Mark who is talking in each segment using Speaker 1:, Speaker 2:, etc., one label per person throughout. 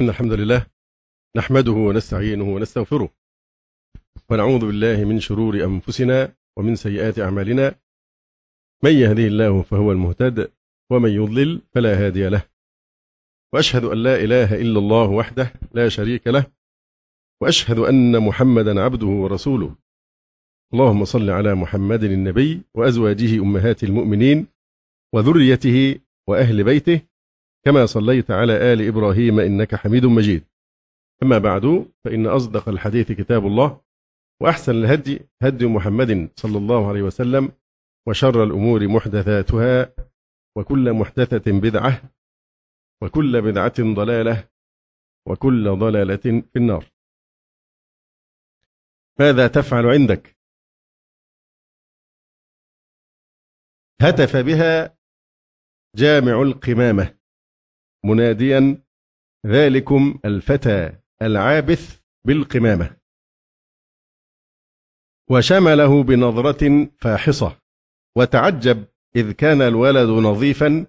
Speaker 1: إن الحمد لله نحمده ونستعينه ونستغفره ونعوذ بالله من شرور أنفسنا ومن سيئات أعمالنا. من يهده الله فهو المهتد ومن يضلل فلا هادي له. وأشهد أن لا إله إلا الله وحده لا شريك له وأشهد أن محمدا عبده ورسوله. اللهم صل على محمد النبي وأزواجه أمهات المؤمنين وذريته وأهل بيته كما صليت على آل إبراهيم إنك حميد مجيد. أما بعد فإن أصدق الحديث كتاب الله وأحسن الهدي هدي محمد صلى الله عليه وسلم وشر الأمور محدثاتها وكل محدثة بدعة وكل بدعة ضلالة وكل ضلالة في النار. ماذا تفعل عندك؟ هتف بها جامع القمامة. مناديا ذلكم الفتى العابث بالقمامة. وشمله بنظرة فاحصة وتعجب إذ كان الولد نظيفا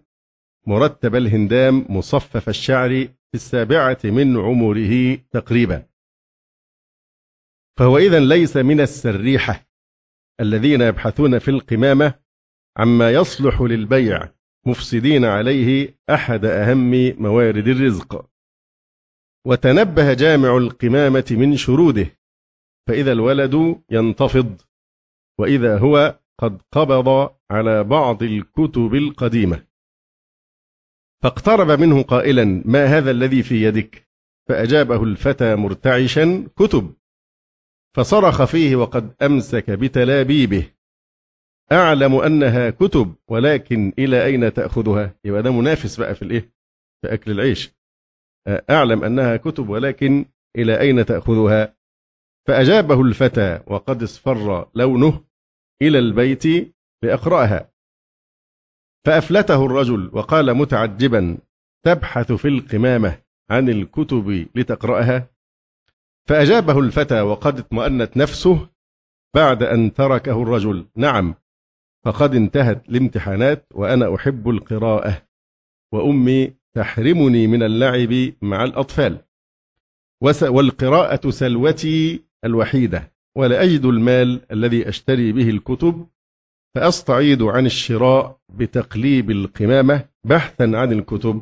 Speaker 1: مرتب الهندام مصفف الشعر في السابعة من عمره تقريبا. فهو إذا ليس من السريحة الذين يبحثون في القمامة عما يصلح للبيع مفسدين عليه أحد أهم موارد الرزق. وتنبه جامع القمامة من شروده فإذا الولد ينتفض وإذا هو قد قبض على بعض الكتب القديمة. فاقترب منه قائلا ما هذا الذي في يدك؟ فأجابه الفتى مرتعشا كتب. فصرخ فيه وقد أمسك بتلابيبه. أعلم أنها كتب ولكن إلى أين تأخذها؟ يبقى ده منافس بقى في الإيه؟ في أكل العيش. أعلم أنها كتب ولكن إلى أين تأخذها؟ فأجابه الفتى وقد اصفر لونه إلى البيت لأقرأها. فأفلته الرجل وقال متعجبا تبحث في القمامة عن الكتب لتقرأها؟ فأجابه الفتى وقد اطمأنت نفسه بعد أن تركه الرجل. نعم. فقد انتهت الامتحانات وأنا أحب القراءة وأمي تحرمني من اللعب مع الأطفال. والقراءة سلوتي الوحيدة ولا أجد المال الذي أشتري به الكتب فأستعيد عن الشراء بتقليب القمامة بحثا عن الكتب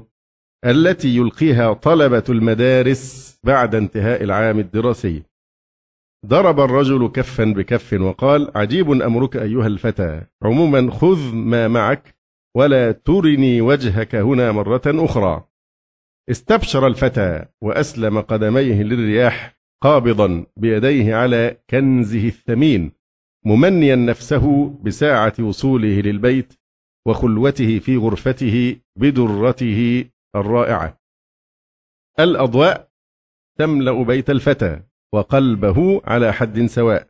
Speaker 1: التي يلقيها طلبة المدارس بعد انتهاء العام الدراسي. ضرب الرجل كفا بكف وقال عجيب أمرك أيها الفتى. عموما خذ ما معك ولا ترني وجهك هنا مرة أخرى. استبشر الفتى وأسلم قدميه للرياح قابضا بيديه على كنزه الثمين ممنيا نفسه بساعة وصوله للبيت وخلوته في غرفته بدرته الرائعة. الأضواء تملأ بيت الفتى. وقلبه على حد سواء.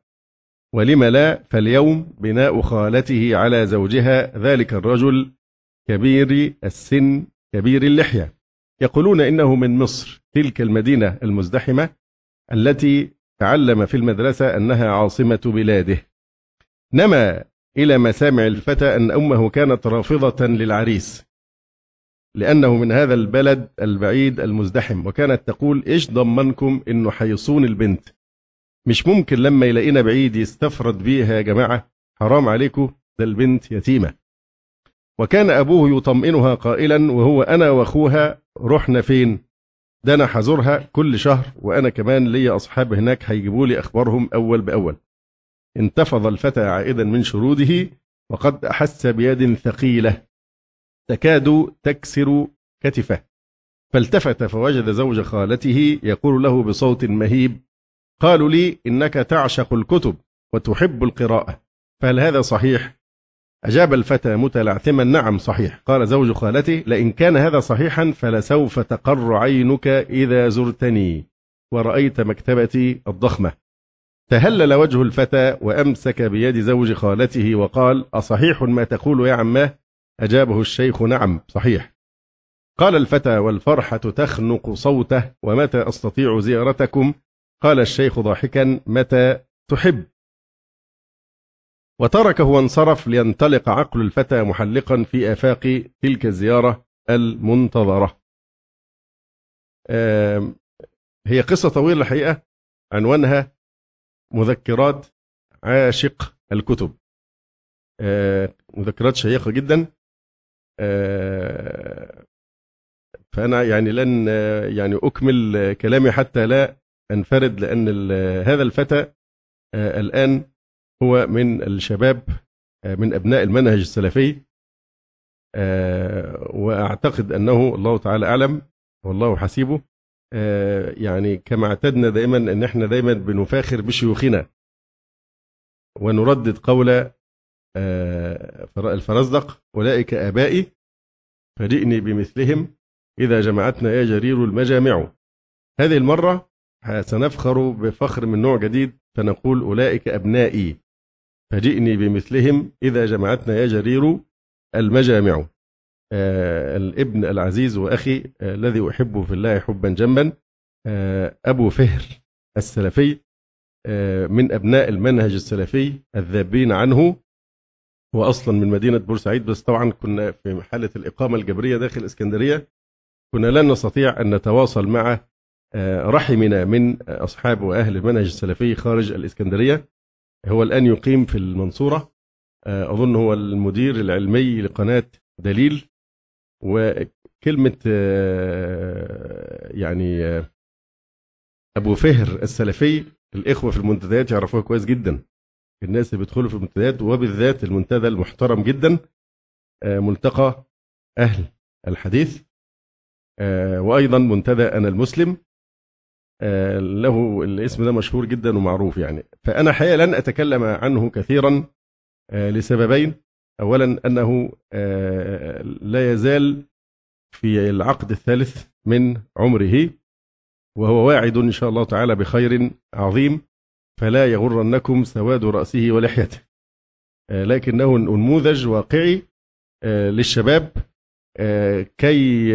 Speaker 1: ولم لا فاليوم بناء خالته على زوجها ذلك الرجل كبير السن كبير اللحية. يقولون إنه من مصر تلك المدينة المزدحمة التي تعلم في المدرسة أنها عاصمة بلاده. نما إلى مسامع الفتى أن أمه كانت رافضة للعريس. لأنه من هذا البلد البعيد المزدحم. وكانت تقول إيش ضمنكم إنه حيصون البنت؟ مش ممكن لما يلاقينا بعيد يستفرد بيها يا جماعة. حرام عليكم. ده البنت يتيمة. وكان أبوه يطمئنها قائلا وهو أنا وأخوها رحنا فين؟ ده أنا حزورها كل شهر وأنا كمان ليا أصحاب هناك هيجيبوا لي أخبارهم أول بأول. انتفض الفتى عائدا من شروده وقد أحس بيد ثقيلة. تكاد تكسر كتفه. فالتفت فوجد زوج خالته يقول له بصوت مهيب قالوا لي إنك تعشق الكتب وتحب القراءة فهل هذا صحيح؟ أجاب الفتى متلعثما نعم صحيح. قال زوج خالته لئن كان هذا صحيحا فلسوف تقر عينك إذا زرتني ورأيت مكتبتي الضخمة. تهلل وجه الفتى وأمسك بيد زوج خالته وقال أصحيح ما تقول يا عماه؟ أجابه الشيخ نعم صحيح. قال الفتى والفرحة تخنق صوته ومتى أستطيع زيارتكم؟ قال الشيخ ضاحكا متى تحب. وتركه وانصرف لينطلق عقل الفتى محلقا في آفاق تلك الزيارة المنتظرة. هي قصة طويلة الحقيقة عنوانها مذكرات عاشق الكتب. مذكرات شيقة جدا. فأنا يعني لن يعني أكمل كلامي حتى لا أنفرد لأن هذا الفتى الآن هو من الشباب من أبناء المنهج السلفي. وأعتقد أنه الله تعالى أعلم والله حسيبه. يعني كما اعتدنا دائما أن إحنا دائما بنفاخر بشيوخنا. ونردد قول الفرزدق أولئك آبائي فجئني بمثلهم إذا جمعتنا يا جرير المجامع. هذه المرة سنفخر بفخر من نوع جديد فنقول أولئك أبنائي. فجئني بمثلهم إذا جمعتنا يا جرير المجامع. آه الابن العزيز وأخي آه الذي أحبه في الله حبا جما آه أبو فهر السلفي آه من أبناء المنهج السلفي الذابين عنه. هو أصلا من مدينة بورسعيد بس طبعا كنا في حالة الإقامة الجبرية داخل إسكندرية كنا لن نستطيع أن نتواصل مع آه، رحمنا من أصحاب وأهل المنهج السلفي خارج الإسكندرية. هو الآن يقيم في المنصورة آه، أظن هو المدير العلمي لقناة دليل. وكلمة آه، يعني أبو فهر السلفي الإخوة في المنتديات يعرفوها كويس جدا. الناس اللي بيدخلوا في المنتديات وبالذات المنتدى المحترم جدا ملتقى أهل الحديث وأيضا منتدى أنا المسلم. آه، له الاسم ده مشهور جدا ومعروف يعني. فأنا حقيقة لن أتكلم عنه كثيرا آه، لسببين. أولا أنه آه، لا يزال في العقد الثالث من عمره وهو واعد إن شاء الله تعالى بخير عظيم. فلا يغرنكم سواد رأسه ولحيته لكنه نموذج واقعي للشباب كي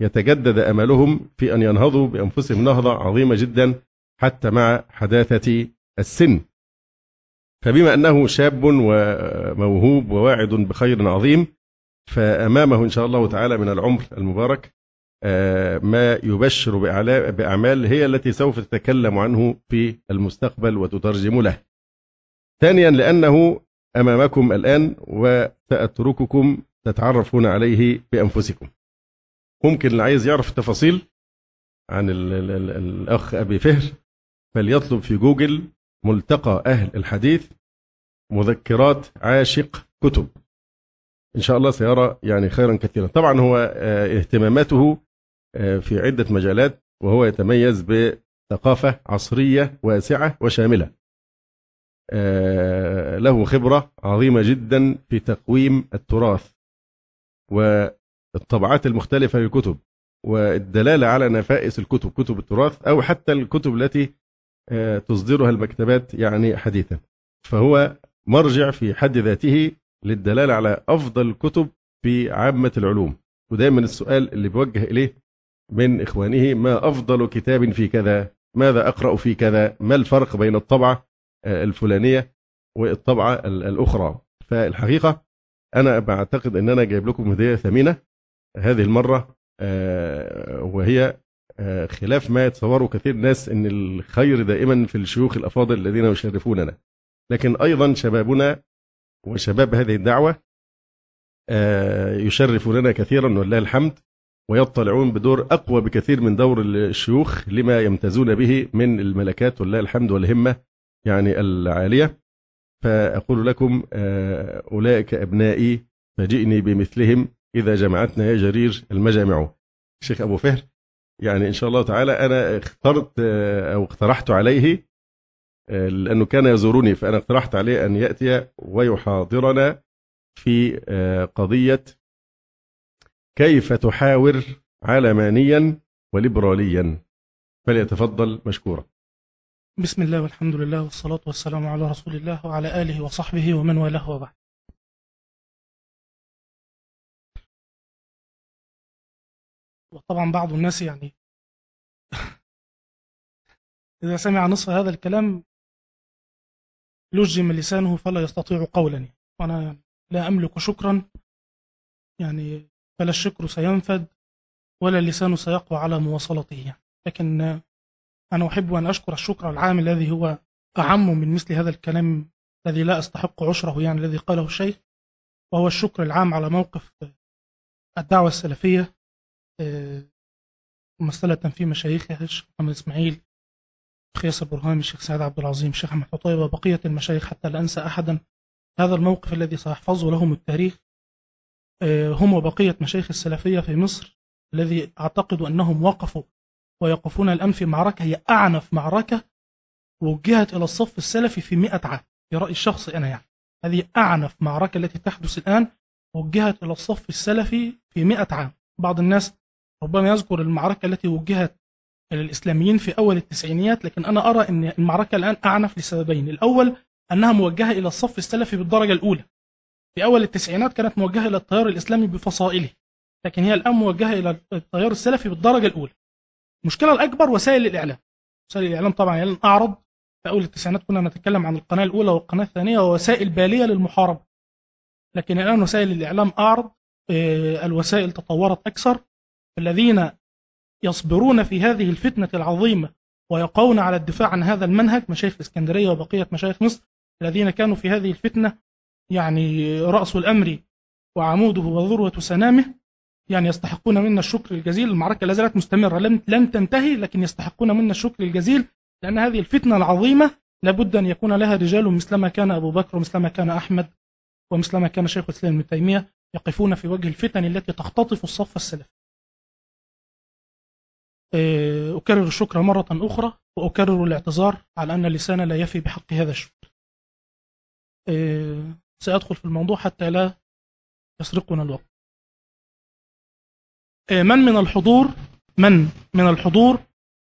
Speaker 1: يتجدد أملهم في أن ينهضوا بأنفسهم نهضة عظيمة جدا حتى مع حداثة السن. فبما أنه شاب وموهوب وواعد بخير عظيم فأمامه إن شاء الله تعالى من العمر المبارك آه، ما يبشر بأعمال هي التي سوف تتكلم عنه في المستقبل وتترجم له. ثانيا لأنه أمامكم الآن وسأترككم تتعرفون عليه بأنفسكم. ممكن اللي عايز يعرف التفاصيل عن ال ال ال الأخ أبي فهر فليطلب في جوجل ملتقى أهل الحديث مذكرات عاشق كتب إن شاء الله سيرى يعني خيرا كثيرا طبعا هو آه، اهتماماته آه، في عدة مجالات وهو يتميز بثقافة عصرية واسعة وشاملة. آه، له خبرة عظيمة جدا في تقويم التراث الطبعات المختلفة للكتب والدلالة على نفائس الكتب كتب التراث أو حتى الكتب التي آه، تصدرها المكتبات يعني حديثا. فهو مرجع في حد ذاته للدلالة على أفضل الكتب في عامة العلوم. ودائما السؤال اللي بيوجه إليه من إخوانه ما أفضل كتاب في كذا ماذا أقرأ في كذا ما الفرق بين الطبعة آه، الفلانية والطبعة الأخرى. فالحقيقة أنا بعتقد أن أنا جايب لكم هدية ثمينة هذه المرة آه، وهي آه، خلاف ما يتصوره كثير ناس إن الخير دائما في الشيوخ الأفاضل الذين يشرفوننا. لكن أيضا شبابنا وشباب هذه الدعوة آه، يشرفوننا كثيرا ولله الحمد. ويطلعون بدور أقوى بكثير من دور الشيوخ لما يمتازون به من الملكات ولله الحمد والهمة يعني العالية. فأقول لكم أولئك أبنائي فجئني بمثلهم إذا جمعتنا يا جرير المجامع. الشيخ أبو فهر يعني إن شاء الله تعالى أنا اخترت أو اقترحت عليه لأنه كان يزورني فأنا اقترحت عليه أن يأتي ويحاضرنا في قضية كيف تحاور علمانيا وليبراليا؟ فليتفضل مشكورا.
Speaker 2: بسم الله والحمد لله والصلاة والسلام على رسول الله وعلى آله وصحبه ومن والاه وبعد. وطبعا بعض الناس يعني إذا سمع نصف هذا الكلام لجم لسانه فلا يستطيع قولا. وأنا لا أملك شكرا. يعني فلا الشكر سينفد ولا اللسان سيقوى على مواصلته. لكن أنا أحب أن أشكر الشكر العام الذي هو أعم من مثل هذا الكلام الذي لا أستحق عشره يعني الذي قاله الشيخ وهو الشكر العام على موقف الدعوة السلفية ممثلة في مشايخها الشيخ محمد إسماعيل الشيخ ياسر برهامي الشيخ سعد عبد العظيم الشيخ أحمد حطيبة وبقية المشايخ حتى لا أنسى أحدا. هذا الموقف الذي سيحفظه لهم التاريخ هم وبقية مشايخ السلفية في مصر الذي أعتقد أنهم وقفوا ويقفون الآن في معركة هي أعنف معركة وجهت إلى الصف السلفي في مئة عام. في رأيي الشخصي أنا يعني. هذه أعنف معركة التي تحدث الآن وجهت إلى الصف السلفي في مئة عام. بعض الناس ربما يذكر المعركة التي وجهت إلى الإسلاميين في أول التسعينيات لكن أنا أرى أن المعركة الآن أعنف لسببين. الأول أنها موجهة إلى الصف السلفي بالدرجة الأولى. في أول التسعينات كانت موجهة إلى التيار الإسلامي بفصائله لكن هي الآن موجهة إلى التيار السلفي بالدرجة الأولى. المشكلة الأكبر وسائل الإعلام. وسائل الإعلام طبعا يعني أعرض. في أول التسعينات كنا نتكلم عن القناة الأولى والقناة الثانية ووسائل بالية للمحاربة. لكن الآن وسائل الإعلام أعرض. الوسائل تطورت أكثر. الذين يصبرون في هذه الفتنة العظيمة ويقون على الدفاع عن هذا المنهج مشايخ الإسكندرية وبقية مشايخ مصر الذين كانوا في هذه الفتنة يعني رأس الأمر وعموده وذروة سنامه يعني يستحقون منا الشكر الجزيل. المعركة لا زالت مستمرة لم لن تنتهي لكن يستحقون منا الشكر الجزيل لأن هذه الفتنة العظيمة لابد أن يكون لها رجال مثلما كان أبو بكر ومثلما كان أحمد ومثلما كان شيخ الإسلام ابن تيمية يقفون في وجه الفتن التي تختطف الصف السلفي. أكرر الشكر مرة أخرى وأكرر الاعتذار على أن اللسان لا يفي بحق هذا الشكر. سأدخل في الموضوع حتى لا يسرقنا الوقت. من من الحضور من من الحضور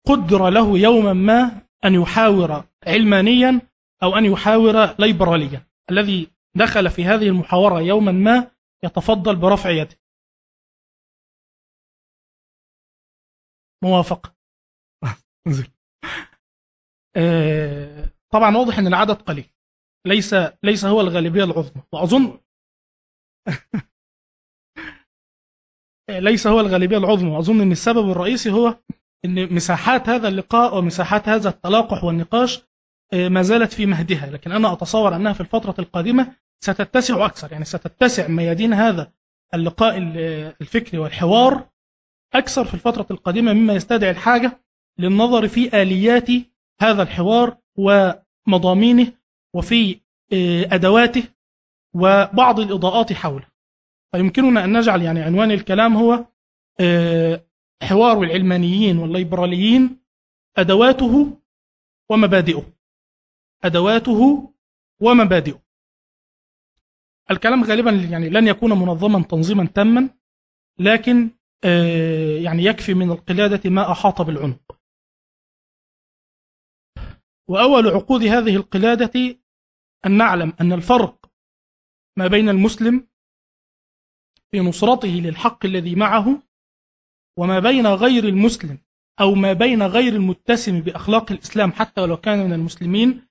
Speaker 2: قدر له يوما ما أن يحاور علمانيا أو أن يحاور ليبراليا. الذي دخل في هذه المحاورة يوما ما يتفضل برفع يده. موافقة طبعا واضح إن العدد قليل. ليس ليس هو الغالبية العظمى. وأظن ليس هو الغالبية العظمى. وأظن أن السبب الرئيسي هو أن مساحات هذا اللقاء ومساحات هذا التلاقح والنقاش ما زالت في مهدها. لكن أنا أتصور أنها في الفترة القادمة ستتسع أكثر. يعني ستتسع ميادين هذا اللقاء الفكري والحوار أكثر في الفترة القادمة مما يستدعي الحاجة للنظر في آليات هذا الحوار ومضامينه وفي أدواته وبعض الإضاءات حوله. فيمكننا أن نجعل يعني عنوان الكلام هو حوار العلمانيين والليبراليين أدواته ومبادئه. أدواته ومبادئه. الكلام غالبا يعني لن يكون منظما تنظيما تاما لكن يعني يكفي من القلادة ما أحاط بالعنق. وأول عقود هذه القلادة أن نعلم أن الفرق ما بين المسلم في نصرته للحق الذي معه وما بين غير المسلم أو ما بين غير المتسم بأخلاق الإسلام حتى ولو كان من المسلمين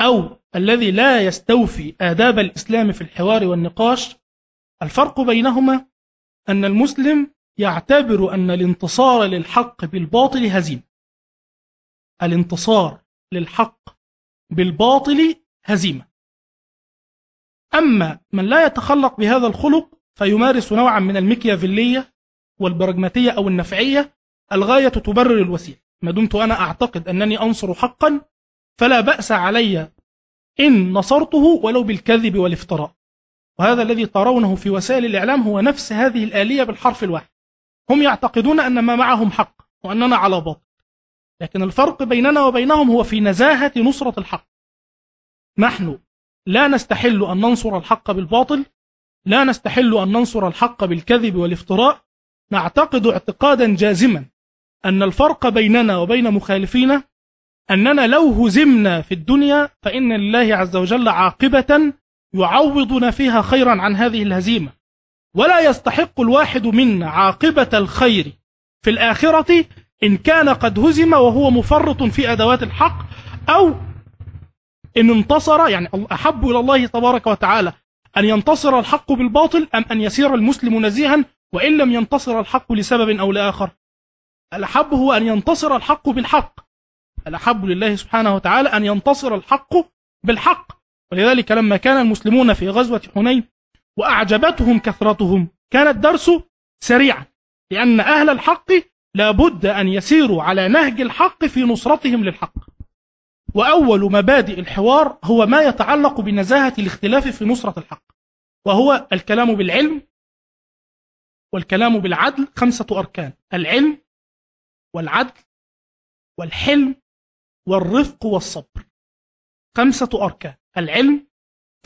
Speaker 2: أو الذي لا يستوفي آداب الإسلام في الحوار والنقاش الفرق بينهما أن المسلم يعتبر أن الانتصار للحق بالباطل هزيمة الانتصار للحق بالباطل هزيمة. أما من لا يتخلق بهذا الخلق فيمارس نوعا من المكيافيلية والبراجماتية أو النفعية الغاية تبرر الوسيلة. ما دمت أنا أعتقد أنني أنصر حقا فلا بأس علي إن نصرته ولو بالكذب والافتراء. وهذا الذي ترونه في وسائل الإعلام هو نفس هذه الآلية بالحرف الواحد. هم يعتقدون أن ما معهم حق وأننا على باطل. لكن الفرق بيننا وبينهم هو في نزاهة نصرة الحق. نحن لا نستحل أن ننصر الحق بالباطل لا نستحل أن ننصر الحق بالكذب والافتراء. نعتقد اعتقادا جازما أن الفرق بيننا وبين مخالفينا أننا لو هزمنا في الدنيا فإن لله عز وجل عاقبة يعوضنا فيها خيرا عن هذه الهزيمة. ولا يستحق الواحد منا عاقبة الخير في الآخرة إن كان قد هزم وهو مفرط في أدوات الحق أو إن انتصر يعني أحب إلى الله تبارك وتعالى أن ينتصر الحق بالباطل أم أن يسير المسلم نزيها وإن لم ينتصر الحق لسبب أو لآخر. الأحب هو أن ينتصر الحق بالحق. الأحب لله سبحانه وتعالى أن ينتصر الحق بالحق. ولذلك لما كان المسلمون في غزوة حنين وأعجبتهم كثرتهم كان الدرس سريعا لأن أهل الحق لابد أن يسيروا على نهج الحق في نصرتهم للحق. وأول مبادئ الحوار هو ما يتعلق بنزاهة الاختلاف في نصرة الحق وهو الكلام بالعلم والكلام بالعدل خمسة أركان العلم والعدل والحلم والرفق والصبر. خمسة أركان العلم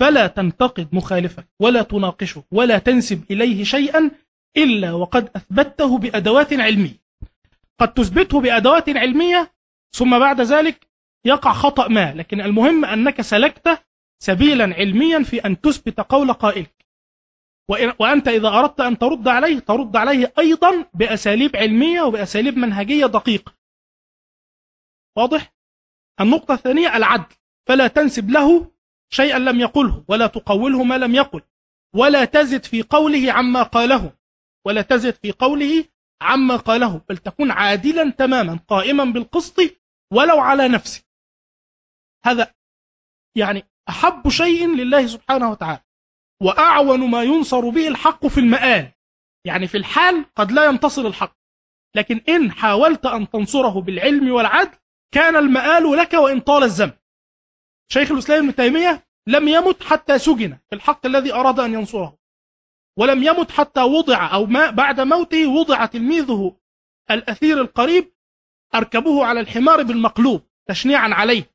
Speaker 2: فلا تنتقد مخالفك ولا تناقشه ولا تنسب إليه شيئا إلا وقد أثبته بأدوات علمية. قد تثبته بأدوات علمية ثم بعد ذلك يقع خطأ ما لكن المهم أنك سلكت سبيلا علميا في أن تثبت قول قائلك. وأنت إذا أردت أن ترد عليه ترد عليه أيضا بأساليب علمية وبأساليب منهجية دقيقة. واضح؟ النقطة الثانية العدل. فلا تنسب له شيئا لم يقله ولا تقوله ما لم يقل. ولا تزد في قوله عما قاله. ولا تزد في قوله عما قاله بل تكون عادلا تماما قائما بالقسط ولو على نفسك. هذا يعني أحب شيء لله سبحانه وتعالى وأعون ما ينصر به الحق في المآل. يعني في الحال قد لا ينتصر الحق لكن إن حاولت أن تنصره بالعلم والعدل كان المآل لك وإن طال الزمن شيخ الإسلام ابن تيمية لم يمت حتى سجن في الحق الذي أراد أن ينصره ولم يمت حتى وضع أو ما بعد موته وضع تلميذه الأثير القريب أركبه على الحمار بالمقلوب تشنيعا عليه.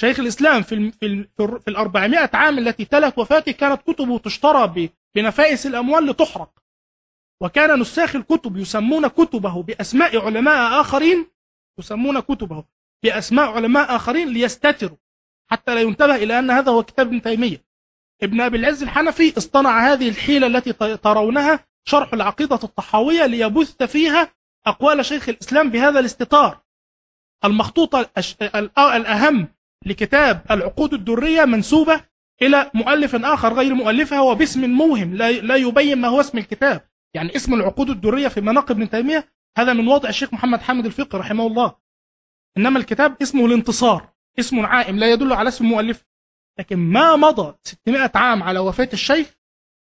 Speaker 2: شيخ الإسلام في في الأربعمائة عام التي تلت وفاته كانت كتبه تشترى بنفائس الأموال لتحرق. وكان نساخ الكتب يسمون كتبه بأسماء علماء آخرين يسمون كتبه بأسماء علماء آخرين ليستتروا حتى لا ينتبه إلى أن هذا هو كتاب ابن تيمية. ابن أبي العز الحنفي اصطنع هذه الحيلة التي ترونها شرح العقيدة الطحاوية ليبث فيها أقوال شيخ الإسلام بهذا الاستطار. المخطوطة الأهم لكتاب العقود الدرية منسوبة إلى مؤلف آخر غير مؤلفها وباسم موهم لا يبين ما هو اسم الكتاب. يعني اسم العقود الدرية في مناقب ابن تيمية هذا من وضع الشيخ محمد حامد الفقي رحمه الله. إنما الكتاب اسمه الانتصار اسم عائم لا يدل على اسم مؤلف. لكن ما مضى 600 عام على وفاة الشيخ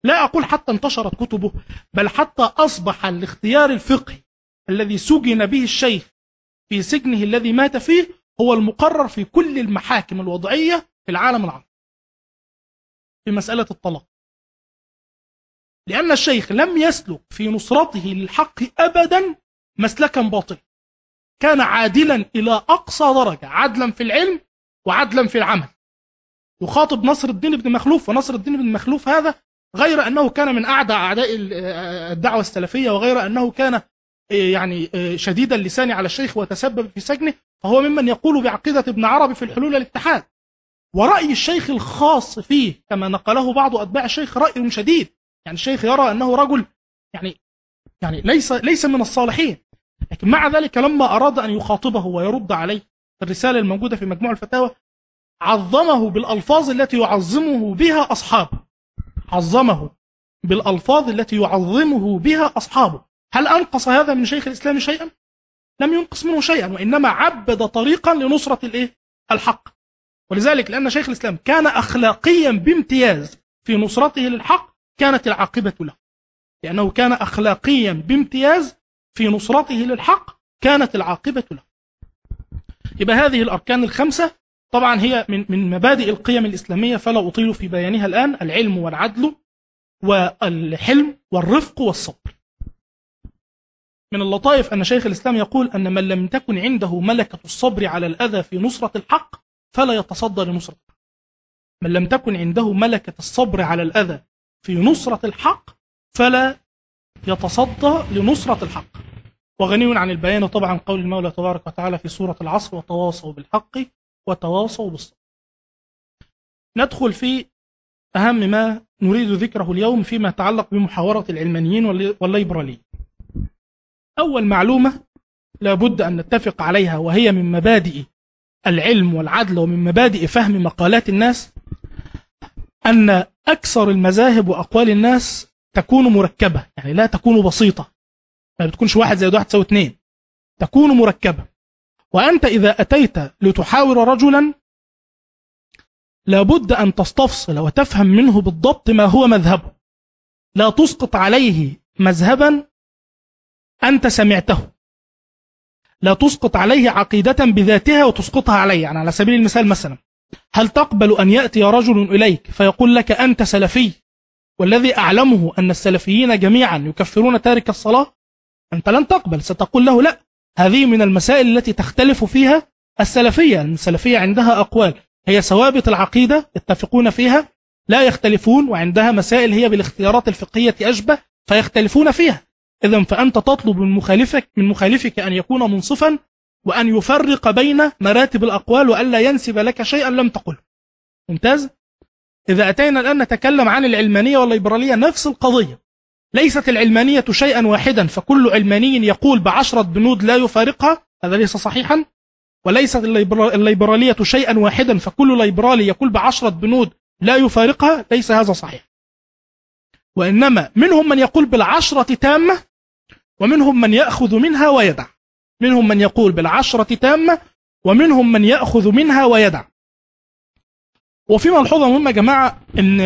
Speaker 2: لا أقول حتى انتشرت كتبه بل حتى أصبح الاختيار الفقهي الذي سجن به الشيخ في سجنه الذي مات فيه هو المقرر في كل المحاكم الوضعية في العالم العربي. في مسألة الطلاق. لأن الشيخ لم يسلك في نصرته للحق أبدا مسلكا باطلا. كان عادلا إلى أقصى درجة عدلا في العلم وعدلا في العمل. يخاطب نصر الدين بن مخلوف ونصر الدين بن مخلوف هذا غير أنه كان من أعدى أعداء الدعوة السلفية وغير أنه كان يعني شديد اللسان على الشيخ وتسبب في سجنه فهو ممن يقول بعقيدة ابن عربي في الحلول الاتحاد ورأي الشيخ الخاص فيه كما نقله بعض أتباع الشيخ رأي شديد. يعني الشيخ يرى أنه رجل يعني يعني ليس ليس من الصالحين. لكن مع ذلك لما أراد أن يخاطبه ويرد عليه في الرسالة الموجودة في مجموع الفتاوى عظمه بالألفاظ التي يعظمه بها أصحابه. عظمه بالألفاظ التي يعظمه بها أصحابه. هل أنقص هذا من شيخ الإسلام شيئا؟ لم ينقص منه شيئا وإنما عبد طريقا لنصرة الإيه؟ الحق ولذلك لأن شيخ الإسلام كان أخلاقيا بامتياز في نصرته للحق كانت العاقبة له لأنه كان أخلاقيا بامتياز في نصرته للحق كانت العاقبة له يبقى هذه الأركان الخمسة طبعا هي من من مبادئ القيم الإسلامية فلا أطيل في بيانها الآن العلم والعدل والحلم والرفق والصبر من اللطائف أن شيخ الإسلام يقول أن من لم تكن عنده ملكة الصبر على الأذى في نصرة الحق فلا يتصدى لنصرة الحق. من لم تكن عنده ملكة الصبر على الأذى في نصرة الحق فلا يتصدى لنصرة الحق. وغني عن البيان طبعا قول المولى تبارك وتعالى في سورة العصر وتواصوا بالحق وتواصوا بالصبر. ندخل في أهم ما نريد ذكره اليوم فيما يتعلق بمحاورة العلمانيين والليبراليين. أول معلومة لابد أن نتفق عليها وهي من مبادئ العلم والعدل ومن مبادئ فهم مقالات الناس أن أكثر المذاهب وأقوال الناس تكون مركبة يعني لا تكون بسيطة. ما بتكونش واحد زائد واحد تساوي اثنين. تكون مركبة. وأنت إذا أتيت لتحاور رجلا لابد أن تستفصل وتفهم منه بالضبط ما هو مذهبه. لا تسقط عليه مذهبا أنت سمعته. لا تسقط عليه عقيدة بذاتها وتسقطها عليه. يعني على سبيل المثال مثلا هل تقبل أن يأتي رجل إليك فيقول لك أنت سلفي؟ والذي أعلمه أن السلفيين جميعا يكفرون تارك الصلاة؟ أنت لن تقبل. ستقول له لا. هذه من المسائل التي تختلف فيها السلفية. السلفية عندها أقوال. هي ثوابت العقيدة يتفقون فيها لا يختلفون وعندها مسائل هي بالاختيارات الفقهية أشبه فيختلفون فيها. إذا فأنت تطلب من مخالفك من مخالفك أن يكون منصفا وأن يفرق بين مراتب الأقوال وألا ينسب لك شيئا لم تقله ممتاز؟ إذا أتينا الآن نتكلم عن العلمانية والليبرالية نفس القضية. ليست العلمانية شيئا واحدا فكل علماني يقول بعشرة بنود لا يفارقها هذا ليس صحيحا. وليست الليبرالية شيئا واحدا فكل ليبرالي يقول بعشرة بنود لا يفارقها ليس هذا صحيح. وإنما منهم من يقول بالعشرة تامة ومنهم من يأخذ منها ويدع. منهم من يقول بالعشرة تامة ومنهم من يأخذ منها ويدع. وفي ملحوظة مهمة يا جماعة إن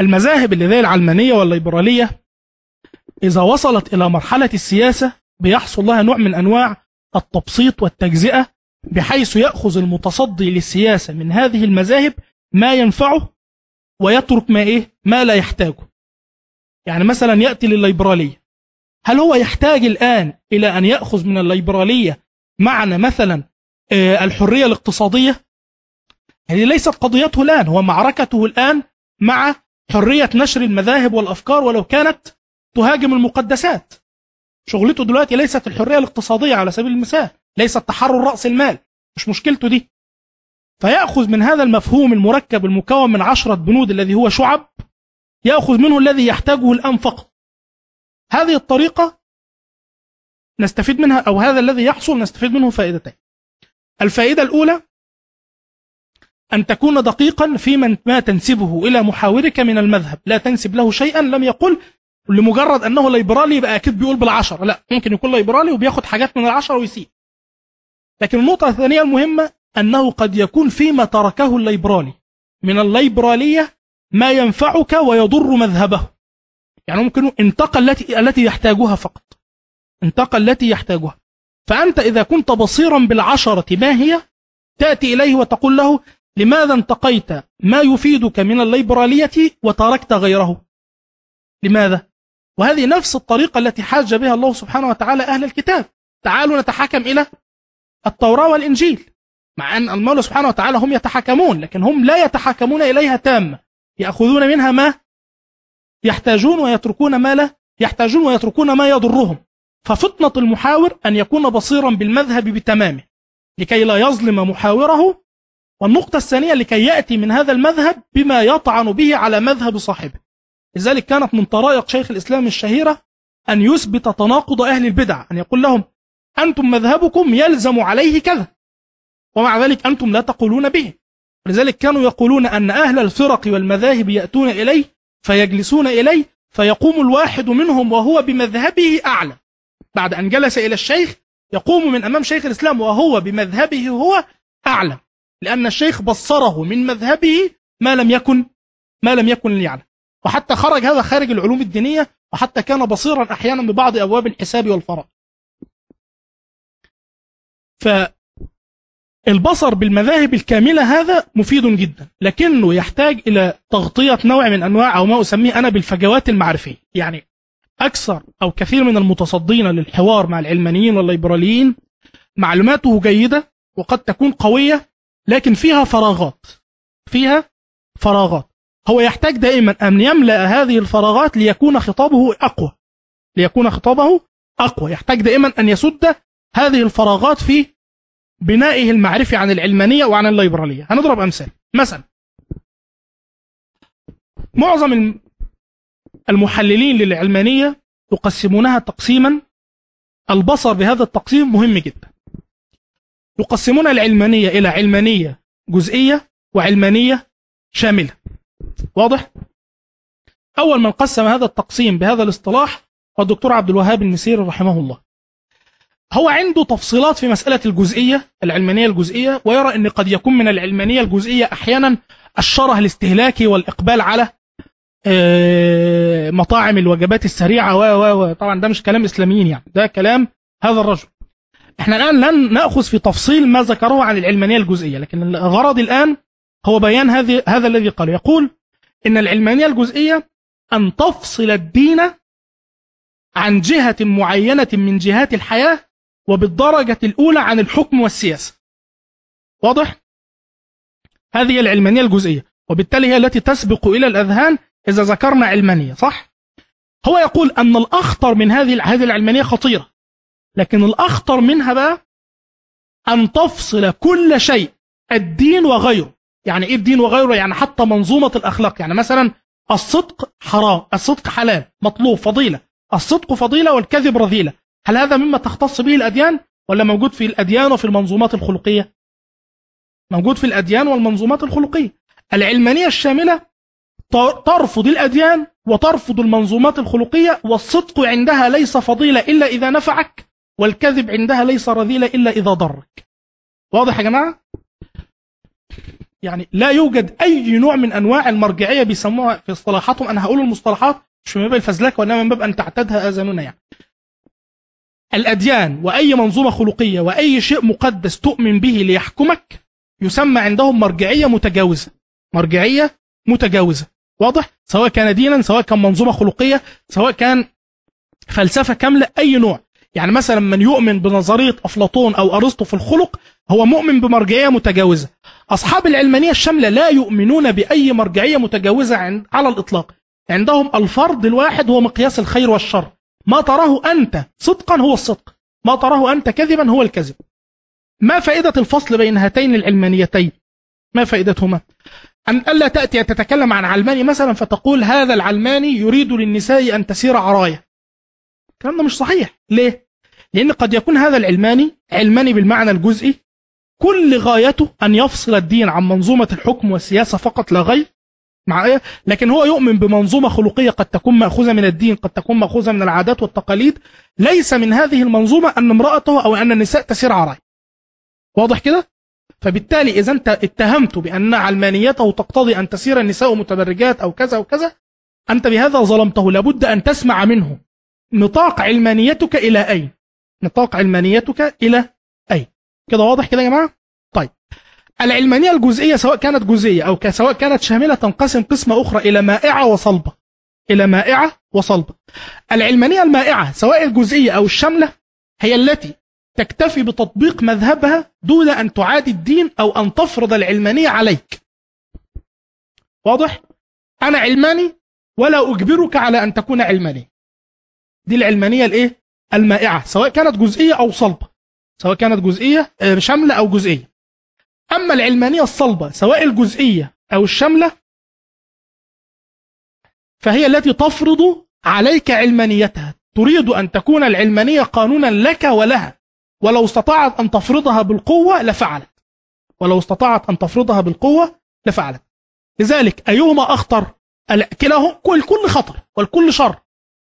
Speaker 2: المذاهب اللي زي العلمانية والليبرالية إذا وصلت إلى مرحلة السياسة بيحصل لها نوع من أنواع التبسيط والتجزئة بحيث يأخذ المتصدي للسياسة من هذه المذاهب ما ينفعه ويترك ما إيه؟ ما لا يحتاجه. يعني مثلا يأتي للليبرالية. هل هو يحتاج الآن إلى أن يأخذ من الليبرالية معنى مثلا آه، الحرية الاقتصادية؟ هذه ليست قضيته الآن هو معركته الآن مع حرية نشر المذاهب والأفكار ولو كانت تهاجم المقدسات. شغلته دلوقتي ليست الحرية الاقتصادية على سبيل المثال ليست تحرر رأس المال. مش مشكلته دي. فيأخذ من هذا المفهوم المركب المكون من عشرة بنود الذي هو شعب يأخذ منه الذي يحتاجه الآن فقط. هذه الطريقة نستفيد منها أو هذا الذي يحصل نستفيد منه فائدتين. الفائدة الأولى أن تكون دقيقا في من ما تنسبه إلى محاورك من المذهب. لا تنسب له شيئا لم يقل لمجرد أنه ليبرالي يبقى أكيد بيقول بالعشرة. لا ممكن يكون ليبرالي وبياخد حاجات من العشرة ويسيب. لكن النقطة الثانية المهمة أنه قد يكون فيما تركه الليبرالي من الليبرالية ما ينفعك ويضر مذهبه. يعني ممكن انتقى التي التي يحتاجها فقط. انتقى التي يحتاجها. فأنت إذا كنت بصيرا بالعشرة ما هي؟ تأتي إليه وتقول له لماذا انتقيت؟ ما يفيدك من الليبرالية وتركت غيره. لماذا؟ وهذه نفس الطريقة التي حاج بها الله سبحانه وتعالى أهل الكتاب. تعالوا نتحكم إلى التوراة والإنجيل. مع أن المولى سبحانه وتعالى هم يتحكمون لكن هم لا يتحكمون إليها تامة يأخذون منها ما يحتاجون ويتركون ما لا يحتاجون ويتركون ما يضرهم. ففطنة المحاور أن يكون بصيرا بالمذهب بتمامه لكي لا يظلم محاوره. والنقطة الثانية لكي يأتي من هذا المذهب بما يطعن به على مذهب صاحبه. لذلك كانت من طرائق شيخ الإسلام الشهيرة أن يثبت تناقض أهل البدع أن يقول لهم أنتم مذهبكم يلزم عليه كذا ومع ذلك أنتم لا تقولون به. لذلك كانوا يقولون أن أهل الفرق والمذاهب يأتون إليه فيجلسون إليه فيقوم الواحد منهم وهو بمذهبه أعلى. بعد أن جلس إلى الشيخ يقوم من أمام شيخ الإسلام وهو بمذهبه هو أعلم لأن الشيخ بصره من مذهبه ما لم يكن ما لم يكن ليعلم. وحتى خرج هذا خارج العلوم الدينية وحتى كان بصيرا أحيانا ببعض أبواب الحساب والفرائض. فالبصر بالمذاهب الكاملة هذا مفيد جدا لكنه يحتاج إلى تغطية نوع من أنواع أو ما أسميه أنا بالفجوات المعرفية. يعني أكثر أو كثير من المتصدين للحوار مع العلمانيين والليبراليين معلوماته جيدة وقد تكون قوية لكن فيها فراغات. فيها فراغات. هو يحتاج دائما أن يملأ هذه الفراغات ليكون خطابه أقوى. ليكون خطابه أقوى. يحتاج دائما أن يسد هذه الفراغات في بنائه المعرفي عن العلمانية وعن الليبرالية. هنضرب أمثال. مثلا معظم المحللين للعلمانية يقسمونها تقسيما. البصر بهذا التقسيم مهم جدا. يقسمون العلمانية إلى علمانية جزئية وعلمانية شاملة. واضح؟ أول من قسم هذا التقسيم بهذا الاصطلاح هو الدكتور عبد الوهاب المسيري رحمه الله. هو عنده تفصيلات في مسألة الجزئية العلمانية الجزئية ويرى أن قد يكون من العلمانية الجزئية أحيانا الشره الاستهلاكي والإقبال على آه، مطاعم الوجبات السريعة و و طبعا ده مش كلام إسلاميين يعني ده كلام هذا الرجل. إحنا الآن لن نأخذ في تفصيل ما ذكره عن العلمانية الجزئية لكن الغرض الآن هو بيان هذه هذا الذي قال. يقول إن العلمانية الجزئية أن تفصل الدين عن جهة معينة من جهات الحياة وبالدرجة الأولى عن الحكم والسياسة. واضح؟ هذه العلمانية الجزئية وبالتالي هي التي تسبق إلى الأذهان إذا ذكرنا علمانية صح؟ هو يقول أن الأخطر من هذه هذه العلمانية خطيرة لكن الأخطر منها بقى أن تفصل كل شيء الدين وغيره. يعني إيه الدين وغيره؟ يعني حتى منظومة الأخلاق يعني مثلا الصدق حرام الصدق حلال مطلوب فضيلة. الصدق فضيلة والكذب رذيلة. هل هذا مما تختص به الأديان ولا موجود في الأديان وفي المنظومات الخلقية؟ موجود في الأديان والمنظومات الخلقية. العلمانية الشاملة ترفض الأديان وترفض المنظومات الخلقية والصدق عندها ليس فضيلة إلا إذا نفعك والكذب عندها ليس رذيلة إلا إذا ضرك. واضح يا جماعة؟ يعني لا يوجد أي نوع من أنواع المرجعية بيسموها في اصطلاحاتهم أنا هقول المصطلحات مش من باب الفزلكة وإنما من باب أن تعتادها آذاننا يعني. الأديان وأي منظومة خلقية وأي شيء مقدس تؤمن به ليحكمك يسمى عندهم مرجعية متجاوزة. مرجعية متجاوزة. واضح؟ سواء كان دينا سواء كان منظومة خلقية سواء كان فلسفة كاملة أي نوع. يعني مثلا من يؤمن بنظرية أفلاطون أو أرسطو في الخلق هو مؤمن بمرجعية متجاوزة. أصحاب العلمانية الشاملة لا يؤمنون بأي مرجعية متجاوزة على الإطلاق. عندهم الفرد الواحد هو مقياس الخير والشر. ما تراه أنت صدقا هو الصدق ما تراه أنت كذبا هو الكذب. ما فائدة الفصل بين هاتين العلمانيتين؟ ما فائدتهما؟ أن ألا تأتي تتكلم عن علماني مثلا فتقول هذا العلماني يريد للنساء أن تسير عرايا. الكلام ده مش صحيح. ليه؟ لأن قد يكون هذا العلماني علماني بالمعنى الجزئي كل غايته أن يفصل الدين عن منظومة الحكم والسياسة فقط لا غير مع إيه؟ لكن هو يؤمن بمنظومة خلقية قد تكون مأخوذة من الدين قد تكون مأخوذة من العادات والتقاليد. ليس من هذه المنظومة أن امرأته أو أن النساء تسير عراي واضح كده؟ فبالتالي إذا أنت اتهمته بأن علمانيته تقتضي أن تسير النساء متبرجات أو كذا وكذا أنت بهذا ظلمته. لابد أن تسمع منه. نطاق علمانيتك إلى أين نطاق علمانيتك إلى أين كده واضح كده يا جماعة؟ طيب. العلمانية الجزئية سواء كانت جزئية أو سواء كانت شاملة تنقسم قسمة أخرى إلى مائعة وصلبة. إلى مائعة وصلبة. العلمانية المائعة سواء الجزئية أو الشاملة هي التي تكتفي بتطبيق مذهبها دون أن تعادي الدين أو أن تفرض العلمانية عليك. واضح؟ أنا علماني ولا أجبرك على أن تكون علماني. دي العلمانية الإيه؟ المائعة. سواء كانت جزئية أو صلبة. سواء كانت جزئية آه، شاملة أو جزئية. أما العلمانية الصلبة سواء الجزئية أو الشاملة فهي التي تفرض عليك علمانيتها. تريد أن تكون العلمانية قانونا لك ولها. ولو استطاعت أن تفرضها بالقوة لفعلت. ولو استطاعت أن تفرضها بالقوة لفعلت. لذلك أيهما أخطر؟ كلاهما الكل خطر والكل شر.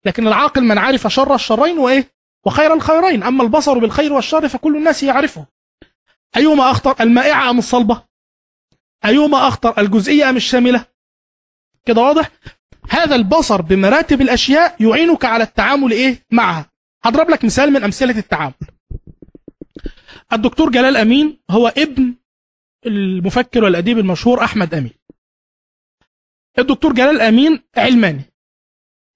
Speaker 2: لكن العاقل من عرف شر الشرين وإيه؟ وخير الخيرين. أما البصر بالخير والشر فكل الناس يعرفه. أيهما أخطر المائعة أم الصلبة؟ أيهما أخطر الجزئية أم الشاملة؟ كده واضح؟ هذا البصر بمراتب الأشياء يعينك على التعامل إيه؟ معها. هضرب لك مثال من أمثلة التعامل. الدكتور جلال أمين هو ابن المفكر والأديب المشهور أحمد أمين. الدكتور جلال أمين علماني.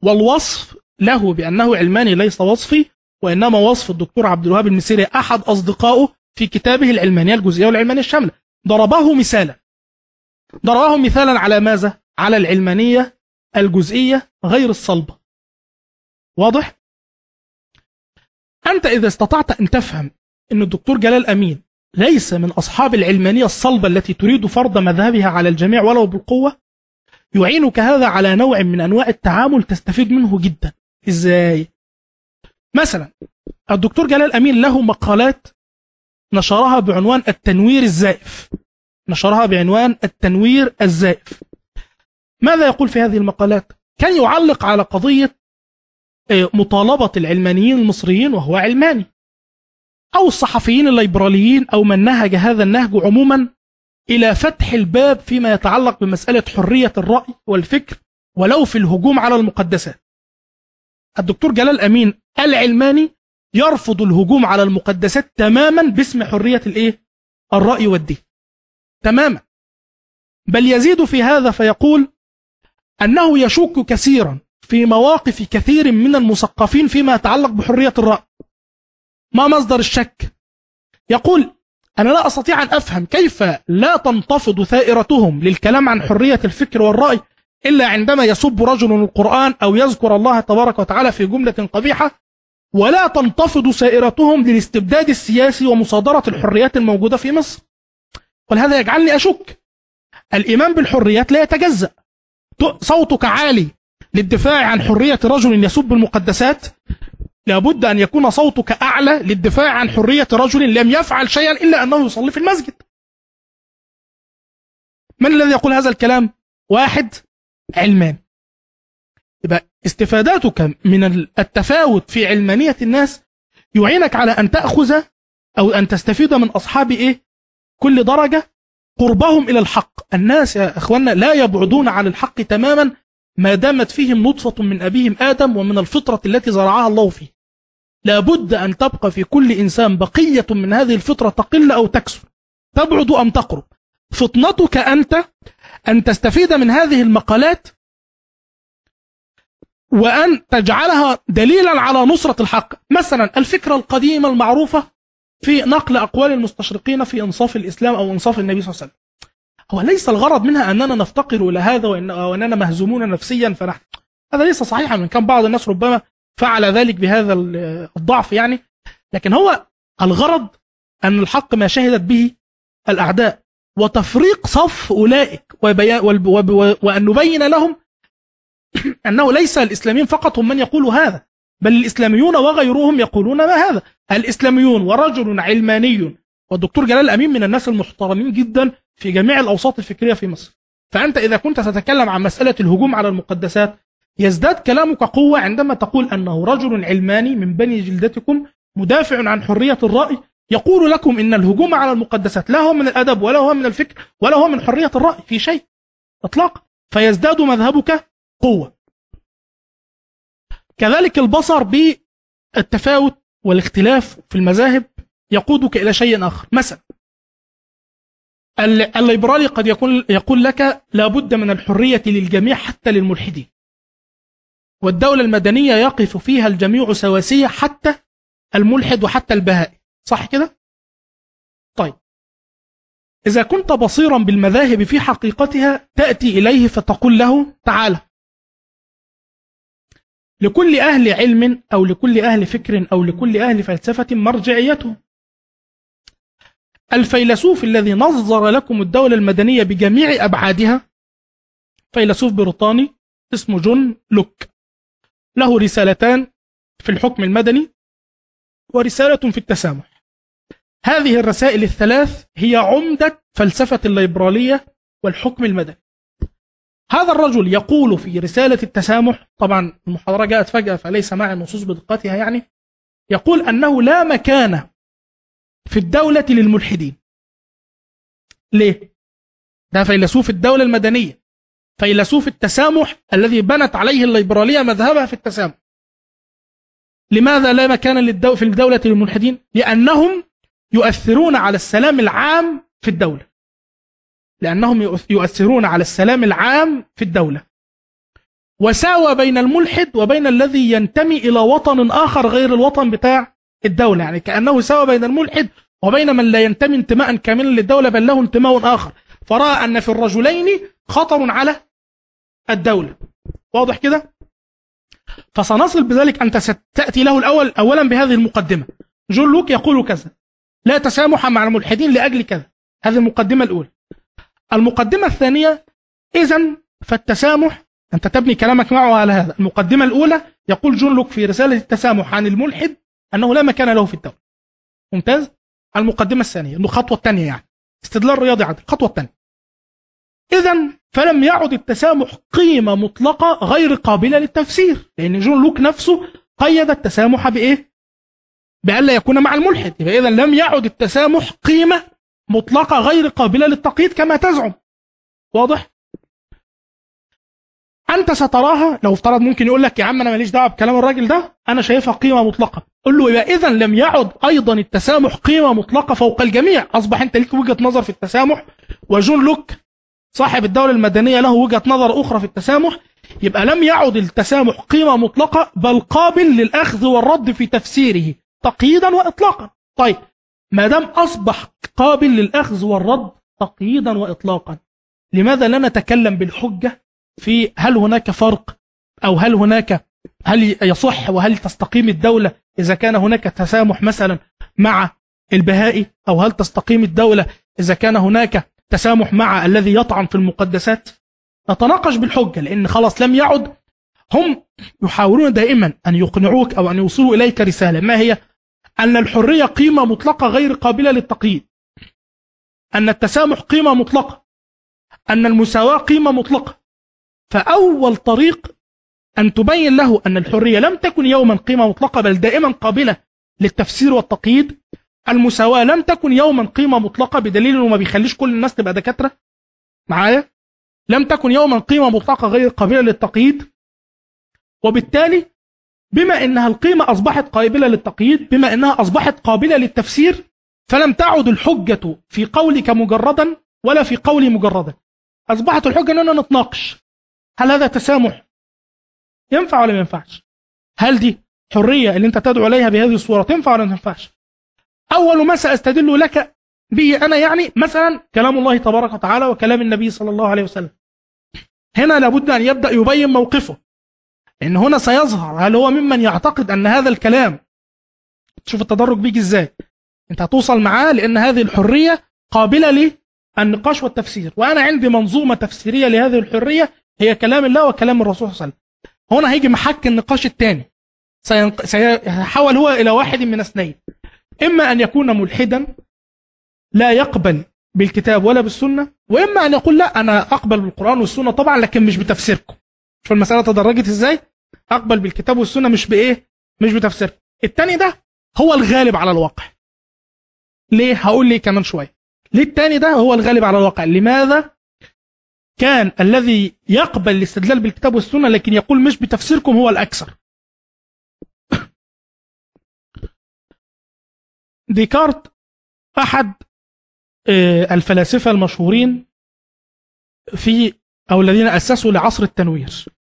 Speaker 2: والوصف له بأنه علماني ليس وصفي وإنما وصف الدكتور عبد الوهاب المسيري أحد أصدقائه في كتابه العلمانية الجزئية والعلمانية الشاملة ضربه مثالا ضربه مثالا على ماذا؟ على العلمانية الجزئية غير الصلبة واضح؟ أنت إذا استطعت أن تفهم أن الدكتور جلال أمين ليس من أصحاب العلمانية الصلبة التي تريد فرض مذهبها على الجميع ولو بالقوة يعينك هذا على نوع من أنواع التعامل تستفيد منه جدا إزاي؟ مثلا الدكتور جلال أمين له مقالات نشرها بعنوان التنوير الزائف. نشرها بعنوان التنوير الزائف. ماذا يقول في هذه المقالات؟ كان يعلق على قضية آه، مطالبة العلمانيين المصريين وهو علماني. أو الصحفيين الليبراليين أو من نهج هذا النهج عموما إلى فتح الباب فيما يتعلق بمسألة حرية الرأي والفكر ولو في الهجوم على المقدسات. الدكتور جلال أمين العلماني يرفض الهجوم على المقدسات تماما باسم حرية الإيه؟ الرأي والدين. تماما. بل يزيد في هذا فيقول أنه يشك كثيرا في مواقف كثير من المثقفين فيما يتعلق بحرية الرأي. ما مصدر الشك؟ يقول أنا لا أستطيع أن أفهم كيف لا تنتفض ثائرتهم للكلام عن حرية الفكر والرأي إلا عندما يسب رجل القرآن أو يذكر الله تبارك وتعالى في جملة قبيحة ولا تنتفض سائرتهم للاستبداد السياسي ومصادرة الحريات الموجودة في مصر. ولهذا يجعلني أشك. الإيمان بالحريات لا يتجزأ. صوتك عالي للدفاع عن حرية رجل يسب المقدسات. لابد أن يكون صوتك أعلى للدفاع عن حرية رجل لم يفعل شيئا إلا أنه يصلي في المسجد. من الذي يقول هذا الكلام؟ واحد علمان. يبقى استفاداتك من التفاوت في علمانية الناس يعينك على أن تأخذ أو أن تستفيد من أصحاب إيه؟ كل درجة قربهم إلى الحق. الناس يا أخوانا لا يبعدون عن الحق تماما ما دامت فيهم نطفة من أبيهم آدم ومن الفطرة التي زرعها الله فيه. لابد أن تبقى في كل إنسان بقية من هذه الفطرة تقل أو تكسر. تبعد أم تقرب. فطنتك أنت أن تستفيد من هذه المقالات وأن تجعلها دليلا على نصرة الحق. مثلا الفكرة القديمة المعروفة في نقل أقوال المستشرقين في إنصاف الإسلام أو إنصاف النبي صلى الله عليه وسلم. هو ليس الغرض منها أننا نفتقر إلى هذا وأننا مهزومون نفسيا فنحن. هذا ليس صحيحا. من كان بعض الناس ربما فعل ذلك بهذا الضعف يعني. لكن هو الغرض أن الحق ما شهدت به الأعداء. وتفريق صف أولئك. وأن نبين لهم أنه ليس الإسلاميين فقط هم من يقولوا هذا بل الإسلاميون وغيرهم يقولون ما هذا. الإسلاميون ورجل علماني والدكتور جلال أمين من الناس المحترمين جدا في جميع الأوساط الفكرية في مصر. فأنت إذا كنت تتكلم عن مسألة الهجوم على المقدسات يزداد كلامك قوة عندما تقول أنه رجل علماني من بني جلدتكم مدافع عن حرية الرأي يقول لكم إن الهجوم على المقدسات لا هو من الأدب ولا هو من الفكر ولا هو من حرية الرأي في شيء إطلاقا. فيزداد مذهبك قوة. كذلك البصر بالتفاوت والاختلاف في المذاهب يقودك إلى شيء آخر. مثلا الليبرالي قد يقول, يقول لك لابد من الحرية للجميع حتى للملحدين. والدولة المدنية يقف فيها الجميع سواسية حتى الملحد وحتى البهائي صح كده؟ طيب. إذا كنت بصيرا بالمذاهب في حقيقتها تأتي إليه فتقول له تعالى لكل أهل علم أو لكل أهل فكر أو لكل أهل فلسفة مرجعيته الفيلسوف الذي نظر لكم الدولة المدنية بجميع أبعادها فيلسوف بريطاني اسمه جون لوك. له رسالتان في الحكم المدني ورسالة في التسامح. هذه الرسائل الثلاث هي عمدة فلسفة الليبرالية والحكم المدني. هذا الرجل يقول في رسالة التسامح طبعا المحاضرة جاءت فجأة فليس معي النصوص بدقتها يعني يقول أنه لا مكان في الدولة للملحدين ليه؟ ده فيلسوف الدولة المدنية فيلسوف التسامح الذي بنت عليه الليبرالية مذهبها في التسامح لماذا لا مكان للدو في الدولة للملحدين؟ لأنهم يؤثرون على السلام العام في الدولة لأنهم يؤثرون على السلام العام في الدولة. وساوى بين الملحد وبين الذي ينتمي إلى وطن آخر غير الوطن بتاع الدولة. يعني كأنه ساوى بين الملحد وبين من لا ينتمي انتماء كاملا للدولة بل له انتماء آخر. فرأى أن في الرجلين خطر على الدولة. واضح كده؟ فسنصل بذلك أنت ستأتي له الأول أولا بهذه المقدمة. جون لوك يقول كذا لا تسامح مع الملحدين لأجل كذا. هذه المقدمة الأولى. المقدمة الثانية إذا فالتسامح أنت تبني كلامك معه على هذا. المقدمة الأولى يقول جون لوك في رسالة التسامح عن الملحد أنه لا مكان له في الدولة. ممتاز؟ المقدمة الثانية الخطوة الثانية يعني. استدلال رياضي عادي الخطوة الثانية إذا فلم يعد التسامح قيمة مطلقة غير قابلة للتفسير لأن جون لوك نفسه قيد التسامح بإيه؟ بألا يكون مع الملحد. يبقى إذا لم يعد التسامح قيمة مطلقة غير قابلة للتقييد كما تزعم. واضح؟ أنت ستراها لو افترض ممكن يقول لك يا عم أنا ماليش دعوة بكلام الراجل ده أنا شايفها قيمة مطلقة. قل له يبقى إذا لم يعد أيضا التسامح قيمة مطلقة فوق الجميع. أصبح أنت ليك وجهة نظر في التسامح. وجون لوك صاحب الدولة المدنية له وجهة نظر أخرى في التسامح. يبقى لم يعد التسامح قيمة مطلقة بل قابل للأخذ والرد في تفسيره تقييدا وإطلاقا. طيب ما دام أصبح قابل للأخذ والرد تقييدا وإطلاقا لماذا لا نتكلم بالحجة في هل هناك فرق أو هل هناك هل يصح وهل تستقيم الدولة إذا كان هناك تسامح مثلا مع البهائي أو هل تستقيم الدولة إذا كان هناك تسامح مع الذي يطعن في المقدسات؟ نتناقش بالحجة لأن خلاص لم يعد هم يحاولون دائما أن يقنعوك أو أن يوصلوا إليك رسالة. ما هي أن الحرية قيمة مطلقة غير قابلة للتقييد. أن التسامح قيمة مطلقة. أن المساواة قيمة مطلقة. فأول طريق أن تبين له أن الحرية لم تكن يوما قيمة مطلقة بل دائما قابلة للتفسير والتقييد. المساواة لم تكن يوما قيمة مطلقة بدليل أنه ما بيخليش كل الناس تبقى دكاترة. معايا؟ لم تكن يوما قيمة مطلقة غير قابلة للتقييد. وبالتالي بما أنها القيمة أصبحت قابلة للتقييد بما أنها أصبحت قابلة للتفسير فلم تعد الحجة في قولك مجردا ولا في قولي مجردا. أصبحت الحجة أننا نتناقش. هل هذا تسامح؟ ينفع ولا ما ينفعش؟ هل دي حرية اللي أنت تدعو عليها بهذه الصورة تنفع ولا ما تنفعش؟ أول ما سأستدل لك به أنا يعني مثلا كلام الله تبارك وتعالى وكلام النبي صلى الله عليه وسلم. هنا لابد أن يبدأ يبين موقفه. لأن هنا سيظهر هل هو ممن يعتقد أن هذا الكلام تشوف التدرج بيجي إزاي. أنت هتوصل معاه لأن هذه الحرية قابلة للنقاش والتفسير وأنا عندي منظومة تفسيرية لهذه الحرية هي كلام الله وكلام الرسول صلى الله عليه وسلم. هنا هيجي محك النقاش الثاني. سيحول هو إلى واحد من اثنين. إما أن يكون ملحدا لا يقبل بالكتاب ولا بالسنة وإما أن يقول لا أنا أقبل بالقرآن والسنة طبعا لكن مش بتفسيركم. شوف المسألة تدرجت إزاي؟ أقبل بالكتاب والسنة مش بإيه؟ مش بتفسيركم الثاني ده هو الغالب على الواقع. ليه؟ هقول ليه كمان شوية. ليه الثاني ده هو الغالب على الواقع؟ لماذا كان الذي يقبل الاستدلال بالكتاب والسنة لكن يقول مش بتفسيركم هو الأكثر؟ ديكارت أحد الفلاسفة المشهورين في أو الذين أسسوا لعصر التنوير.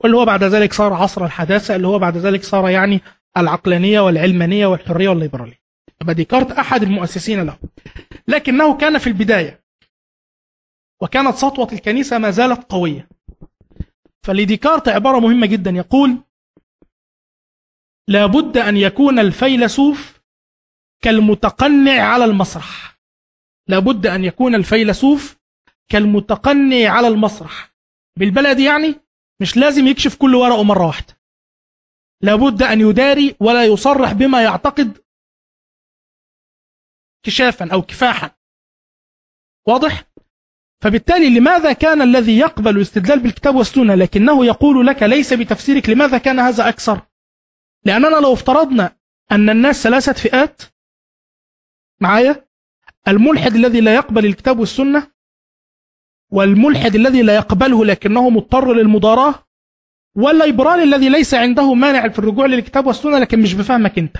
Speaker 2: واللي هو بعد ذلك صار عصر الحداثة اللي هو بعد ذلك صار يعني العقلانية والعلمانية والحرية والليبرالية. ديكارت أحد المؤسسين له. لكنه كان في البداية. وكانت سطوة الكنيسة ما زالت قوية. فلديكارت عبارة مهمة جدا. يقول لابد أن يكون الفيلسوف كالمتقنع على المسرح. لابد أن يكون الفيلسوف كالمتقنع على المسرح. بالبلد يعني؟ مش لازم يكشف كل ورقه مرة واحدة. لابد أن يداري ولا يصرح بما يعتقد كشافا أو كفاحا. واضح؟ فبالتالي لماذا كان الذي يقبل الاستدلال بالكتاب والسنة لكنه يقول لك ليس بتفسيرك؟ لماذا كان هذا أكثر؟ لأننا لو افترضنا أن الناس ثلاثة فئات معايا؟ الملحد الذي لا يقبل الكتاب والسنة والملحد الذي لا يقبله لكنه مضطر للمضاراة والليبرالي الذي ليس عنده مانع في الرجوع للكتاب والسنة لكن مش بفهمك أنت.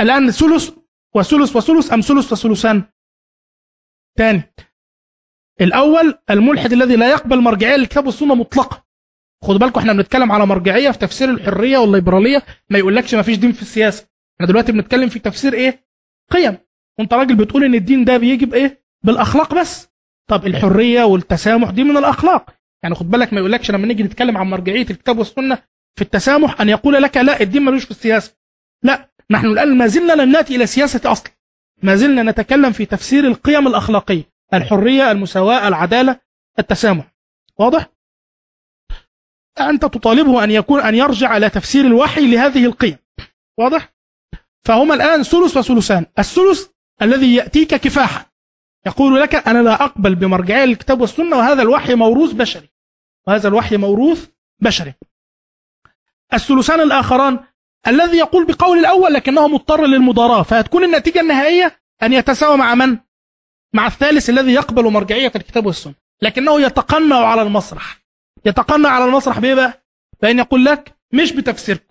Speaker 2: الآن ثلث وثلث وثلث أم ثلث وثلثان؟ تاني. الأول الملحد الذي لا يقبل مرجعية للكتاب والسنة مطلقة. خدوا بالكم إحنا بنتكلم على مرجعية في تفسير الحرية والليبرالية ما يقولكش ما فيش دين في السياسة. إحنا دلوقتي بنتكلم في تفسير إيه؟ قيم. وانت راجل بتقول إن الدين ده بيجي بايه بالاخلاق بس. طب الحرية والتسامح دي من الأخلاق. يعني خد بالك ما يقولكش لما نيجي نتكلم عن مرجعية الكتاب والسنة في التسامح أن يقول لك لا الدين ملوش في السياسة. لا نحن الآن ما زلنا لم نأتي إلى سياسة أصلا ما زلنا نتكلم في تفسير القيم الأخلاقية. الحرية المساواة العدالة التسامح. واضح؟ أنت تطالبه أن يكون أن يرجع إلى تفسير الوحي لهذه القيم. واضح؟ فهما الآن ثلث وثلثان. الثلث الذي يأتيك كفاحا. يقول لك أنا لا أقبل بمرجعية للكتاب والسنة وهذا الوحي موروث بشري وهذا الوحي موروث بشري الثلثان الآخران الذي يقول بقول الأول لكنه مضطر للمضاراة فهتكون النتيجة النهائية أن يتساوى مع من؟ مع الثالث الذي يقبل مرجعية الكتاب والسنة لكنه يتقنع على المسرح يتقنع على المسرح بإيه بقى؟ بأن يقول لك مش بتفسيركم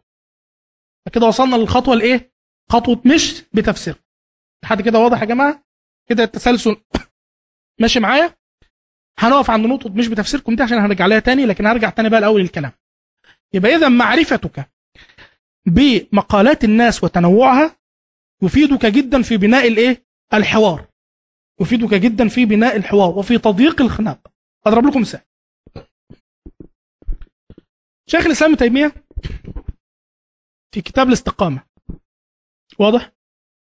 Speaker 2: كده وصلنا للخطوة الإيه؟ خطوة مش بتفسيركم لحد كده واضح يا جماعة؟ كده التسلسل ماشي معايا؟ هنقف عند نقطة مش بتفسيركم دي عشان هنرجع لها تاني لكن هرجع تاني بقى لأول الكلام. يبقى إذا معرفتك بمقالات الناس وتنوعها يفيدك جدا في بناء الإيه؟ الحوار. يفيدك جدا في بناء الحوار وفي تضييق الخناق. أضرب لكم مثال. شيخ الإسلام ابن تيمية في كتاب الاستقامة واضح؟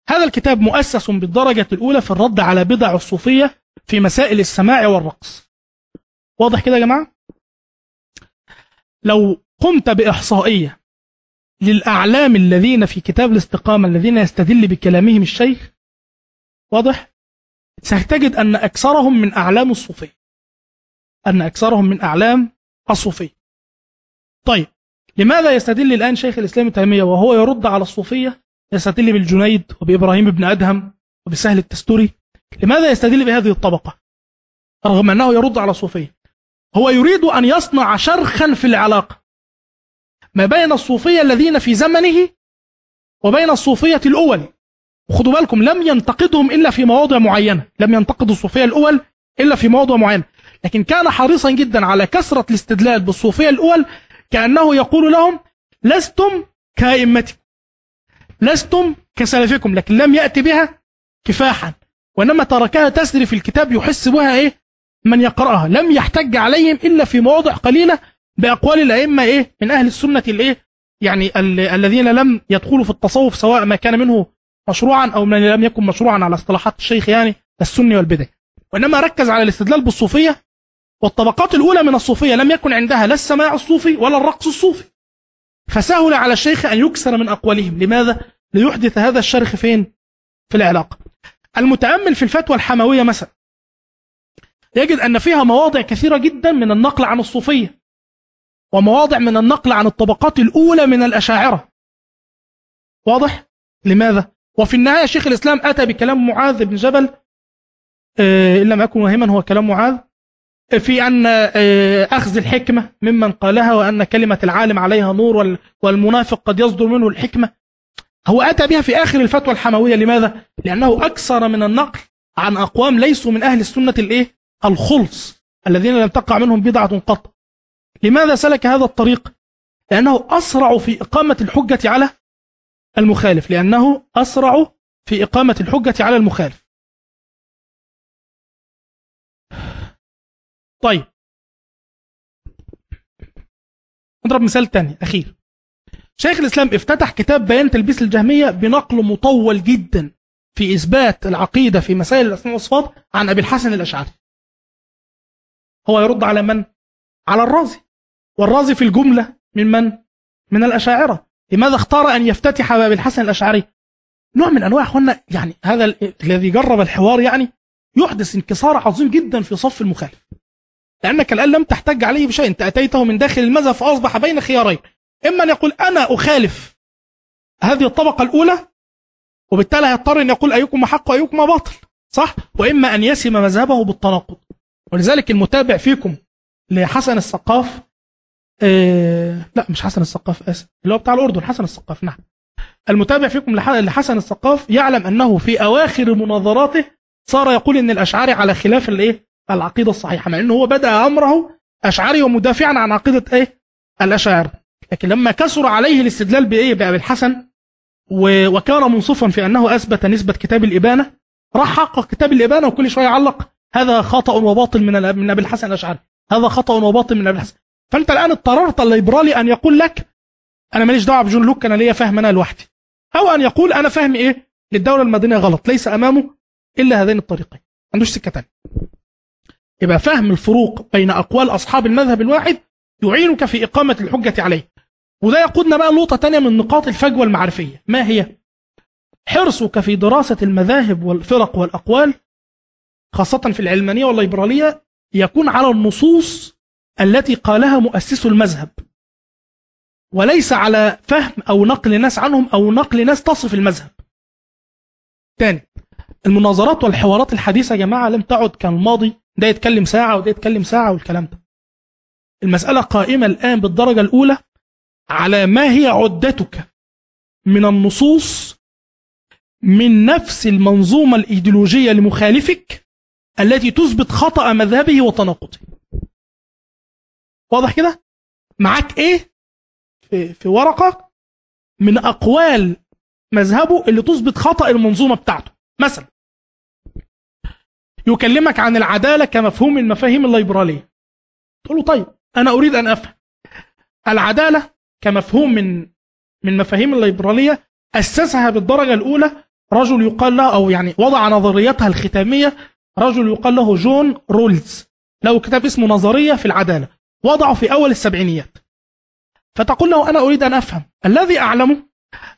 Speaker 2: هذا الكتاب مؤسس بالدرجة الأولى في الرد على بدع الصوفية في مسائل السماع والرقص. واضح كده يا جماعة؟ لو قمت بإحصائية للأعلام الذين في كتاب الاستقامة الذين يستدل بكلامهم الشيخ واضح؟ ستجد أن أكثرهم من أعلام الصوفية. أن أكثرهم من أعلام الصوفية. طيب لماذا يستدل الآن شيخ الإسلام تيمية وهو يرد على الصوفية؟ يستدل بالجنيد وبإبراهيم بن أدهم وبسهل التستوري. لماذا يستدل بهذه الطبقة؟ رغم أنه يرد على الصوفية هو يريد أن يصنع شرخا في العلاقة ما بين الصوفية الذين في زمنه وبين الصوفية الأول. وخدوا بالكم لم ينتقدهم إلا في مواضع معينة. لم ينتقد الصوفية الأول إلا في مواضع معينة. لكن كان حريصا جدا على كثرة الاستدلال بالصوفية الأول كأنه يقول لهم لستم كائمتكم. لستم كسلفكم لكن لم يأتي بها كفاحا. وإنما تركها تسري في الكتاب يحس بها إيه؟ من يقرأها. لم يحتج عليهم إلا في مواضع قليلة بأقوال الأئمة إيه؟ من أهل السنة الإيه؟ يعني ال الذين لم يدخلوا في التصوف سواء ما كان منه مشروعا أو من لم يكن مشروعا على اصطلاحات الشيخ يعني السني والبدعي. وإنما ركز على الاستدلال بالصوفية. والطبقات الأولى من الصوفية لم يكن عندها لا السماع الصوفي ولا الرقص الصوفي. فسهل على الشيخ أن يكسر من أقوالهم. لماذا؟ ليحدث هذا الشرخ فين؟ في العلاقه المتأمل في الفتوى الحمويه مثلا. يجد أن فيها مواضع كثيرة جدا من النقل عن الصوفية ومواضع من النقل عن الطبقات الأولى من الأشاعرة. واضح؟ لماذا؟ وفي النهاية شيخ الإسلام أتى بكلام معاذ بن جبل آه، إن لم يكن وهما هو كلام معاذ. في أن آه، أخذ الحكمة ممن قالها وأن كلمة العالم عليها نور والمنافق قد يصدر منه الحكمة هو أتى بها في آخر الفتوى الحموية لماذا؟ لأنه أكثر من النقل عن أقوام ليسوا من أهل السنة الإيه؟ الخلص الذين لم تقع منهم بدعة قط لماذا سلك هذا الطريق؟ لأنه أسرع في إقامة الحجة على المخالف لأنه أسرع في إقامة الحجة على المخالف طيب. نضرب مثال تاني أخير. شيخ الإسلام افتتح كتاب بيان تلبيس الجهمية بنقل مطول جدا في إثبات العقيدة في مسائل الأسماء والصفات عن أبي الحسن الأشعري. هو يرد على من؟ على الرازي. والرازي في الجملة من من؟ من الأشاعرة. لماذا اختار أن يفتتح باب الحسن الأشعري؟ نوع من أنواع أخوانا يعني هذا الذي جرب الحوار يعني يحدث انكسار عظيم جدا في صف المخالف. لأنك الآن لم تحتج عليه بشيء. أنت أتيته من داخل المذهب فأصبح بين خيارين. إما أن يقول أنا أخالف هذه الطبقة الأولى وبالتالي هيضطر أن يقول أيكم حق وأيكم باطل صح؟ وإما أن يسم مذهبه بالتناقض. ولذلك المتابع فيكم لحسن السقاف إيه لا مش حسن السقاف آسف اللي هو بتاع الأردن حسن السقاف نعم. المتابع فيكم لحسن السقاف يعلم أنه في أواخر مناظراته صار يقول إن الاشعري على خلاف الإيه؟ العقيدة الصحيحة مع إنه هو بدأ أمره أشعري ومدافعا عن عقيدة إيه؟ الاشاعره لكن لما كسر عليه الاستدلال بإيه؟ بأبي الحسن وكان منصفا في أنه أثبت نسبة كتاب الإبانة راح حقق كتاب الإبانة وكل شوية يعلق هذا خطأ وباطل من من أبي الحسن الأشعري. هذا خطأ وباطل من أبي الحسن. فأنت الآن اضطررت الليبرالي أن يقول لك أنا ماليش دعوة بجون لوك أنا ليا فهم أنا لوحدي. أو أن يقول أنا فهم إيه؟ للدولة المدنية غلط ليس أمامه إلا هذين الطريقين. ما عندوش سكة ثانية يبقى فهم الفروق بين أقوال أصحاب المذهب الواحد يعينك في إقامة الحجة عليه. وده يقودنا بقى نقطة ثانية من نقاط الفجوة المعرفية. ما هي؟ حرصك في دراسة المذاهب والفرق والأقوال خاصة في العلمانية والليبرالية يكون على النصوص التي قالها مؤسس المذهب. وليس على فهم أو نقل ناس عنهم أو نقل ناس تصف المذهب. تاني المناظرات والحوارات الحديثة يا جماعة لم تعد كالماضي ده يتكلم ساعة وده يتكلم ساعة والكلام ده. المسألة قائمة الآن بالدرجة الأولى على ما هي عدتك من النصوص من نفس المنظومة الإيديولوجية لمخالفك التي تثبت خطأ مذهبه وتناقضه. واضح كده؟ معاك إيه؟ في, في ورقة من أقوال مذهبه اللي تثبت خطأ المنظومة بتاعته. مثلا يكلمك عن العدالة كمفهوم من المفاهيم الليبرالية. تقول له طيب أنا أريد أن أفهم. العدالة كمفهوم من من مفاهيم الليبرالية أسسها بالدرجة الأولى رجل يقال له أو يعني وضع نظريتها الختامية رجل يقال له جون رولز. له كتاب اسمه نظرية في العدالة. وضعه في أول السبعينيات. فتقول له أنا أريد أن أفهم. الذي أعلمه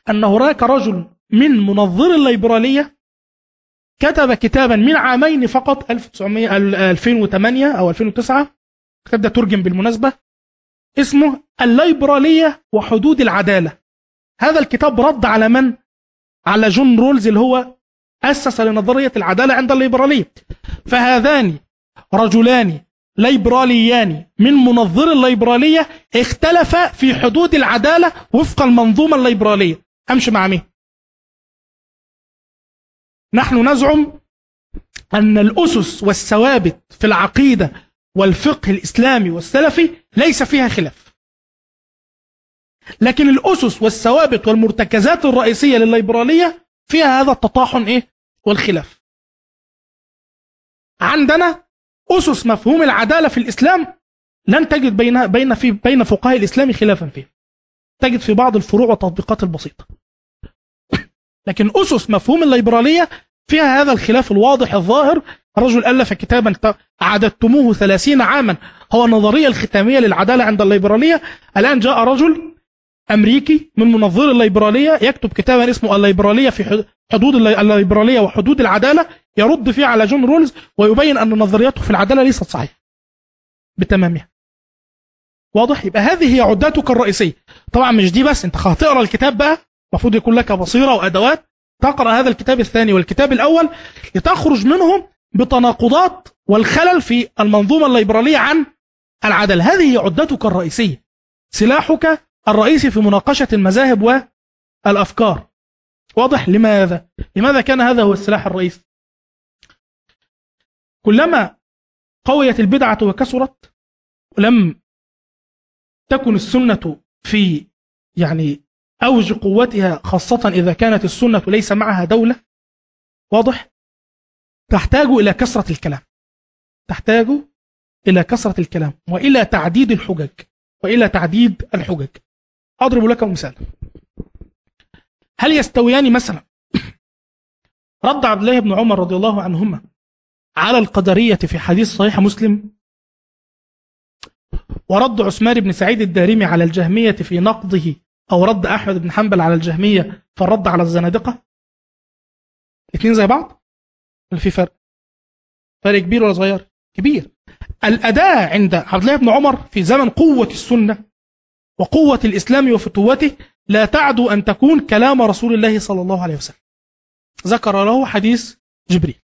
Speaker 2: أن هناك رجل من منظر الليبرالية كتب كتابا من عامين فقط 1900 2008 أو 2009 الكتاب ده ترجم بالمناسبة. اسمه الليبرالية وحدود العدالة. هذا الكتاب رد على من؟ على جون رولز اللي هو أسس لنظرية العدالة عند الليبرالية. فهذان رجلان ليبراليان من منظري الليبرالية اختلفا في حدود العدالة وفق المنظومة الليبرالية. أمشي مع مين؟ نحن نزعم أن الأسس والثوابت في العقيدة والفقه الإسلامي والسلفي ليس فيها خلاف. لكن الأسس والثوابت والمرتكزات الرئيسية للليبرالية فيها هذا التطاحن إيه؟ والخلاف. عندنا أسس مفهوم العدالة في الإسلام لن تجد بين بين في بين فقهاء الإسلام خلافا فيه. تجد في بعض الفروع والتطبيقات البسيطة. لكن أسس مفهوم الليبرالية فيها هذا الخلاف الواضح الظاهر. الرجل ألف كتابا عددتموه ثلاثين عاما. هو النظرية الختامية للعدالة عند الليبرالية. الآن جاء رجل أمريكي من منظري الليبرالية يكتب كتابا اسمه الليبرالية في حدود الليبرالية وحدود العدالة. يرد فيه على جون رولز ويبين أن نظريته في العدالة ليست صحيحة. بتمامها. واضح؟ يبقى هذه هي عدتك الرئيسية. طبعا مش دي بس. أنت هتقرا الكتاب بقى. المفروض يكون لك بصيرة وأدوات. تقرأ هذا الكتاب الثاني والكتاب الأول لتخرج منهم بتناقضات والخلل في المنظومة الليبرالية عن العدل. هذه عدتك الرئيسية. سلاحك الرئيسي في مناقشة المذاهب والأفكار. واضح؟ لماذا؟ لماذا كان هذا هو السلاح الرئيسي؟ كلما قويت البدعة وكثرت ولم تكن السنة في يعني أوج قوتها خاصة إذا كانت السنة ليس معها دولة. واضح؟ تحتاج إلى كثرة الكلام. تحتاج إلى كثرة الكلام وإلى تعديد الحجج وإلى تعديد الحجج. أضرب لك مثال. هل يستويان مثلا رد عبد الله بن عمر رضي الله عنهما على القدرية في حديث صحيح مسلم؟ ورد عثمان بن سعيد الدارمي على الجهمية في نقضه أو رد أحمد بن حنبل على الجهمية فالرد على الزنادقة؟ الاثنين زي بعض؟ ولا في فرق؟ فرق كبير ولا صغير؟ كبير. الأداة عند عبد الله بن عمر في زمن قوة السنة وقوة الإسلام وفتوته لا تعدو أن تكون كلام رسول الله صلى الله عليه وسلم. ذكر له حديث جبريل.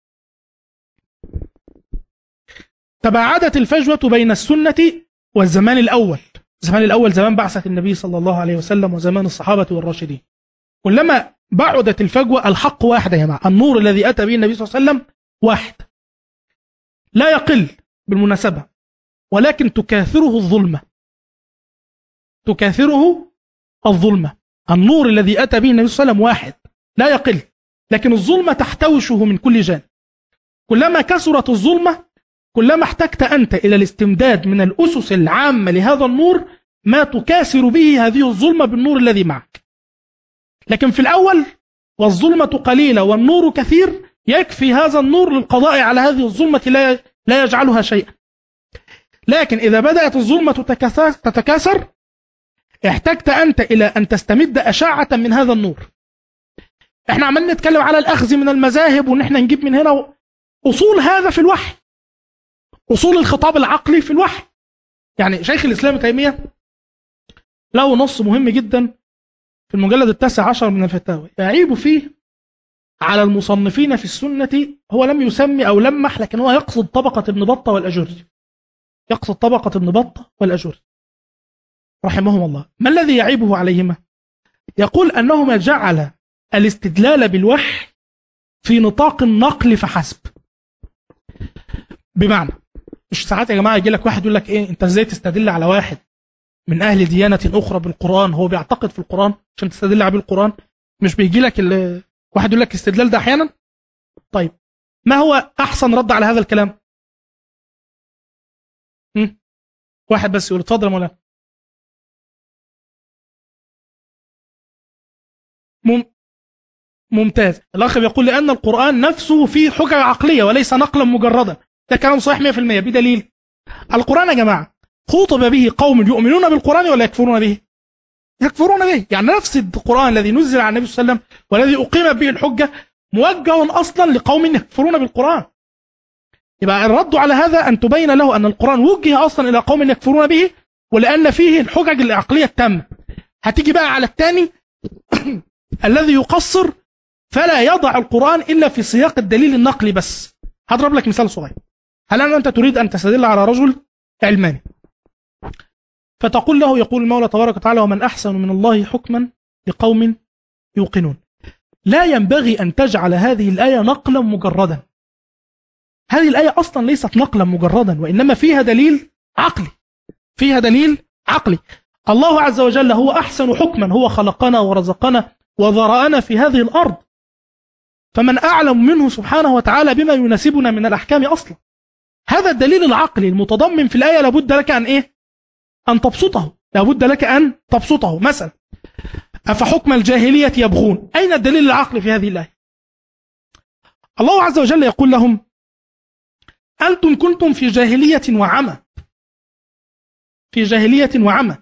Speaker 2: تباعدت الفجوة بين السنة والزمان الأول. الزمان الأول زمان بعثة النبي صلى الله عليه وسلم وزمان الصحابة والراشدين. كلما بعدت الفجوة الحق واحد يا جماعة النور الذي أتى به النبي صلى الله عليه وسلم واحد. لا يقل بالمناسبة ولكن تكاثره الظلمة. تكاثره الظلمة. النور الذي أتى به النبي صلى الله عليه وسلم واحد لا يقل لكن الظلمة تحتوشه من كل جانب. كلما كثرت الظلمة كلما احتجت أنت إلى الاستمداد من الأسس العامة لهذا النور ما تكاسر به هذه الظلمة بالنور الذي معك. لكن في الأول والظلمة قليلة والنور كثير يكفي هذا النور للقضاء على هذه الظلمة لا لا يجعلها شيئا. لكن إذا بدأت الظلمة تتكاثر احتجت أنت إلى أن تستمد أشعة من هذا النور. إحنا عمالين نتكلم على الأخذ من المذاهب وان إحنا نجيب من هنا و... اصول هذا في الوحي. أصول الخطاب العقلي في الوحي. يعني شيخ الإسلام ابن تيمية له نص مهم جدا في المجلد التاسع عشر من الفتاوى. يعيب فيه على المصنفين في السنة هو لم يسمي أو لمح لكن هو يقصد طبقة ابن بطة والأجري. يقصد طبقة ابن بطة والأجري. رحمهم الله. ما الذي يعيبه عليهما؟ يقول أنهما جعل الاستدلال بالوحي في نطاق النقل فحسب. بمعنى مش ساعات يا جماعة يجي لك واحد يقول لك إيه أنت إزاي تستدل على واحد من أهل ديانة أخرى بالقرآن؟ هو بيعتقد في القرآن عشان تستدل عليه بالقرآن؟ مش بيجي لك واحد يقول لك استدلال ده أحيانا؟ طيب ما هو أحسن رد على هذا الكلام؟ هم؟ واحد بس يقول اتفضل يا مولانا. مم... ممتاز. الأخ بيقول لأن القرآن نفسه فيه حجج عقلية وليس نقلا مجردا. ده كلام صحيح 100% بدليل. القرآن يا جماعة خطب به قوم يؤمنون بالقرآن ولا يكفرون به؟ يكفرون به. يعني نفس القرآن الذي نزل على النبي صلى الله عليه وسلم والذي أقيمت به الحجة موجه أصلا لقوم يكفرون بالقرآن. يبقى الرد على هذا أن تبين له أن القرآن وجه أصلا إلى قوم يكفرون به ولأن فيه الحجج العقلية التامة. هتيجي بقى على الثاني الذي يقصر فلا يضع القرآن إلا في سياق الدليل النقلي بس. هضرب لك مثال صغير. هل أنت تريد أن تستدل على رجل علماني؟ فتقول له يقول المولى تبارك وتعالى ومن أحسن من الله حكما لقوم يوقنون. لا ينبغي أن تجعل هذه الآية نقلا مجردا. هذه الآية أصلا ليست نقلا مجردا وإنما فيها دليل عقلي. فيها دليل عقلي. الله عز وجل هو أحسن حكما هو خلقنا ورزقنا وذرأنا في هذه الأرض. فمن أعلم منه سبحانه وتعالى بما يناسبنا من الأحكام أصلا. هذا الدليل العقلي المتضمن في الآية لابد لك أن إيه؟ أن تبسطه. لابد لك أن تبسطه. مثلا أفحكم الجاهلية يبغون؟ أين الدليل العقلي في هذه الآية؟ الله عز وجل يقول لهم أنتم كنتم في جاهلية وعمى. في جاهلية وعمى.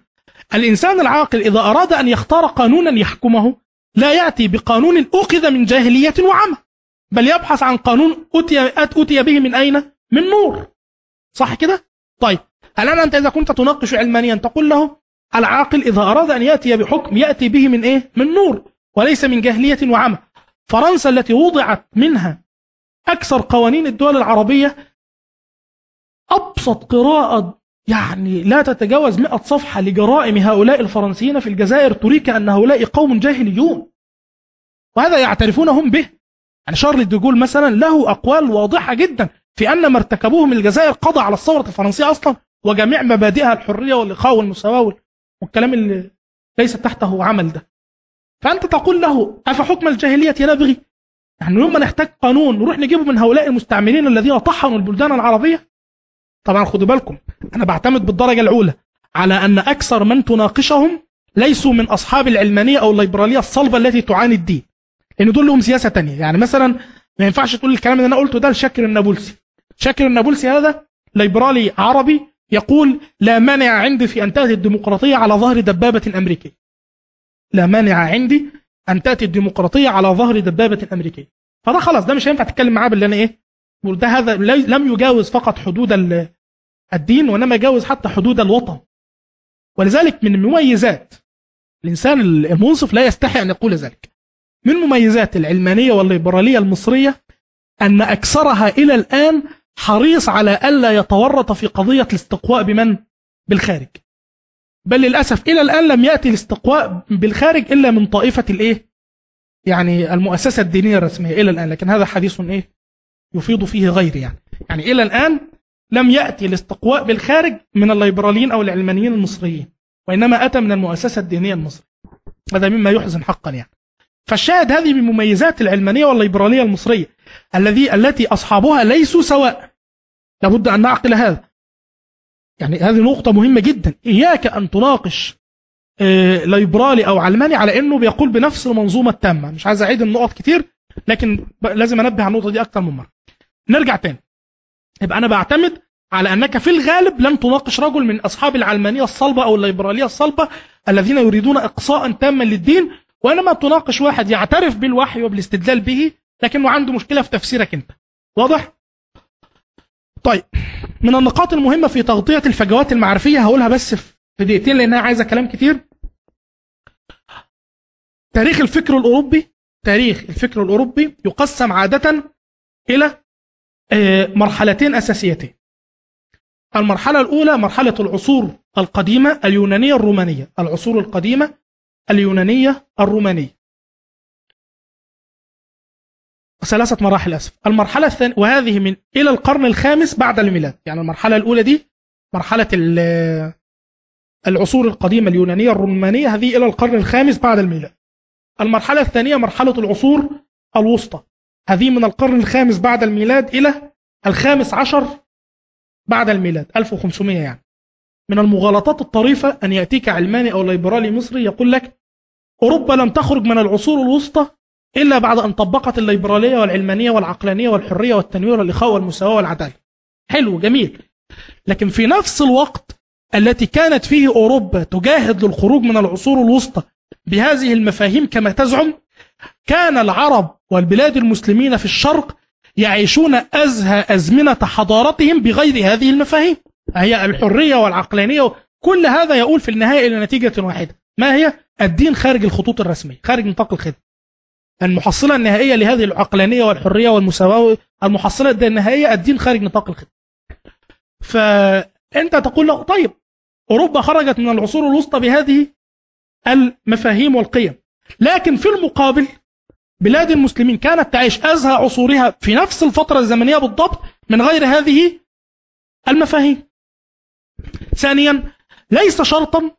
Speaker 2: الإنسان العاقل إذا أراد أن يختار قانونا يحكمه لا يأتي بقانون أخذ من جاهلية وعمى بل يبحث عن قانون أتي, أتي به من أين؟ من نور. صح كده؟ طيب الآن أنت إذا كنت تناقش علمانيا تقول له العاقل إذا أراد أن يأتي بحكم يأتي به من إيه؟ من نور وليس من جاهلية وعمى. فرنسا التي وضعت منها أكثر قوانين الدول العربية أبسط قراءة يعني لا تتجاوز 100 صفحة لجرائم هؤلاء الفرنسيين في الجزائر تريك أن هؤلاء قوم جاهليون. وهذا يعترفون هم به. يعني شارل ديجول مثلا له أقوال واضحة جدا. في أن ما ارتكبوه من الجزائر قضى على الثورة الفرنسية أصلا وجميع مبادئها الحرية والإخاء والمساواة والكلام اللي ليس تحته عمل ده. فأنت تقول له أفحكم الجاهلية نبغي؟ يعني يوم ما نحتاج قانون نروح نجيبه من هؤلاء المستعمرين الذين طحنوا البلدان العربية؟ طبعا خدوا بالكم أنا بعتمد بالدرجة الأولى على أن أكثر من تناقشهم ليسوا من أصحاب العلمانية أو الليبرالية الصلبة التي تعاني الدين لأن دول لهم سياسة تانية. يعني مثلا ما ينفعش تقول الكلام اللي أنا قلته ده لشاكر النابلسي. شاكر النابلسي هذا ليبرالي عربي يقول لا مانع عندي في أن تأتي الديمقراطية على ظهر دبابة أمريكية. لا مانع عندي أن تأتي الديمقراطية على ظهر دبابة أمريكية. فده خلاص ده مش هينفع تتكلم معاه باللي إيه بقول ده هذا لم يجاوز فقط حدود ال- الدين وإنما يجاوز حتى حدود الوطن. ولذلك من مميزات الإنسان المنصف لا يستحي أن يقول ذلك. من مميزات العلمانية والليبرالية المصرية أن أكثرها إلى الآن حريص على ألا يتورط في قضية الاستقواء بمن؟ بالخارج بل للأسف إلى الآن لم يأتي الاستقواء بالخارج إلا من طائفة الإيه؟ يعني المؤسسة الدينية الرسمية إلى الآن لكن هذا حديث إيه؟ يفيض فيه غيري يعني يعني إلى الآن لم يأتي الاستقواء بالخارج من الليبراليين أو العلمانيين المصريين وإنما أتى من المؤسسة الدينية المصرية هذا مما يحزن حقا يعني فالشاهد هذه من مميزات العلمانية والليبرالية المصرية الذي التي أصحابها ليسوا سواء. لابد أن نعقل هذا. يعني هذه نقطة مهمة جدا. إياك أن تناقش آه، ليبرالي أو علماني على أنه بيقول بنفس المنظومة التامة. مش عايز أعيد النقط كتير لكن لازم أنبه على النقطة دي أكتر من مرة. نرجع تاني. يبقى أنا بعتمد على أنك في الغالب لن تناقش رجل من أصحاب العلمانية الصلبة أو الليبرالية الصلبة الذين يريدون إقصاء تاما للدين وإنما تناقش واحد يعترف بالوحي وبالاستدلال به لكنه عنده مشكلة في تفسيرك أنت. واضح؟ طيب من النقاط المهمة في تغطية الفجوات المعرفية هقولها بس في دقيقتين لأنها عايزة كلام كتير. تاريخ الفكر الأوروبي تاريخ الفكر الأوروبي يقسم عادة إلى آه، مرحلتين أساسيتين. المرحلة الأولى مرحلة العصور القديمة اليونانية الرومانية. العصور القديمة اليونانية الرومانية. ثلاثة مراحل أسف. المرحلة الثانية وهذه من إلى القرن الخامس بعد الميلاد. يعني المرحلة الأولى دي مرحلة العصور القديمة اليونانية الرومانية هذه إلى القرن الخامس بعد الميلاد. المرحلة الثانية مرحلة العصور الوسطى. هذه من القرن الخامس بعد الميلاد إلى الخامس عشر بعد الميلاد 1500 يعني. من المغالطات الطريفة أن يأتيك علماني أو ليبرالي مصري يقول لك أوروبا لم تخرج من العصور الوسطى إلا بعد أن طبقت الليبرالية والعلمانية والعقلانية والحرية والتنوير والإخاء والمساواة والعدالة. حلو جميل. لكن في نفس الوقت التي كانت فيه أوروبا تجاهد للخروج من العصور الوسطى بهذه المفاهيم كما تزعم كان العرب والبلاد المسلمين في الشرق يعيشون أزهى أزمنة حضارتهم بغير هذه المفاهيم. هي الحرية والعقلانية كل هذا يقول في النهاية إلى نتيجة واحدة. ما هي؟ الدين خارج الخطوط الرسمية خارج نطاق الخدمة. المحصلة النهائية لهذه العقلانية والحرية والمساواة المحصلة النهائية الدين خارج نطاق الخدمة. فأنت تقول له طيب أوروبا خرجت من العصور الوسطى بهذه المفاهيم والقيم. لكن في المقابل بلاد المسلمين كانت تعيش أزهى عصورها في نفس الفترة الزمنية بالضبط من غير هذه المفاهيم. ثانيا ليس شرطا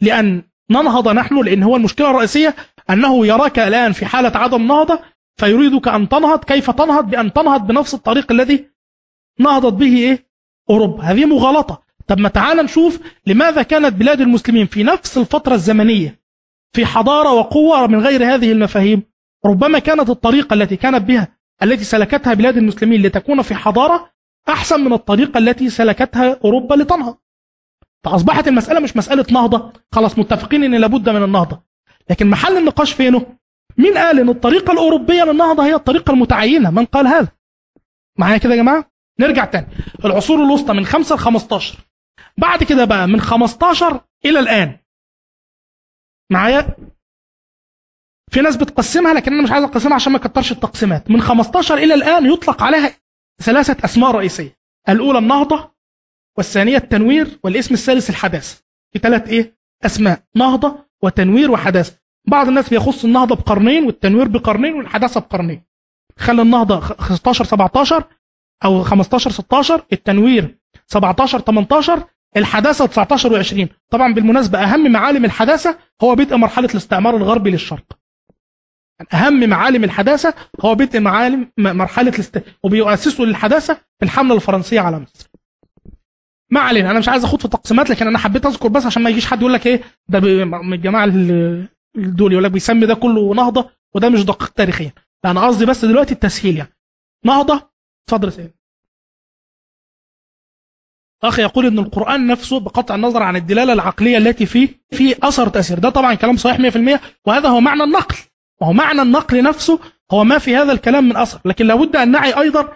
Speaker 2: لأن ننهض نحن لأن هو المشكلة الرئيسية أنه يراك الآن في حالة عدم نهضة فيريدك أن تنهض كيف تنهض؟ بأن تنهض بنفس الطريق الذي نهضت به إيه؟ أوروبا. هذه مغالطة. طب ما تعال نشوف لماذا كانت بلاد المسلمين في نفس الفترة الزمنية في حضارة وقوة من غير هذه المفاهيم ربما كانت الطريقة التي كانت بها التي سلكتها بلاد المسلمين لتكون في حضارة أحسن من الطريقة التي سلكتها أوروبا لتنهض. فأصبحت المسألة مش مسألة نهضة. خلاص متفقين أن لابد من النهضة. لكن محل النقاش فينه؟ مين قال أن الطريقة الأوروبية للنهضة هي الطريقة المتعينة؟ من قال هذا. معايا كده يا جماعة؟ نرجع تاني. العصور الوسطى من 5 ل 15 بعد كده بقى من 15 إلى الآن. معايا؟ في ناس بتقسمها لكن أنا مش عايز أقسمها عشان ما اكترش التقسيمات. من 15 إلى الآن يطلق عليها ثلاثة أسماء رئيسية. الأولى النهضة والثانية التنوير والاسم الثالث الحداثه في ثلاث إيه؟ أسماء نهضة وتنوير وحداثه بعض الناس بيخص النهضة بقرنين والتنوير بقرنين والحداثة بقرنين. خلي النهضة 16 17 أو 15 16 التنوير 17 18 الحداثة 19 و20 طبعا بالمناسبة أهم معالم الحداثة هو بدء مرحلة الاستعمار الغربي للشرق. أهم معالم الحداثة هو بدء معالم مرحلة الاست... وبيؤسسوا للحداثة في الحملة الفرنسية على مصر. ما علينا أنا مش عايز أخوض في تقسيمات لكن أنا حبيت أذكر بس عشان ما يجيش حد يقول لك إيه ده من الجماعة دول يقول لك بيسمي ده كله نهضة وده مش دقيق تاريخيا. لا أنا قصدي بس دلوقتي التسهيل يعني. نهضة اتفضل سيدي. أخ يقول إن القرآن نفسه بقطع النظر عن الدلالة العقلية التي فيه في أثر تأثير. ده طبعا كلام صحيح 100% وهذا هو معنى النقل. وهو معنى النقل نفسه هو ما في هذا الكلام من أثر. لكن لابد أن نعي أيضا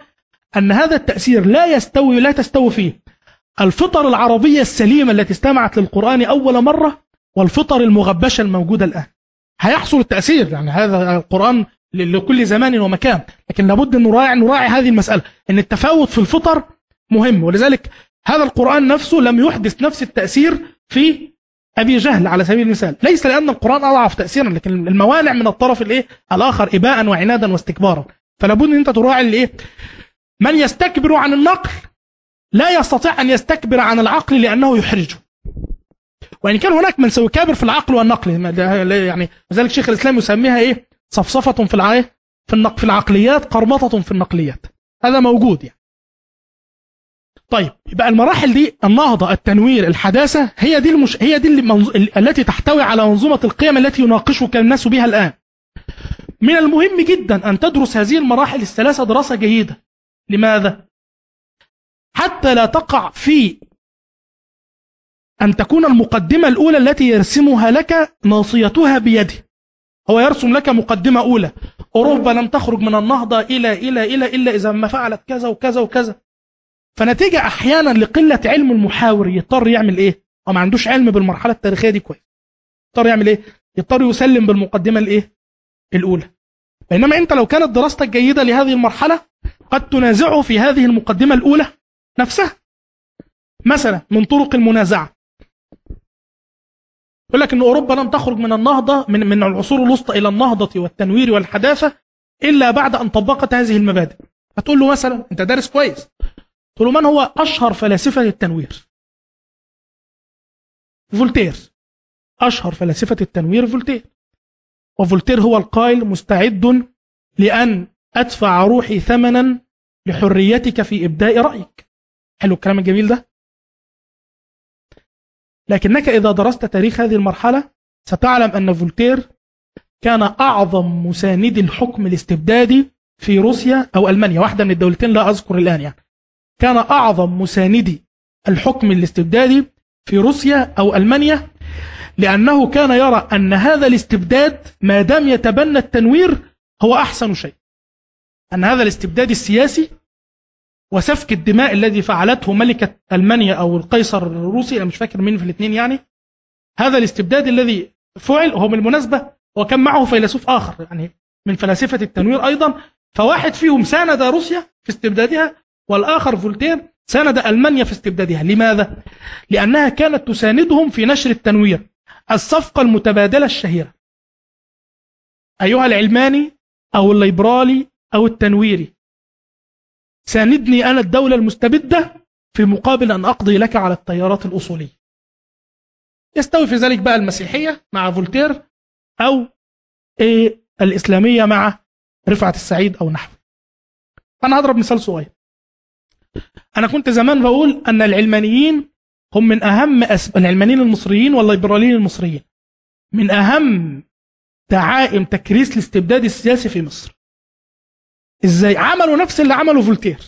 Speaker 2: أن هذا التأثير لا يستوي لا تستوي فيه. الفطر العربية السليمة التي استمعت للقرآن أول مرة والفطر المغبشة الموجودة الآن. هيحصل التأثير يعني هذا القرآن لكل زمان ومكان لكن لابد أن نراعي نراعي هذه المسألة إن التفاوت في الفطر مهم. ولذلك هذا القرآن نفسه لم يحدث نفس التأثير في أبي جهل على سبيل المثال. ليس لأن القرآن أضعف تأثيرا لكن الموانع من الطرف الإيه؟ الآخر إباء وعنادا واستكبارا. فلا بد أن أنت تراعي الإيه؟ من يستكبر عن النقل لا يستطيع أن يستكبر عن العقل لأنه يحرجه. وإن كان هناك من سيكابر في العقل والنقل يعني لذلك شيخ الإسلام يسميها إيه؟ صفصفة في العقل في, في العقليات قرمطة في النقليات. هذا موجود يعني. طيب يبقى المراحل دي النهضة التنوير الحداثة هي دي المش... هي دي اللي منظ... التي تحتوي على منظومة القيم التي يناقشك الناس بها الآن. من المهم جدا أن تدرس هذه المراحل الثلاثة دراسة جيدة. لماذا؟ حتى لا تقع في أن تكون المقدمة الأولى التي يرسمها لك ناصيتها بيده هو يرسم لك مقدمة أولى أوروبا لم تخرج من النهضة إلى إلى إلى إلا إذا ما فعلت كذا وكذا وكذا فنتيجة أحيانا لقلة علم المحاور يضطر يعمل إيه؟ هو ما عندوش علم بالمرحلة التاريخية دي كويس يضطر يعمل إيه؟ يضطر يسلم بالمقدمة الإيه؟ الأولى بينما أنت لو كانت دراستك جيدة لهذه المرحلة قد تنازعه في هذه المقدمة الأولى نفسها مثلا من طرق المنازعة. يقول لك ان أوروبا لم تخرج من النهضة من من العصور الوسطى إلى النهضة والتنوير والحداثة إلا بعد أن طبقت هذه المبادئ. هتقول له مثلا أنت دارس كويس. تقول له من هو أشهر فلاسفة التنوير فولتير. أشهر فلاسفة التنوير فولتير. وفولتير هو القائل مستعد لأن أدفع روحي ثمنا لحريتك في إبداء رأيك. حلو الكلام الجميل ده. لكنك إذا درست تاريخ هذه المرحلة ستعلم أن فولتير كان أعظم مساندي الحكم الاستبدادي في روسيا أو ألمانيا واحدة من الدولتين لا أذكر الآن يعني. كان أعظم مساندي الحكم الاستبدادي في روسيا أو ألمانيا لأنه كان يرى أن هذا الاستبداد ما دام يتبنى التنوير هو أحسن شيء. أن هذا الاستبداد السياسي وسفك الدماء الذي فعلته ملكة ألمانيا أو القيصر الروسي أنا مش فاكر مين في الاثنين يعني. هذا الاستبداد الذي فعل هو بالمناسبة هو كان معه فيلسوف آخر يعني من فلاسفة التنوير أيضا. فواحد فيهم ساند روسيا في استبدادها والآخر فولتير ساند ألمانيا في استبدادها. لماذا؟ لأنها كانت تساندهم في نشر التنوير الصفقة المتبادلة الشهيرة. أيها العلماني أو الليبرالي أو التنويري ساندني أنا الدولة المستبدة في مقابل أن أقضي لك على التيارات الأصولية. يستوي في ذلك بقى المسيحية مع فولتير أو إيه الإسلامية مع رفعت السعيد أو نحو. أنا هضرب مثال صغير. أنا كنت زمان بقول أن العلمانيين هم من أهم أسب... العلمانيين المصريين والليبراليين المصريين. من أهم دعائم تكريس الاستبداد السياسي في مصر. إزاي؟ عملوا نفس اللي عمله فولتير.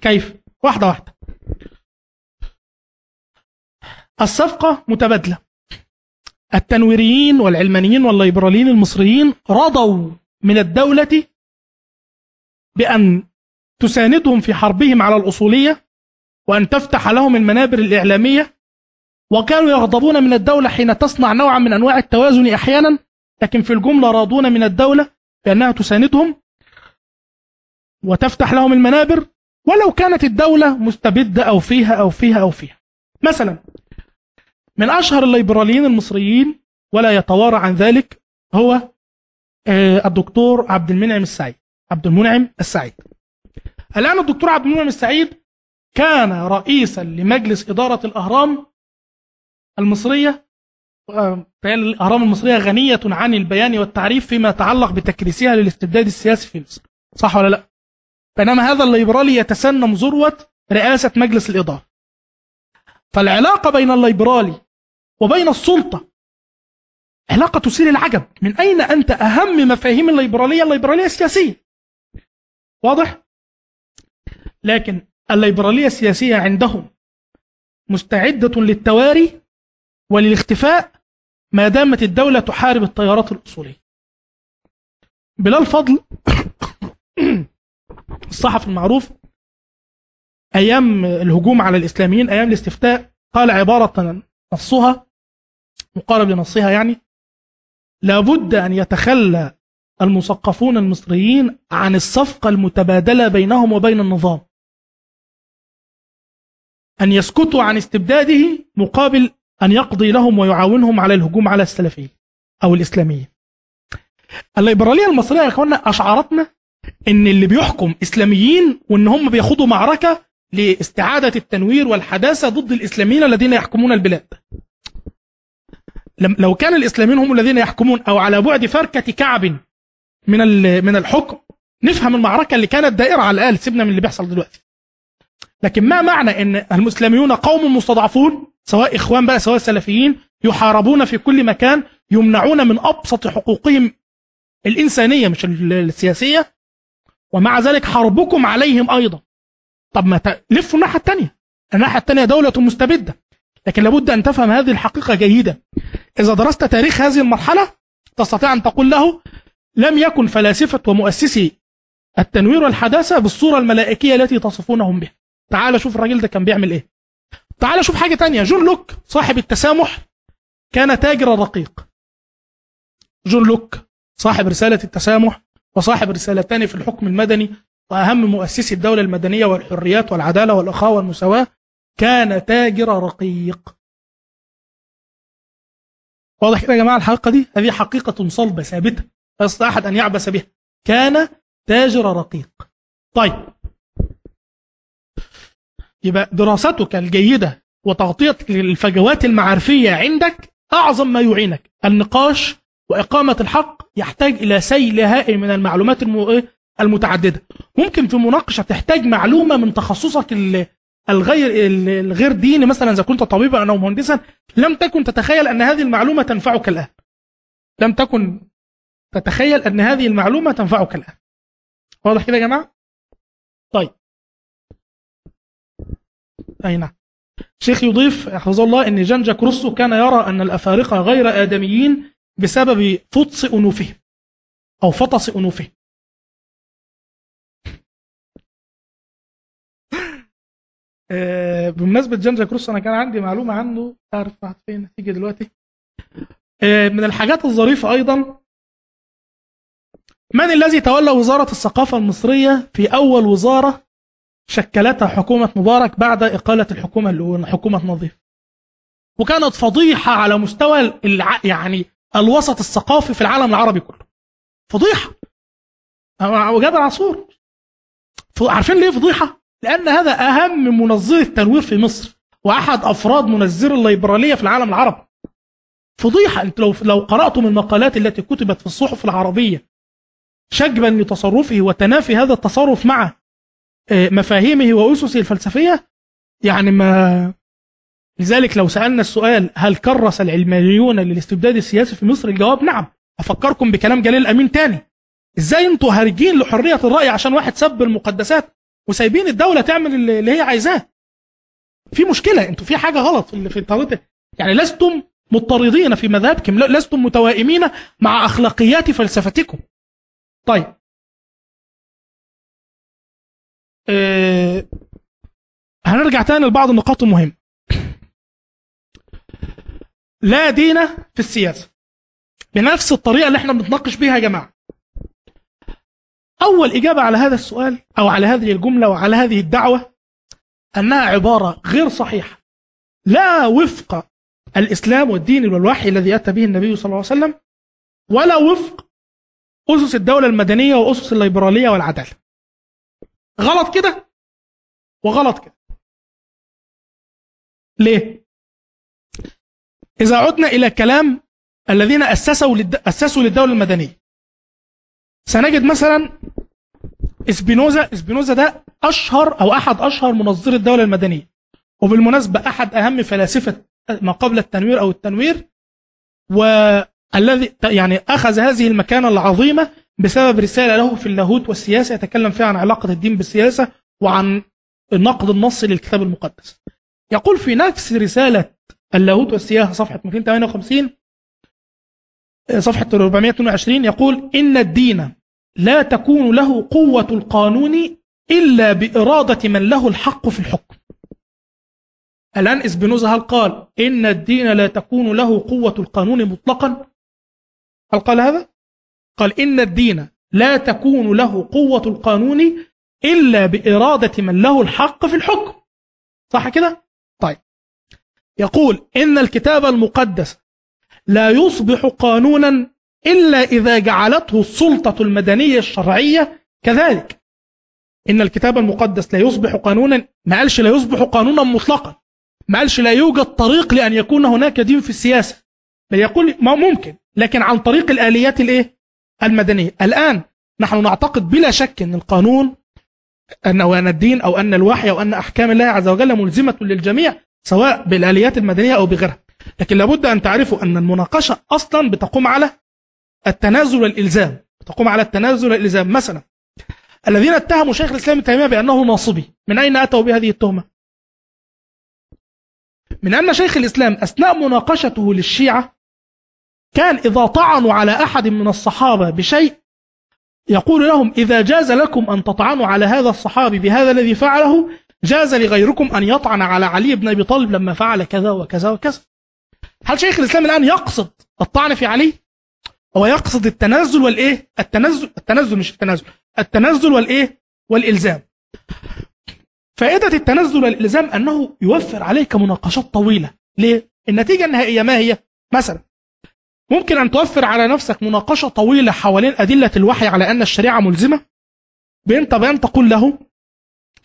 Speaker 2: كيف؟ واحدة واحدة. الصفقة متبادلة. التنويريين والعلمانيين والليبراليين المصريين رضوا من الدولة بأن تساندهم في حربهم على الأصولية وأن تفتح لهم المنابر الإعلامية وكانوا يغضبون من الدولة حين تصنع نوعا من أنواع التوازن أحيانا لكن في الجملة راضون من الدولة بأنها تساندهم وتفتح لهم المنابر ولو كانت الدولة مستبدة أو فيها أو فيها أو فيها. مثلا من أشهر الليبراليين المصريين ولا يتوارى عن ذلك هو الدكتور عبد المنعم السعيد عبد المنعم السعيد. الآن الدكتور عبد المنعم السعيد كان رئيسا لمجلس إدارة الأهرام المصرية الأهرام المصرية غنية عن البيان والتعريف فيما يتعلق بتكريسها للاستبداد السياسي في مصر. صح ولا لا؟ بينما هذا الليبرالي يتسنم ذروة رئاسة مجلس الإدارة. فالعلاقة بين الليبرالي وبين السلطة علاقة تثير العجب. من أين أنت أهم مفاهيم الليبرالية؟ الليبرالية السياسية. واضح؟ لكن الليبرالية السياسية عندهم مستعدة للتواري وللاختفاء ما دامت الدولة تحارب التيارات الأصولية. بلال فضل الصحفي المعروف أيام الهجوم على الإسلاميين أيام الاستفتاء قال عبارة نصها مقارب لنصها يعني لابد أن يتخلى المثقفون المصريين عن الصفقة المتبادلة بينهم وبين النظام. أن يسكتوا عن استبداده مقابل أن يقضي لهم ويعاونهم على الهجوم على السلفيين أو الإسلاميين. الليبرالية المصرية يا أخوانا أشعرتنا إن اللي بيحكم إسلاميين وإن هم بياخدوا معركة لاستعادة التنوير والحداثة ضد الإسلاميين الذين يحكمون البلاد. لو كان الإسلاميين هم الذين يحكمون أو على بعد فركه كعب من من الحكم نفهم المعركة اللي كانت دائرة على الاقل سيبنا من اللي بيحصل دلوقتي. لكن ما معنى إن المسلميون قوم مستضعفون سواء إخوان بقى سواء سلفيين يحاربون في كل مكان يمنعون من أبسط حقوقهم الإنسانية مش السياسية ومع ذلك حربكم عليهم أيضا. طب ما لفوا الناحية الثانية الناحية الثانية دولة مستبدة. لكن لابد أن تفهم هذه الحقيقة جيدا. إذا درست تاريخ هذه المرحلة تستطيع أن تقول له لم يكن فلاسفة ومؤسسي التنوير والحداثة بالصورة الملائكية التي تصفونهم بها. تعال شوف الراجل ده كان بيعمل إيه. تعال شوف حاجة تانية. جون لوك صاحب التسامح كان تاجر رقيق جون لوك صاحب رسالة التسامح وصاحب رسالتان في الحكم المدني وأهم مؤسسي الدولة المدنية والحريات والعدالة والاخاء والمساواة كان تاجر رقيق. واضح كده يا جماعة الحقيقة دي؟ هذه حقيقة صلبة ثابتة لا يستطيع أحد أن يعبث بها. كان تاجر رقيق. طيب. يبقى دراستك الجيدة وتغطيه الفجوات المعرفية عندك أعظم ما يعينك النقاش وإقامة الحق يحتاج إلى سيل هائل من المعلومات المو- المتعددة. ممكن في مناقشة تحتاج معلومة من تخصصك ال- الغير ال- الغير ديني مثلا إذا كنت طبيبا أو مهندسا لم تكن تتخيل أن هذه المعلومة تنفعك الآن. لم تكن تتخيل أن هذه المعلومة تنفعك الآن. واضح كده يا جماعة؟ طيب. أي نعم. شيخ يضيف حفظه الله إن جان جاك روسو كان يرى أن الأفارقة غير آدميين بسبب فطس انوفهم أو فطس انوفهم آه، بمناسبة جان جاك روسو أنا كان عندي معلومة عنه. أعرف راحت فين؟ هتيجي دلوقتي. آه، من الحاجات الظريفة أيضا من الذي تولى وزارة الثقافة المصرية في أول وزارة شكلتها حكومة مبارك بعد إقالة الحكومة الأولى حكومة نظيف؟ وكانت فضيحة على مستوى الع... يعني الوسط الثقافي في العالم العربي كله. فضيحة. وجاب العصور عارفين ليه فضيحة؟ لأن هذا أهم منظر التنوير في مصر وأحد أفراد منظر الليبرالية في العالم العربي. فضيحة أنت لو لو قرأتم المقالات التي كتبت في الصحف العربية شجبا لتصرفه وتنافي هذا التصرف مع آه، مفاهيمه وأسسه الفلسفية يعني ما لذلك لو سألنا السؤال هل كرس العلمانيون للاستبداد السياسي في مصر؟ الجواب نعم. أفكركم بكلام جليل أمين تاني. إزاي أنتوا هارجين لحرية الرأي عشان واحد سب المقدسات وسايبين الدولة تعمل اللي هي عايزاه؟ في مشكلة. أنتوا في حاجة غلط في طريقة يعني لستم مضطردين في مذهبكم لستم متوائمين مع أخلاقيات فلسفتكم. طيب. آه، هنرجع تاني لبعض النقاط المهمة. لا دين في السياسة. بنفس الطريقة اللي إحنا بنتناقش بيها يا جماعة. أول إجابة على هذا السؤال أو على هذه الجملة وعلى هذه الدعوة أنها عبارة غير صحيحة. لا وفق الإسلام والدين والوحي الذي أتى به النبي صلى الله عليه وسلم ولا وفق أسس الدولة المدنية وأسس الليبرالية والعدالة. غلط كده وغلط كده. ليه؟ إذا عدنا إلى كلام الذين أسسوا للد... أسسوا للدولة المدنية. سنجد مثلا إسبينوزا إسبينوزا ده أشهر أو أحد أشهر منظري الدولة المدنية. وبالمناسبة أحد أهم فلاسفة ما قبل التنوير أو التنوير والذي يعني أخذ هذه المكانة العظيمة بسبب رسالة له في اللاهوت والسياسة يتكلم فيها عن علاقة الدين بالسياسة وعن النقد النصي للكتاب المقدس. يقول في نفس رسالة اللاهوت والسياسة صفحة 258 صفحة 422 يقول إن الدين لا تكون له قوة القانون إلا بإرادة من له الحق في الحكم الآن إسبينوزا هل قال إن الدين لا تكون له قوة القانون مطلقا هل قال هذا؟ قال إن الدين لا تكون له قوة القانون إلا بإرادة من له الحق في الحكم صح كده؟ يقول إن الكتاب المقدس لا يصبح قانونا إلا إذا جعلته السلطة المدنية الشرعية كذلك. إن الكتاب المقدس لا يصبح قانونا ما قالش لا يصبح قانونا مطلقا. ما قالش لا يوجد طريق لأن يكون هناك دين في السياسة. بل يقول ما ممكن لكن عن طريق الآليات الإيه؟ المدنية. الآن نحن نعتقد بلا شك أن القانون أن أن الدين أو أن الوحي أو أن أحكام الله عز وجل ملزمة للجميع سواء بالآليات المدنية أو بغيرها. لكن لابد أن تعرفوا أن المناقشة أصلا بتقوم على التنازل والإلزام. تقوم على التنازل والإلزام. مثلا الذين اتهموا شيخ الإسلام ابن تيمية بأنه ناصبي. من أين أتوا بهذه التهمة؟ من أن شيخ الإسلام أثناء مناقشته للشيعة كان إذا طعنوا على أحد من الصحابة بشيء يقول لهم إذا جاز لكم أن تطعنوا على هذا الصحابي بهذا الذي فعله جاز لغيركم أن يطعن على علي بن أبي طالب لما فعل كذا وكذا وكذا. هل شيخ الإسلام الآن يقصد الطعن في علي؟ هو يقصد التنزل والإيه؟ التنزل التنزل مش التنازل التنزل والإيه؟ والإلزام. فائدة التنزل والإلزام أنه يوفر عليك مناقشات طويلة. ليه؟ النتيجه النهائية ما هي؟ مثلا ممكن أن توفر على نفسك مناقشة طويلة حوالين أدلة الوحي على أن الشريعة ملزمة؟ بين طبعا تقول له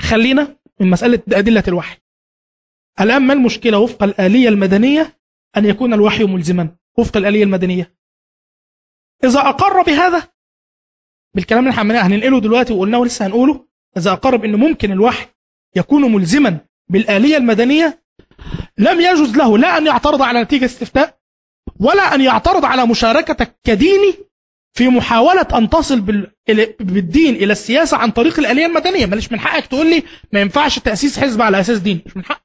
Speaker 2: خلينا من مسألة أدلة الوحي. الآن ما المشكلة وفق الآلية المدنية أن يكون الوحي ملزما؟ وفق الآلية المدنية. إذا أقر بهذا بالكلام اللي إحنا هننقله دلوقتي وقلناه ولسه هنقوله إذا أقر بان ممكن الوحي يكون ملزما بالآلية المدنية لم يجوز له لا أن يعترض على نتيجة استفتاء ولا أن يعترض على مشاركتك كديني في محاولة أن تصل بالدين إلى السياسة عن طريق الآلية المدنية. ماليش من حقك تقول لي ما ينفعش تأسيس حزب على أساس ديني مش من حق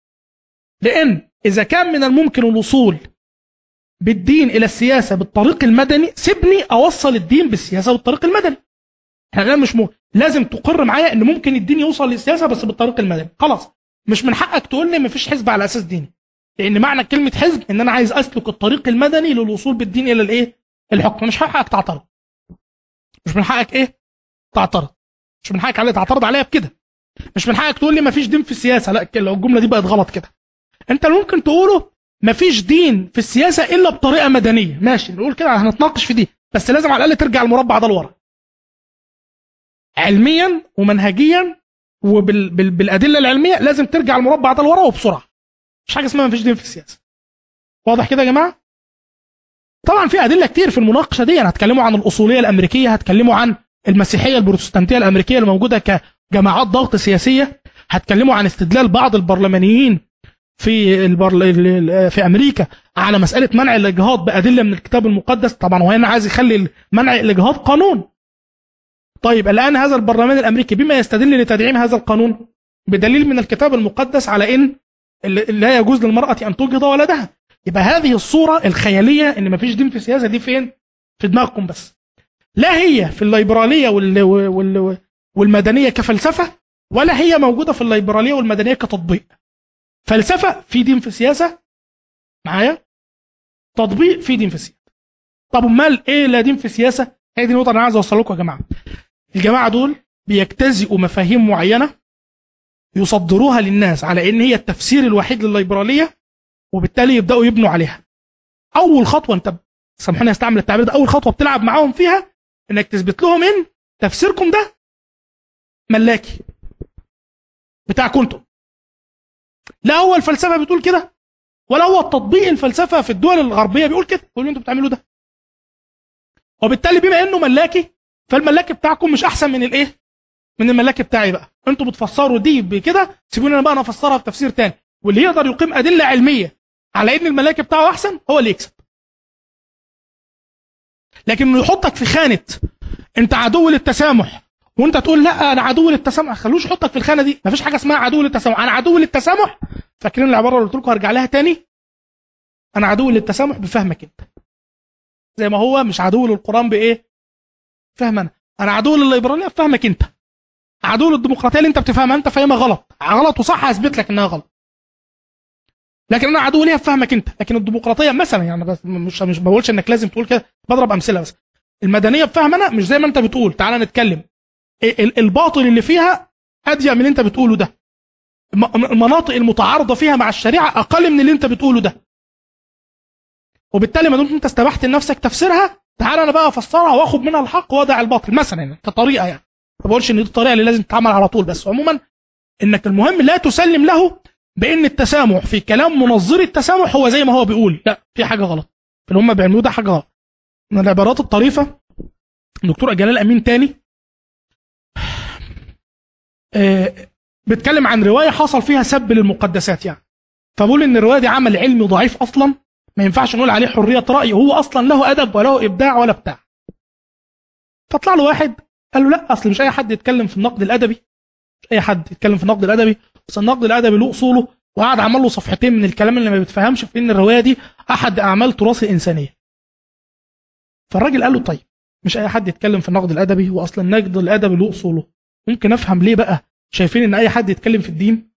Speaker 2: لأن إذا كان من الممكن الوصول بالدين إلى السياسة بالطريق المدني سيبني أوصل الدين بالسياسة بالطريق المدني. إحنا مش م... لازم تقر معايا إن ممكن الدين يوصل للسياسة بس بالطريق المدني. خلاص. مش من حقك تقول لي ما فيش حزب على أساس ديني. لأن معنى كلمة حزب إن أنا عايز أسلك الطريق المدني للوصول بالدين إلى الإيه؟ الحكم. مش حقك تعترض. مش من حقك إيه؟ تعترض. مش من حقك عليه تعترض عليها بكده. مش من حقك تقول لي مفيش دين في السياسة. لا كده- الجملة دي بقت غلط كده. أنت اللي ممكن تقوله مفيش دين في السياسة إلا بطريقة مدنية. ماشي نقول كده هنتناقش في دي. بس لازم على الأقل ترجع المربع ده لورا. علميا ومنهجيا وبالادله العلمية لازم ترجع المربع ده لورا وبسرعة. مش حاجة اسمها مفيش دين في السياسة. واضح كده يا جماعة؟ طبعا في أدلة كتير في المناقشة دي. هتكلموا عن الأصولية الأمريكية هتكلموا عن المسيحية البروتستانتية الأمريكية اللي موجودة كجماعات ضغط سياسية هتكلموا عن استدلال بعض البرلمانيين في البرل... ال- ال- في أمريكا على مسألة منع الإجهاض بأدلة من الكتاب المقدس. طبعا هو هنا عايز يخلي منع الإجهاض قانون. طيب الآن هذا البرلمان الأمريكي بما يستدل لتدعيم هذا القانون بدليل من الكتاب المقدس على إن لا يجوز للمرأة أن تجهض ولدها. يبقى هذه الصورة الخيالية ان مفيش دين في السياسة دي فين؟ في دماغكم بس. لا هي في الليبرالية وال... وال... والمدنية كفلسفة ولا هي موجودة في الليبرالية والمدنية كتطبيق. فلسفة في دين في السياسة معايا؟ تطبيق في دين في السياسة. طب أمال إيه لا دين في السياسة؟ هي دي النقطة اللي أنا عايز اوصل لكم يا جماعة. الجماعة دول بيجتزئوا مفاهيم معينة يصدروها للناس على إن هي التفسير الوحيد للليبرالية وبالتالي يبدأوا يبنوا عليها. أول خطوة أنت سامحوني استعمل التعبير ده أول خطوة بتلعب معاهم فيها إنك تثبت لهم إن تفسيركم ده ملاكي بتاعكم أنتم لا هو الفلسفة بتقول كده ولا هو تطبيق الفلسفة في الدول الغربية بيقول كده. بيقول أنتوا بتعملوا ده. وبالتالي بما إنه ملاكي فالملاكي بتاعكم مش أحسن من الإيه؟ من الملاكي بتاعي بقى. أنتوا بتفسروا دي بكده سيبوني أنا بقى أنا أفسرها بتفسير تاني. واللي يقدر يقيم أدلة علمية على إن الملاكي بتاعه أحسن هو اللي يكسب. لكن إنه يحطك في خانة أنت عدو للتسامح وأنت تقول لأ أنا عدو للتسامح خلوش يحطك في الخانة دي. مفيش حاجة اسمها عدو للتسامح. أنا عدو للتسامح؟ فاكرين العباره اللي قلت لكم هرجع لها تاني؟ أنا عدو للتسامح بفهمك أنت. زي ما هو مش عدو للقرآن بإيه؟ فهم أنا. أنا عدو للليبرالية بفهمك أنت. عدو للديمقراطية اللي أنت بتفهمها أنت فاهمها غلط. غلط وصح هثبت لك إنها غلط. لكن أنا عدو ليها بفهمك أنت. لكن الديمقراطية مثلا يعني بس مش مش بقولش إنك لازم تقول كده بضرب أمثلة بس. المدنية بفهم أنا مش زي ما أنت بتقول. تعالى نتكلم. ال- الباطل اللي فيها اضيق من اللي أنت بتقوله ده. الم- المناطق المتعارضة فيها مع الشريعة أقل من اللي أنت بتقوله ده. وبالتالي ما دمت أنت استبحت لنفسك تفسيرها؟ تعالى أنا بقى أفسرها واخد منها الحق وأضع الباطل. مثلا يعني كطريقة يعني. ما بقولش إن دي الطريقة اللي لازم تتعمل على طول بس عموما إنك المهم لا تسلم له بان التسامح في كلام منظري التسامح هو زي ما هو بيقول. لا في حاجة غلط. اللي هم بيعملوه ده حاجة غلط. من العبارات الطريفة دكتور جلال أمين تاني آه، بيتكلم عن رواية حصل فيها سب للمقدسات يعني. فبقول إن الرواية دي عمل علمي ضعيف أصلا ما ينفعش نقول عليه حرية رأي هو أصلا له أدب وله إبداع ولا بتاع. فطلع له واحد قال له لا أصل مش أي حد يتكلم في النقد الأدبي. مش أي حد يتكلم في النقد الأدبي. بس النقد الادبي له أصوله وقعد عمل له صفحتين من الكلام اللي ما بيتفهمش في إن الروايه دي أحد أعمال تراث الانسانيه فالراجل قال له طيب مش أي حد يتكلم في النقد الأدبي واصلا النقد الادبي له أصوله. ممكن أفهم ليه بقى؟ شايفين إن أي حد يتكلم في الدين؟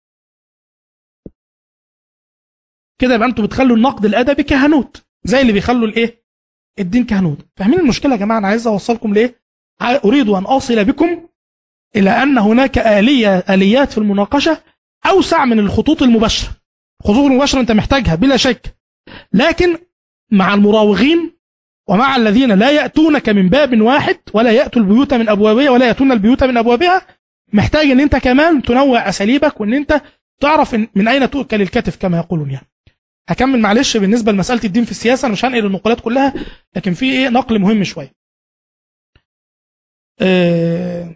Speaker 2: كده يبقى أنتوا بتخلوا النقد الأدبي كهنوت زي اللي بيخلوا الإيه؟ الدين كهنوت. فاهمين المشكلة يا جماعة؟ أنا عايز أوصلكم لايه أريد أن أصل بكم إلى أن هناك اليه آليات في المناقشة أوسع من الخطوط المباشرة. الخطوط المباشره أنت محتاجها بلا شك. لكن مع المراوغين ومع الذين لا يأتونك من باب واحد ولا يأتوا البيوت من أبوابها ولا يأتون البيوت من أبوابها محتاج إن أنت كمان تنوع أساليبك وإن أنت تعرف من أين تؤكل الكتف كما يقولون يعني. هكمل معلش بالنسبة لمسألة الدين في السياسة أنا مش هنقل النقولات كلها لكن في إيه؟ نقل مهم شوية. آه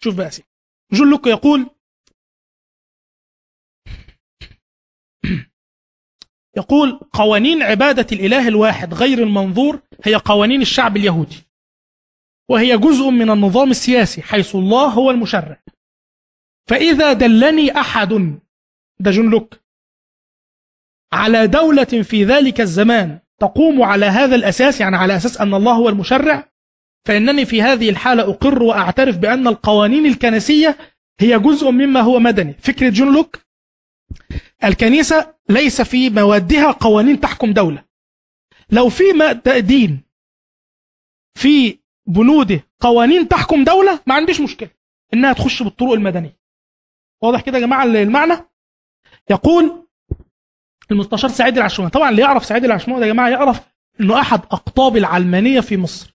Speaker 2: شوف بقى سي جون لوك يقول يقول قوانين عبادة الإله الواحد غير المنظور هي قوانين الشعب اليهودي وهي جزء من النظام السياسي حيث الله هو المشرع. فإذا دلني أحد ده جون لوك على دولة في ذلك الزمان تقوم على هذا الأساس يعني على أساس أن الله هو المشرع فإنني في هذه الحالة أقر وأعترف بأن القوانين الكنسية هي جزء مما هو مدني. فكرة جون لوك الكنيسة ليس في موادها قوانين تحكم دولة. لو في دين في بنوده قوانين تحكم دولة ما عنديش مشكلة. إنها تخش بالطرق المدنية. واضح كده يا جماعة المعنى؟ يقول المستشار سعيد العشماوي طبعا اللي يعرف سعيد العشماوي ده يا جماعة يعرف إنه أحد أقطاب العلمانية في مصر.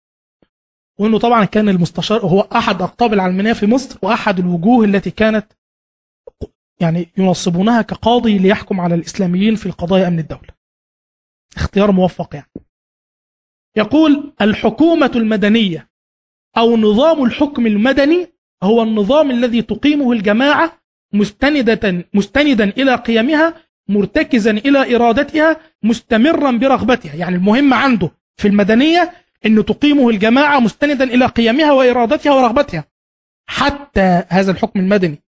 Speaker 2: وإنه طبعا كان المستشار هو أحد أقطاب العلمانية في مصر وأحد الوجوه التي كانت يعني ينصبونها كقاضي ليحكم على الإسلاميين في القضايا أمن الدولة. اختيار موفق يعني. يقول الحكومة المدنية أو نظام الحكم المدني هو النظام الذي تقيمه الجماعة مستندة مستندا إلى قيمها مرتكزا إلى إرادتها مستمرا برغبتها. يعني المهم عنده في المدنية أن تقيمه الجماعة مستندا إلى قيمها وإرادتها ورغبتها. حتى هذا الحكم المدني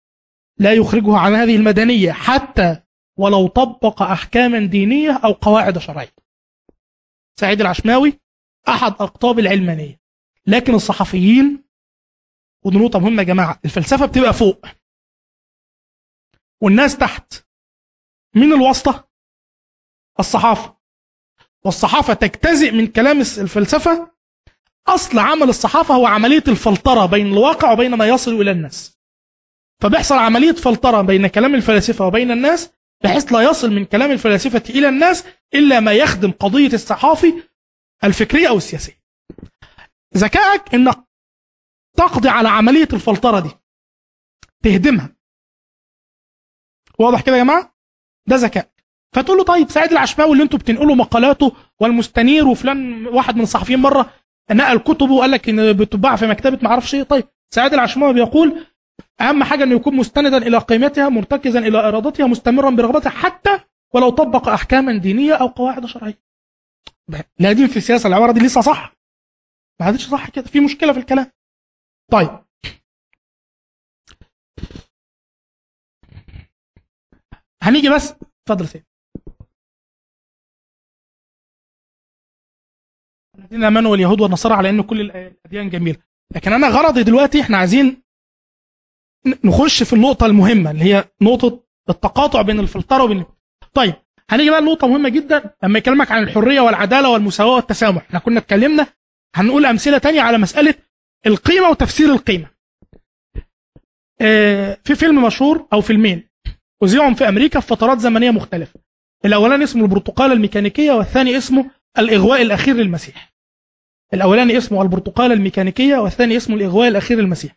Speaker 2: لا يخرجه عن هذه المدنية حتى ولو طبق أحكاما دينية أو قواعد شرعية. سعيد العشماوي أحد أقطاب العلمانية. لكن الصحفيين ودي نقطة مهمة يا جماعة الفلسفة بتبقى فوق. والناس تحت مين الواسطة؟ الصحافة. والصحافة تجتزئ من كلام الفلسفة؟ أصل عمل الصحافة هو عملية الفلترة بين الواقع وبين ما يصل إلى الناس. فبيحصل عملية فلترة بين كلام الفلاسفة وبين الناس بحيث لا يصل من كلام الفلاسفة إلى الناس إلا ما يخدم قضية الصحافي الفكرية أو السياسية. ذكائك إنك تقضي على عملية الفلترة دي. تهدمها. واضح كده يا جماعة؟ ده ذكاء. فتقول له طيب سعيد العشماوي اللي أنتوا بتنقلوا مقالاته والمستنير وفلان واحد من الصحفيين مرة نقل كتبه وقال لك إن بتتباع في مكتبة ما أعرفش إيه. طيب سعيد العشماوي بيقول أهم حاجة إنه يكون مستندا إلى قيمتها مرتكزا إلى إرادتها مستمرا برغبتها حتى ولو طبق أحكاما دينية أو قواعد شرعية. لا دين في السياسة العبارة دي لسه صح. ما عادتش صح كده في مشكلة في الكلام. طيب. هنيجي بس اتفضل سيد الذين آمنوا اليهود والنصارى على إن كل الأديان جميلة. لكن أنا غرضي دلوقتي إحنا عايزين نخش في النقطة المهمة اللي هي نقطة التقاطع بين الفلترة وبين طيب هنيجي بقى لنقطة مهمة جدا. لما يكلمك عن الحرية والعدالة والمساواة والتسامح إحنا كنا اتكلمنا هنقول أمثلة تانية على مسألة القيمة وتفسير القيمة. آه في فيلم مشهور أو فيلمين أذيعهم في أمريكا في فترات زمنية مختلفة. الأولاني اسمه البرتقالة الميكانيكية والثاني اسمه الإغواء الأخير للمسيح. الأولاني اسمه البرتقالة الميكانيكية والثاني اسمه الإغواء الأخير للمسيح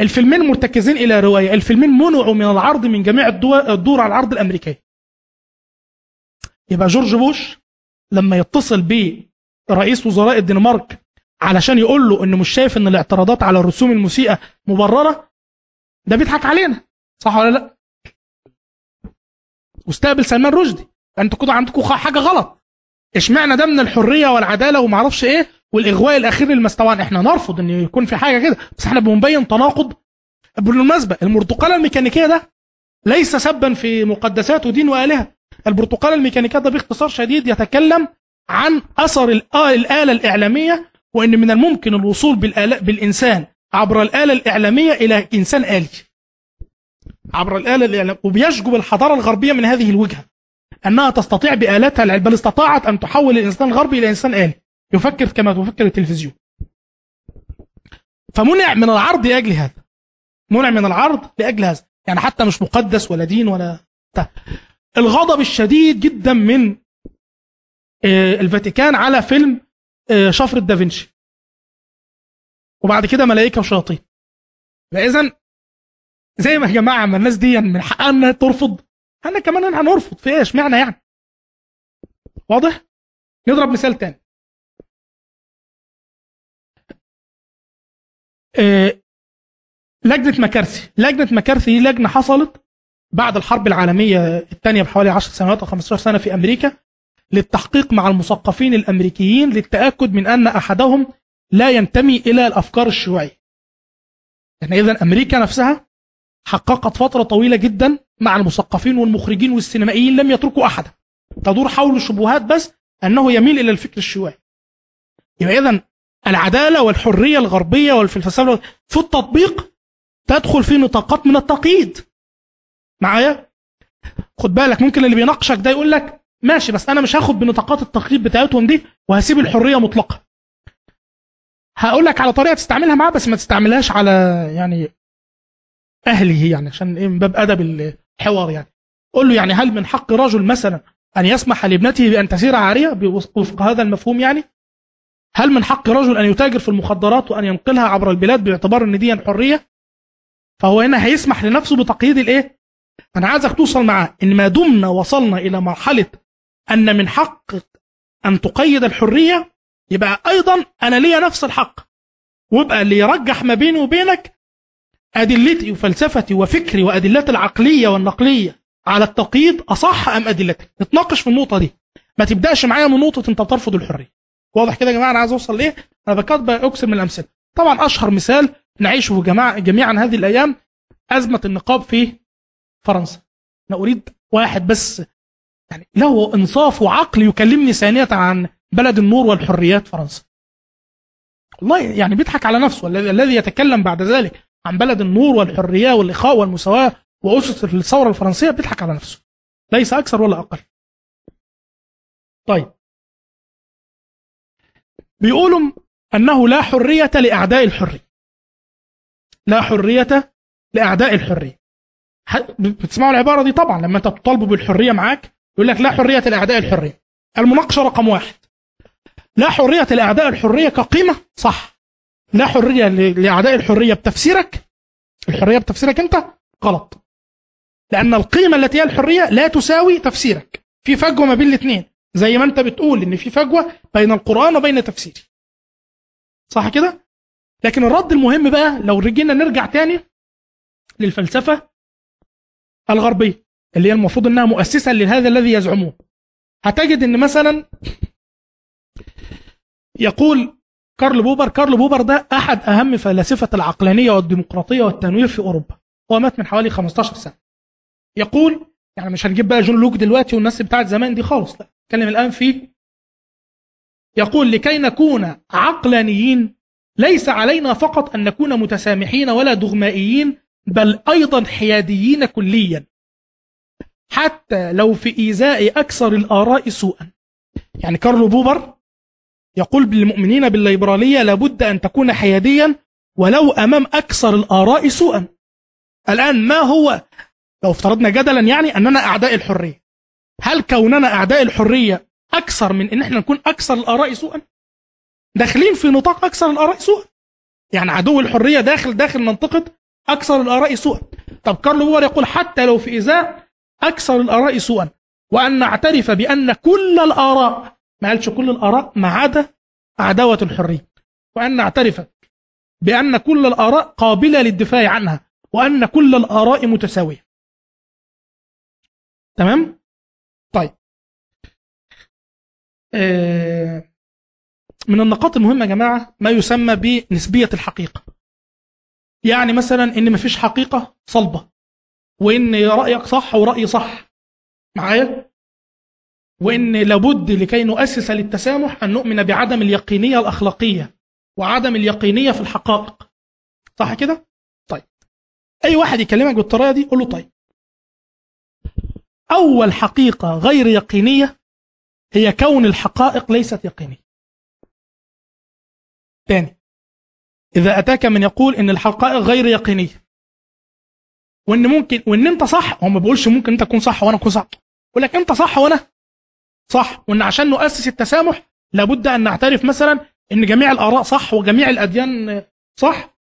Speaker 2: الفيلمين مرتكزين إلى رواية الفيلمين منعوا من العرض من جميع الدور على العرض الامريكيه يبقى جورج بوش لما يتصل برئيس وزراء الدنمارك علشان يقول له إنه مش شايف إن الاعتراضات على الرسوم المسيئة مبررة ده بيضحك علينا صح ولا لأ؟ واستقبل سلمان رشدي أنتوا كده عندكم حاجة غلط. اشمعنى ده من الحرية والعدالة وما أعرفش إيه؟ والإغواء الأخير للمستوان إحنا نرفض إن يكون في حاجة كده. بس إحنا بنبين تناقض. بالمناسبة البرتقالة الميكانيكية ده ليس سبا في مقدسات ودين وآلهة. البرتقالة الميكانيكية ده باختصار شديد يتكلم عن أثر الآلة الإعلامية وإن من الممكن الوصول بالإنسان عبر الآلة الإعلامية إلى إنسان آلي. عبر الآلة الإعلام وبيشجب الحضارة الغربية من هذه الوجهة أنها تستطيع بآلاتها العلم. بل استطاعت أن تحول الإنسان الغربي إلى إنسان آلي. يفكر كما تفكر التلفزيون. فمنع من العرض لأجل هذا. منع من العرض لأجل هذا. يعني حتى مش مقدس ولا دين ولا بتاع. الغضب الشديد جدا من آه، الفاتيكان على فيلم آه، شفرة دافنشي. وبعد كده ملائكة وشياطين. فإذا زي ما يا جماعة ما الناس دي من حقها إنها ترفض إحنا كمان هنرفض في إيش؟ معنى يعني. واضح؟ نضرب مثال تاني. آه، لجنة مكارثي لجنة مكارثي دي لجنة حصلت بعد الحرب العالمية الثانية بحوالي 10 سنوات أو 15 سنة في أمريكا للتحقيق مع المثقفين الأمريكيين للتأكد من أن أحدهم لا ينتمي إلى الأفكار الشيوعية. يعني إذا أمريكا نفسها حققت فترة طويلة جدا مع المثقفين والمخرجين والسينمائيين لم يتركوا أحدا. تدور حول الشبهات بس أنه يميل إلى الفكر الشيوعي. يبقى إذا العدالة والحرية الغربية والفلسفة في التطبيق تدخل في نطاقات من التقييد. معايا؟ خد بالك ممكن اللي بيناقشك ده يقول لك ماشي بس أنا مش هاخد بنطاقات التقييد بتاعتهم دي وهسيب الحرية مطلقة. هقول لك على طريقة تستعملها معاه بس ما تستعملهاش على يعني اهله يعني عشان إيه من باب أدب الحوار يعني. قول له يعني هل من حق رجل مثلا أن يسمح لابنته بأن تسير عارية وفق هذا المفهوم يعني؟ هل من حق رجل أن يتاجر في المخدرات وأن ينقلها عبر البلاد باعتبار إن دي حرية؟ فهو هنا هيسمح لنفسه بتقييد الإيه؟ أنا عايزك توصل معاه إن ما دمنا وصلنا إلى مرحلة أن من حقك أن تقيد الحرية يبقى أيضا أنا ليا نفس الحق. ويبقى اللي يرجح ما بيني وبينك أدلتي وفلسفتي وفكري وأدلتي العقلية والنقلية على التقييد أصح أم أدلتك؟ نتناقش في النقطة دي. ما تبدأش معايا من نقطة أنت بترفض الحرية. واضح كده يا جماعة أنا عايز أوصل لايه أنا بكتب أكثر من الأمثلة. طبعا أشهر مثال نعيشه جماعة جميعا هذه الأيام أزمة النقاب في فرنسا. أنا أريد واحد بس يعني له إنصاف وعقل يكلمني ثانية عن بلد النور والحريات فرنسا. والله يعني بيضحك على نفسه الذي يتكلم بعد ذلك عن بلد النور والحرية والإخاء والمساواة وأسس الثورة الفرنسية. بيضحك على نفسه. ليس أكثر ولا أقل. طيب. بيقولوا أنه لا حرية لأعداء الحرية. لا حرية لأعداء الحرية. بتسمعوا العبارة دي؟ طبعا لما أنت تطالبوا بالحرية معاك يقول لك لا حرية لأعداء الحرية. المناقشة رقم واحد. لا حرية لأعداء الحرية كقيمة؟ صح. لا حرية لأعداء الحرية بتفسيرك؟ الحرية بتفسيرك أنت؟ غلط. لأن القيمة التي هي الحرية لا تساوي تفسيرك. في فجوه ما بين الاثنين. زي ما انت بتقول ان في فجوة بين القرآن وبين تفسيري صح كده؟ لكن الرد المهم بقى لو جينا نرجع تاني للفلسفة الغربية اللي هي المفروض إنها مؤسسة لهذا الذي يزعموه هتجد إن مثلا يقول كارل بوبر كارل بوبر ده أحد أهم فلاسفة العقلانية والديمقراطية والتنوير في أوروبا. هو مات من حوالي 15 سنة. يقول يعني مش هنجيب بقى جون لوك دلوقتي والناس بتاعت زمان دي خالص لا. نتكلم الآن في يقول لكي نكون عقلانيين ليس علينا فقط أن نكون متسامحين ولا دغمائيين بل أيضا حياديين كليا. حتى لو في إيذاء أكثر الآراء سوءا. يعني كارلو بوبر يقول بالمؤمنين بالليبرالية لابد أن تكون حياديا ولو أمام أكثر الآراء سوءا. الآن ما هو؟ لو افترضنا جدلا يعني أننا أعداء الحرية. هل كوننا أعداء الحرية أكثر من أن إحنا نكون أكثر الآراء سوءا؟ داخلين في نطاق أكثر الآراء سوءا؟ يعني عدو الحرية داخل داخل منطقة أكثر الآراء سوءا. طب كارل بوبر يقول حتى لو في إزاء أكثر الآراء سوءا. وأن نعترف بأن كل الآراء ما قالش كل الآراء ما عدا عداوة الحرية. وأن نعترف بأن كل الآراء قابلة للدفاع عنها. وأن كل الآراء متساوية. تمام؟ طيب. آه، من النقاط المهمة يا جماعة ما يسمى بنسبية الحقيقة. يعني مثلا إن مفيش حقيقة صلبة وإن رأيك صح ورأيي صح. معايا؟ وإن لابد لكي نؤسس للتسامح أن نؤمن بعدم اليقينية الأخلاقية وعدم اليقينية في الحقائق. صح كده؟ طيب. أي واحد يكلمك بالطريقة دي قول له طيب. أول حقيقة غير يقينية هي كون الحقائق ليست يقينية. تاني إذا أتاك من يقول إن الحقائق غير يقينية وإن ممكن وإن أنت صح هو ما بيقولش ممكن أنت تكون صح وأنا أكون صح يقول لك أنت صح وأنا صح وإن عشان نؤسس التسامح لابد أن نعترف مثلا إن جميع الآراء صح وجميع الأديان صح.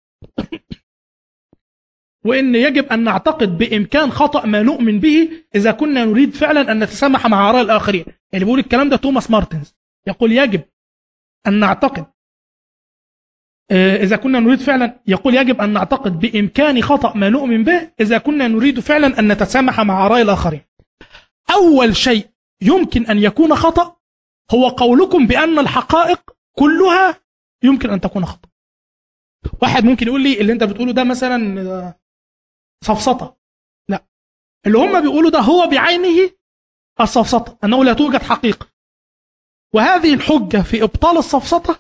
Speaker 2: وإن يجب أن نعتقد بإمكان خطأ ما نؤمن به إذا كنا نريد فعلا أن نتسامح مع آراء الآخرين. اللي بيقول الكلام ده توماس مارتنز. يقول يجب أن نعتقد آه، إذا كنا نريد فعلا يقول يجب أن نعتقد بإمكان خطأ ما نؤمن به إذا كنا نريد فعلا أن نتسامح مع آراء الآخرين. أول شيء يمكن أن يكون خطأ هو قولكم بأن الحقائق كلها يمكن أن تكون خطأ. واحد ممكن يقول لي اللي أنت بتقوله ده مثلا سفسطة لا. اللي هم بيقولوا ده هو بعينه السفسطة أنه لا توجد حقيقة. وهذه الحجة في إبطال السفسطة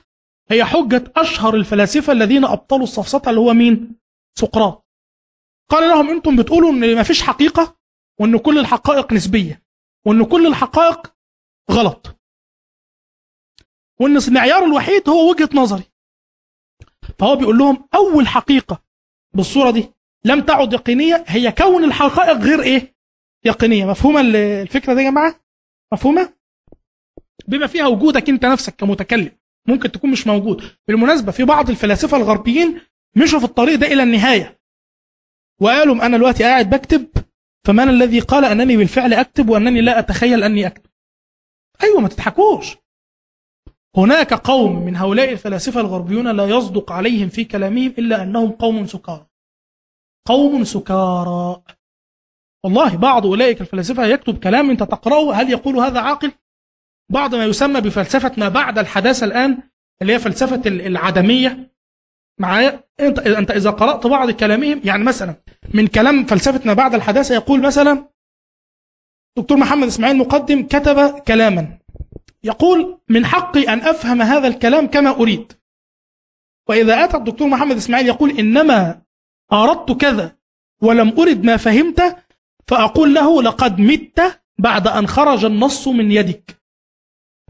Speaker 2: هي حجة أشهر الفلاسفة الذين أبطلوا السفسطة اللي هو مين؟ سقراط. قال لهم أنتم بتقولوا أن ما فيش حقيقة وأن كل الحقائق نسبية وأن كل الحقائق غلط. وأن المعيار الوحيد هو وجهة نظري. فهو بيقول لهم أول حقيقة بالصورة دي لم تعد يقينية. هي كون الحقائق غير إيه؟ يقينية. مفهومة الفكرة دي يا جماعة؟ مفهومة؟ بما فيها وجودك أنت نفسك كمتكلم ممكن تكون مش موجود. بالمناسبة في بعض الفلاسفة الغربيين مشوا في الطريق ده إلى النهاية. وقالوا أنا دلوقتي قاعد بكتب فمن الذي قال أنني بالفعل أكتب وأنني لا أتخيل أني أكتب؟ أيوة ما تضحكوش. هناك قوم من هؤلاء الفلاسفة الغربيون لا يصدق عليهم في كلامهم إلا أنهم قوم سكارى. قوم سكارى. والله بعض أولئك الفلاسفة يكتب كلام أنت تقرأه هل يقول هذا عاقل؟ بعض ما يسمى بفلسفة ما بعد الحداثة الآن اللي هي فلسفة العدمية. معايا؟ انت أنت إذا قرأت بعض كلامهم يعني مثلا من كلام فلسفة ما بعد الحداثة يقول مثلا دكتور محمد إسماعيل مقدم كتب كلاما. يقول من حقي أن أفهم هذا الكلام كما أريد. وإذا أتى الدكتور محمد إسماعيل يقول إنما أردت كذا ولم أرد ما فهمت فأقول له لقد مت بعد أن خرج النص من يدك.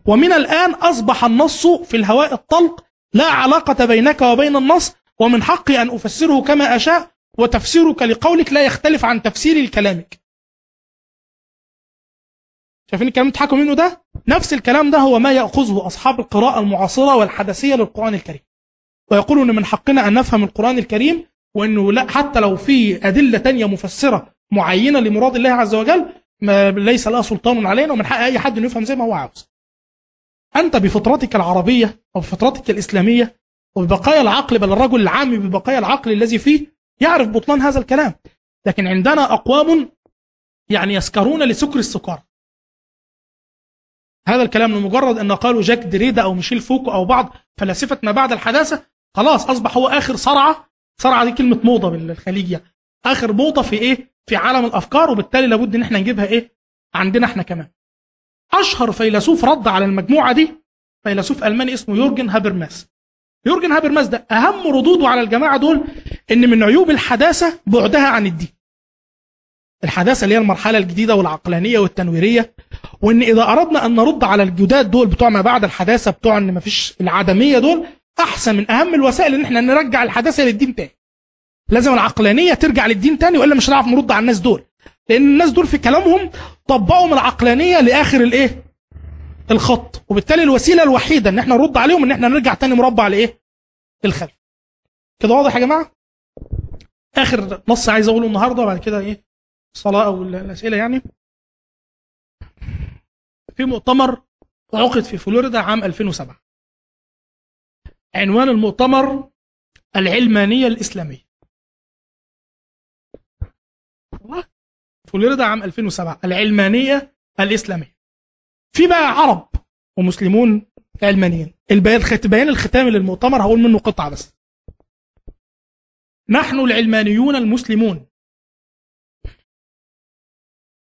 Speaker 2: ومن الآن أصبح النص في الهواء الطلق لا علاقة بينك وبين النص ومن حقي أن أفسره كما أشاء وتفسيرك لقولك لا يختلف عن تفسيري لكلامك. شايفين الكلام بتضحكوا منه ده؟ نفس الكلام ده هو ما يأخذه أصحاب القراءة المعاصرة والحدثية للقرآن الكريم. ويقولون أن من حقنا أن نفهم القرآن الكريم وأنه لا حتى لو في أدلة تانية مفسرة معينة لمراد الله عز وجل ما ليس لها سلطان علينا ومن حق أي حد أن يفهم زي ما هو عاوز. أنت بفطرتك العربية أو بفطرتك الإسلامية وببقايا العقل بل الرجل العام ببقايا العقل الذي فيه يعرف بطلان هذا الكلام. لكن عندنا أقوام يعني يسكرون لسكر السكر. هذا الكلام لمجرد أن قالوا جاك دريدا أو ميشيل فوكو أو بعض فلاسفة ما بعد الحداثة خلاص أصبح هو آخر صرعة صرعة دي كلمة موضة بالخليجية. آخر موضة في إيه؟ في عالم الأفكار وبالتالي لابد إن إحنا نجيبها إيه؟ عندنا إحنا كمان. أشهر فيلسوف رد على المجموعة دي فيلسوف ألماني اسمه يورجن هابرماس. يورجن هابرماس ده أهم ردوده على الجماعة دول إن من عيوب الحداثة بعدها عن الدين. الحداثة اللي هي المرحلة الجديدة والعقلانية والتنويرية وإن إذا أردنا أن نرد على الجداد دول بتوع ما بعد الحداثة بتوع إن مفيش العدمية دول أحسن من أهم الوسائل إن إحنا نرجع الحداثة للدين تاني. لازم العقلانية ترجع للدين تاني وإلا مش هنعرف نرد على الناس دول. لأن الناس دول في كلامهم طبقوا من العقلانية لآخر الإيه؟ الخط. وبالتالي الوسيلة الوحيدة إن إحنا نرد عليهم إن إحنا نرجع تاني مربع لإيه؟ الخلف. كده واضح يا جماعة؟ آخر نص عايز أقوله النهارده بعد كده إيه؟ الصلاه أو الأسئلة يعني. في مؤتمر عقد في فلوريدا عام 2007 عنوان المؤتمر العلمانية الإسلامية. والله فلوريدا عام 2007 العلمانية الإسلامية. في بقى عرب ومسلمون علمانيين. البيان بيان الختامي للمؤتمر هقول منه قطعة بس. نحن العلمانيون المسلمون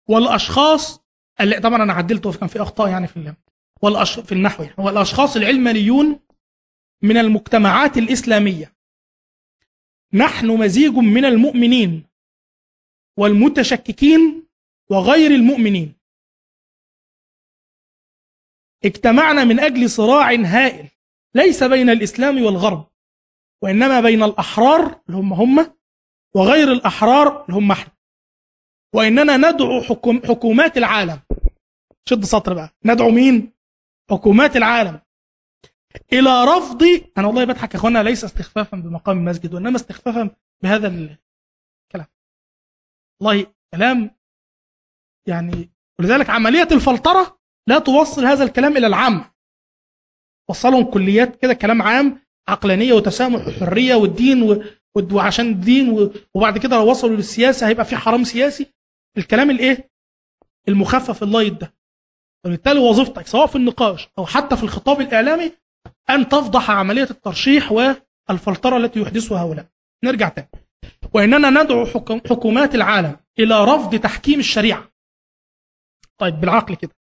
Speaker 2: والأشخاص اللي طبعا أنا عدلته كان في أخطاء يعني في والأش... في النحو يعني. والاشخاص العلمانيون من المجتمعات الإسلامية. نحن مزيج من المؤمنين والمتشككين وغير المؤمنين. اجتمعنا من أجل صراع هائل ليس بين الإسلام والغرب وإنما بين الأحرار اللي هم هم وغير الأحرار اللي هم إحنا. وإننا ندعو حكوم حكومات العالم. شد سطر بقى. ندعو مين؟ حكومات العالم. إلى رفض أنا والله بضحك يا أخوانا ليس استخفافا بمقام المسجد وإنما استخفافا بهذا الكلام والله كلام يعني ولذلك عملية الفلترة لا توصل هذا الكلام إلى العام وصلهم كليات كده كلام عام عقلانية وتسامح وحرية والدين. وعشان الدين. وبعد كده لو وصلوا للسياسة هيبقى في حرام سياسي الكلام الإيه المخفف اللايت ده وبالتالي وظيفتك سواء في النقاش أو حتى في الخطاب الإعلامي أن تفضح عملية الترشيح والفلترة التي يحدثها هؤلاء. نرجع تاني. وإننا ندعو حكومات العالم إلى رفض تحكيم الشريعة. طيب بالعقل كده.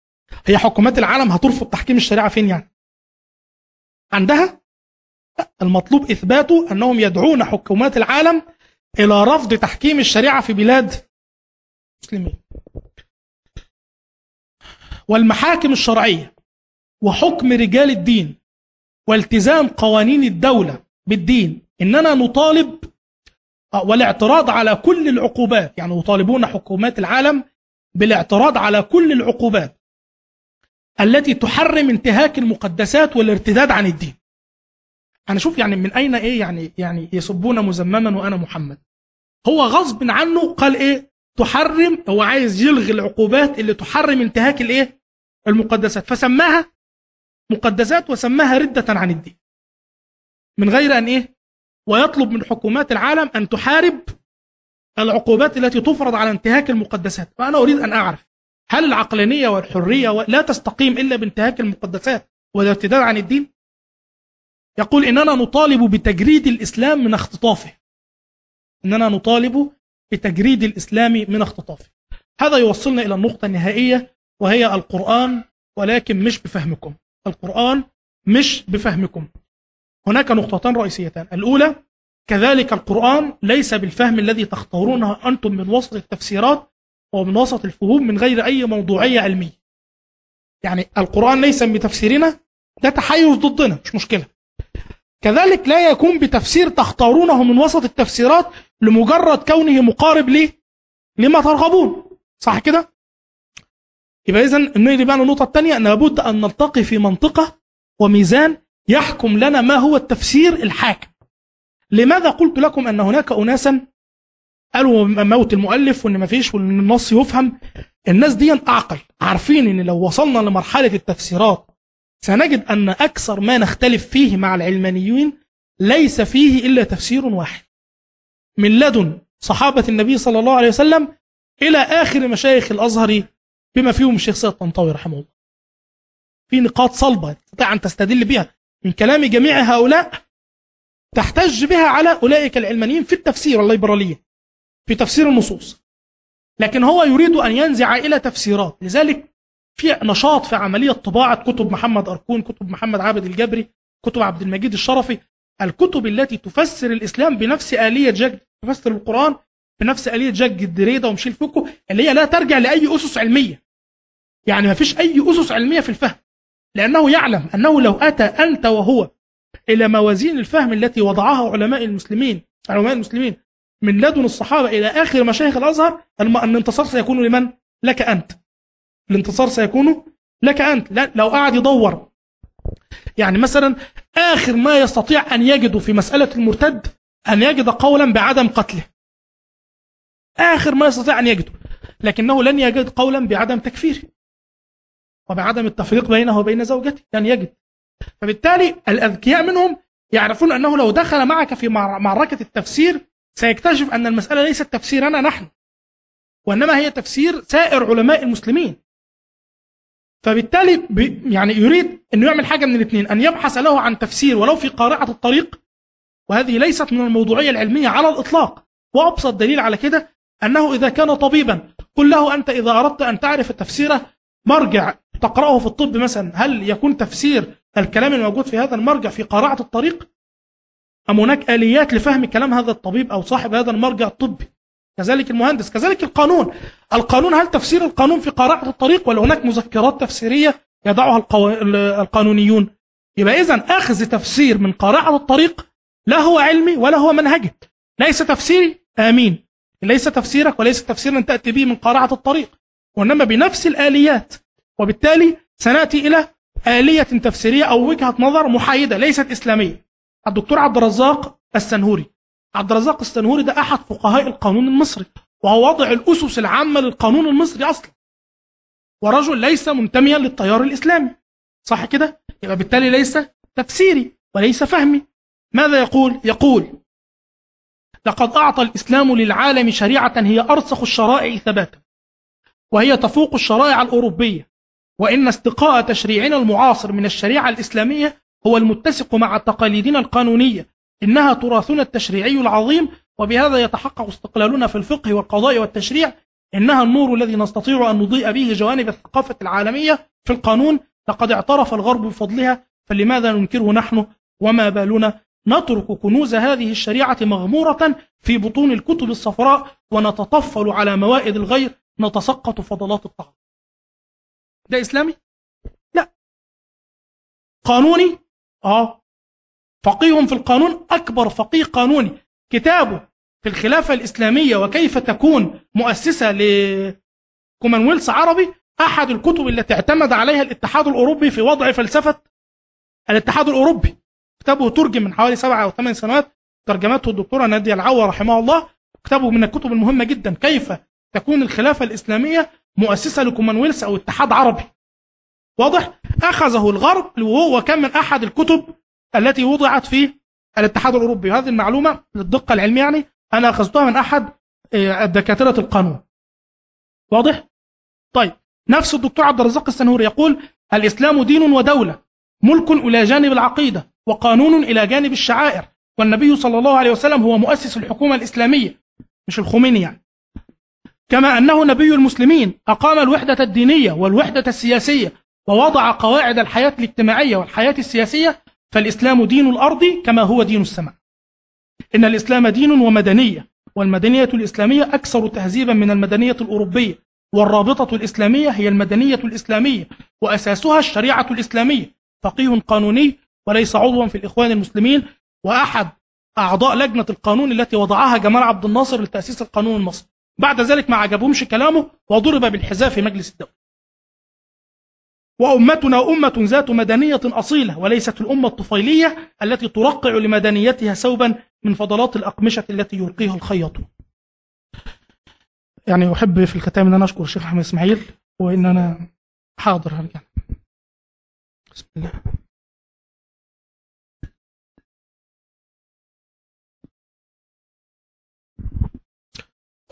Speaker 2: هي حكومات العالم هترفض تحكيم الشريعة فين يعني؟ عندها؟ المطلوب إثباته أنهم يدعون حكومات العالم إلى رفض تحكيم الشريعة في بلاد المسلمين والمحاكم الشرعية وحكم رجال الدين والتزام قوانين الدولة بالدين. إننا نطالب والاعتراض على كل العقوبات. يعني يطالبون حكومات العالم بالاعتراض على كل العقوبات التي تحرم انتهاك المقدسات والارتداد عن الدين. أنا شوف يعني من أين إيه يعني يعني يسبون مزمما وأنا محمد. هو غصب عنه قال إيه؟ تحرم هو عايز يلغي العقوبات اللي تحرم انتهاك الإيه؟ المقدسات. فسماها مقدسات وسماها ردة عن الدين. من غير أن إيه؟ ويطلب من حكومات العالم أن تحارب العقوبات التي تفرض على انتهاك المقدسات. فانا أريد أن أعرف هل العقلانية والحرية لا تستقيم إلا بانتهاك المقدسات والارتداد عن الدين؟ يقول إننا نطالب بتجريد الإسلام من اختطافه. إننا نطالب بتجريد الإسلام من اختطافه. هذا يوصلنا إلى النقطة النهائية وهي القرآن ولكن مش بفهمكم. القرآن مش بفهمكم. هناك نقطتان رئيسيتان. الأولى كذلك القرآن ليس بالفهم الذي تختارونه أنتم من وسط التفسيرات ومن وسط الفهوم من غير أي موضوعية علمية. يعني القرآن ليس بتفسيرنا ده تحيز ضدنا مش مشكلة. كذلك لا يكون بتفسير تختارونه من وسط التفسيرات لمجرد كونه مقارب ليه لما ترغبون. صح كده؟ يبقى إذا نيجي بقى النقطة الثانية أن لابد أن نلتقي في منطقة وميزان يحكم لنا ما هو التفسير الحاكم. لماذا قلت لكم أن هناك أناسا قالوا موت المؤلف وإن ما فيش وإن النص يفهم؟ الناس دي أعقل. عارفين إن لو وصلنا لمرحلة التفسيرات سنجد أن أكثر ما نختلف فيه مع العلمانيين ليس فيه إلا تفسير واحد. من لدن صحابة النبي صلى الله عليه وسلم إلى آخر مشايخ الأزهر بما فيهم الشيخ الطنطاوي رحمه الله. في نقاط صلبة تستطيع أن تستدل بها. من كلام جميع هؤلاء تحتج بها على أولئك العلمانيين في التفسير والليبراليه في تفسير النصوص. لكن هو يريد أن ينزع إلى تفسيرات. لذلك في نشاط في عملية طباعة كتب محمد أركون كتب محمد عابد الجبري كتب عبد المجيد الشرفي. الكتب التي تفسر الإسلام بنفس آلية جج تفسر القرآن بنفس آلية جج الدريدة ومشيل فوكو اللي هي لا ترجع لأي أسس علمية. يعني ما فيش أي أسس علمية في الفهم. لأنه يعلم أنه لو أتى أنت وهو إلى موازين الفهم التي وضعها علماء المسلمين علماء المسلمين من لدن الصحابة إلى آخر مشايخ الأزهر الانتصار سيكون لمن؟ لك أنت. الانتصار سيكون لك أنت. لا لو قعد يدور. يعني مثلا آخر ما يستطيع أن يجد في مسألة المرتد أن يجد قولا بعدم قتله. آخر ما يستطيع أن يجده لكنه لن يجد قولا بعدم تكفيره وبعدم التفريق بينه وبين زوجته لن يجد. فبالتالي الأذكياء منهم يعرفون أنه لو دخل معك في معركة التفسير سيكتشف أن المسألة ليست تفسيرنا نحن وإنما هي تفسير سائر علماء المسلمين. فبالتالي يعني يريد أن يعمل حاجة من الاثنين أن يبحث له عن تفسير ولو في قارعة الطريق وهذه ليست من الموضوعية العلمية على الإطلاق. وأبسط دليل على كده أنه إذا كان طبيبا قل له أنت إذا أردت أن تعرف تفسيره مرجع تقرأه في الطب مثلا. هل يكون تفسير الكلام الموجود في هذا المرجع في قارعة الطريق؟ أم هناك آليات لفهم كلام هذا الطبيب أو صاحب هذا المرجع الطبي؟ كذلك المهندس كذلك القانون. القانون هل تفسير القانون في قراءة الطريق؟ ولا هناك مذكرات تفسيرية يضعها القو... القانونيون؟ يبقى إذا أخذ تفسير من قراءة الطريق لا هو علمي ولا هو منهجي. ليس تفسيري آمين. ليس تفسيرك وليس تفسيرا تأتي به من قراءة الطريق وإنما بنفس الآليات. وبالتالي سنأتي إلى آلية تفسيرية أو وجهة نظر محايدة ليست إسلامية. الدكتور عبد الرزاق السنهوري. عبد الرزاق السنهوري ده أحد فقهاء القانون المصري وهو وضع الأسس العامة للقانون المصري أصلا. ورجل ليس منتميا للتيار الإسلامي. صح كده؟ يبقى بالتالي ليس تفسيري وليس فهمي. ماذا يقول؟ يقول لقد أعطى الإسلام للعالم شريعة هي أرسخ الشرائع ثباتا وهي تفوق الشرائع الأوروبية وإن استقاء تشريعنا المعاصر من الشريعة الإسلامية هو المتسق مع تقاليدنا القانونية إنها تراثنا التشريعي العظيم وبهذا يتحقق استقلالنا في الفقه والقضاء والتشريع إنها النور الذي نستطيع أن نضيء به جوانب الثقافة العالمية في القانون لقد اعترف الغرب بفضلها فلماذا ننكره نحن وما بالنا نترك كنوز هذه الشريعة مغمورة في بطون الكتب الصفراء ونتطفل على موائد الغير نتسقط فضلات الطعام. ده إسلامي؟ لا. قانوني؟ آه. فقيه في القانون؟ أكبر فقيه قانوني. كتابه في الخلافة الإسلامية وكيف تكون مؤسسة لكومنولث عربي؟ أحد الكتب التي اعتمد عليها الاتحاد الأوروبي في وضع فلسفة الاتحاد الأوروبي. كتابه ترجم من حوالي سبعة أو ثمان سنوات ترجمته الدكتورة نادية العوة رحمه الله. كتابه من الكتب المهمة جدا. كيف تكون الخلافة الإسلامية مؤسسة لكومنولث أو اتحاد عربي؟ واضح. أخذه الغرب وهو كان من أحد الكتب التي وضعت في الاتحاد الأوروبي. هذه المعلومة للدقة العلمية يعني. أنا أخذتها من أحد دكاترة القانون. واضح؟ طيب. نفس الدكتور عبد الرزاق السنهوري يقول الإسلام دين ودولة ملك إلى جانب العقيدة وقانون إلى جانب الشعائر. والنبي صلى الله عليه وسلم هو مؤسس الحكومة الإسلامية مش الخميني يعني. كما أنه نبي المسلمين أقام الوحدة الدينية والوحدة السياسية ووضع قواعد الحياة الاجتماعية والحياة السياسية فالإسلام دين الأرض كما هو دين السماء. إن الإسلام دين ومدنية والمدنية الإسلامية أكثر تهذيبا من المدنية الأوروبية والرابطة الإسلامية هي المدنية الإسلامية وأساسها الشريعة الإسلامية. فقيه قانوني وليس عضوا في الإخوان المسلمين وأحد أعضاء لجنة القانون التي وضعها جمال عبد الناصر لتأسيس القانون المصري. بعد ذلك ما عجبهمش كلامه وضرب بالحذاء في مجلس الدولة. وأمتنا أمة ذات مدنية أصيلة وليست الأمة الطفيلية التي ترقع لمدنيتها ثوبا من فضلات الأقمشة التي يلقيها الخياط يعني أحب في الختام أن أنا أشكر الشيخ أحمد إسماعيل وإن أنا حاضر هرجع بسم الله.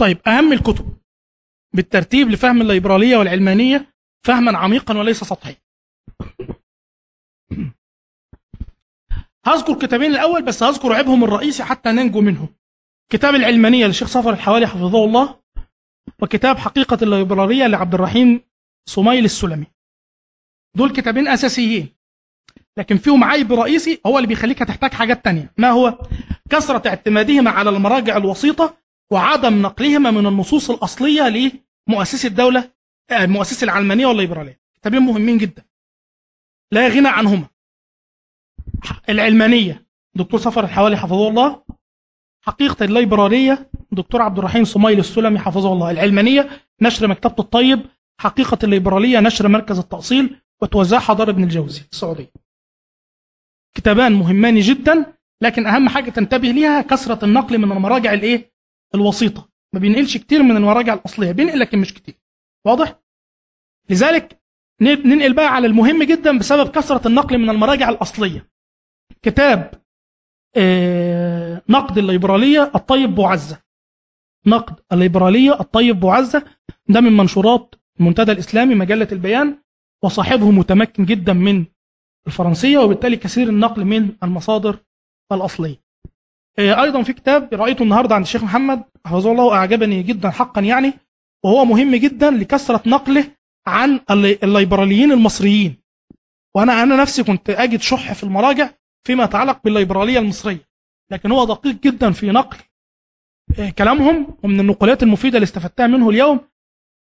Speaker 2: طيب أهم الكتب بالترتيب لفهم الليبرالية والعلمانية فهما عميقا وليس سطحيا. هذكر كتابين الأول بس هذكر عيبهم الرئيسي حتى ننجو منه كتاب العلمانية للشيخ صفر الحوالي حفظه الله وكتاب حقيقة الليبرالية لعبد الرحيم صميل السلمي. دول كتابين أساسيين لكن فيهم عيب رئيسي هو اللي بيخليك تحتاج حاجات تانية. ما هو؟ كثرة اعتمادهما على المراجع الوسيطة وعدم نقلهما من النصوص الأصلية لمؤسسي الدولة المؤسسة العلمانية والليبرالية. كتابين مهمين جدا. لا غنى عنهما. العلمانية دكتور صفر الحوالي حفظه الله. حقيقة الليبرالية دكتور عبد الرحيم صميل السلمي حفظه الله. العلمانية نشر مكتبة الطيب. حقيقة الليبرالية نشر مركز التأصيل. وتوزعها دار ابن الجوزي السعودية. كتابان مهمان جدا لكن أهم حاجة تنتبه ليها كثرة النقل من المراجع الإيه؟ الوسيطة. ما بينقلش كتير من المراجع الأصلية بينقل لكن مش كتير. واضح؟ لذلك ننقل بقى على المهم جدا بسبب كثرة النقل من المراجع الأصلية. كتاب آه نقد الليبرالية الطيب بوعزة نقد الليبرالية الطيب بوعزة ده من منشورات المنتدى الإسلامي مجلة البيان وصاحبه متمكن جدا من الفرنسية وبالتالي كثير النقل من المصادر الأصلية. آه أيضا في كتاب رأيته النهاردة عند الشيخ محمد حفظه الله وأعجبني جدا حقا يعني وهو مهم جدا لكثرة نقله عن الليبراليين المصريين. وأنا أنا نفسي كنت أجد شح في المراجع فيما يتعلق بالليبرالية المصرية. لكن هو دقيق جدا في نقل آه، كلامهم ومن النقولات المفيدة اللي استفدتها منه اليوم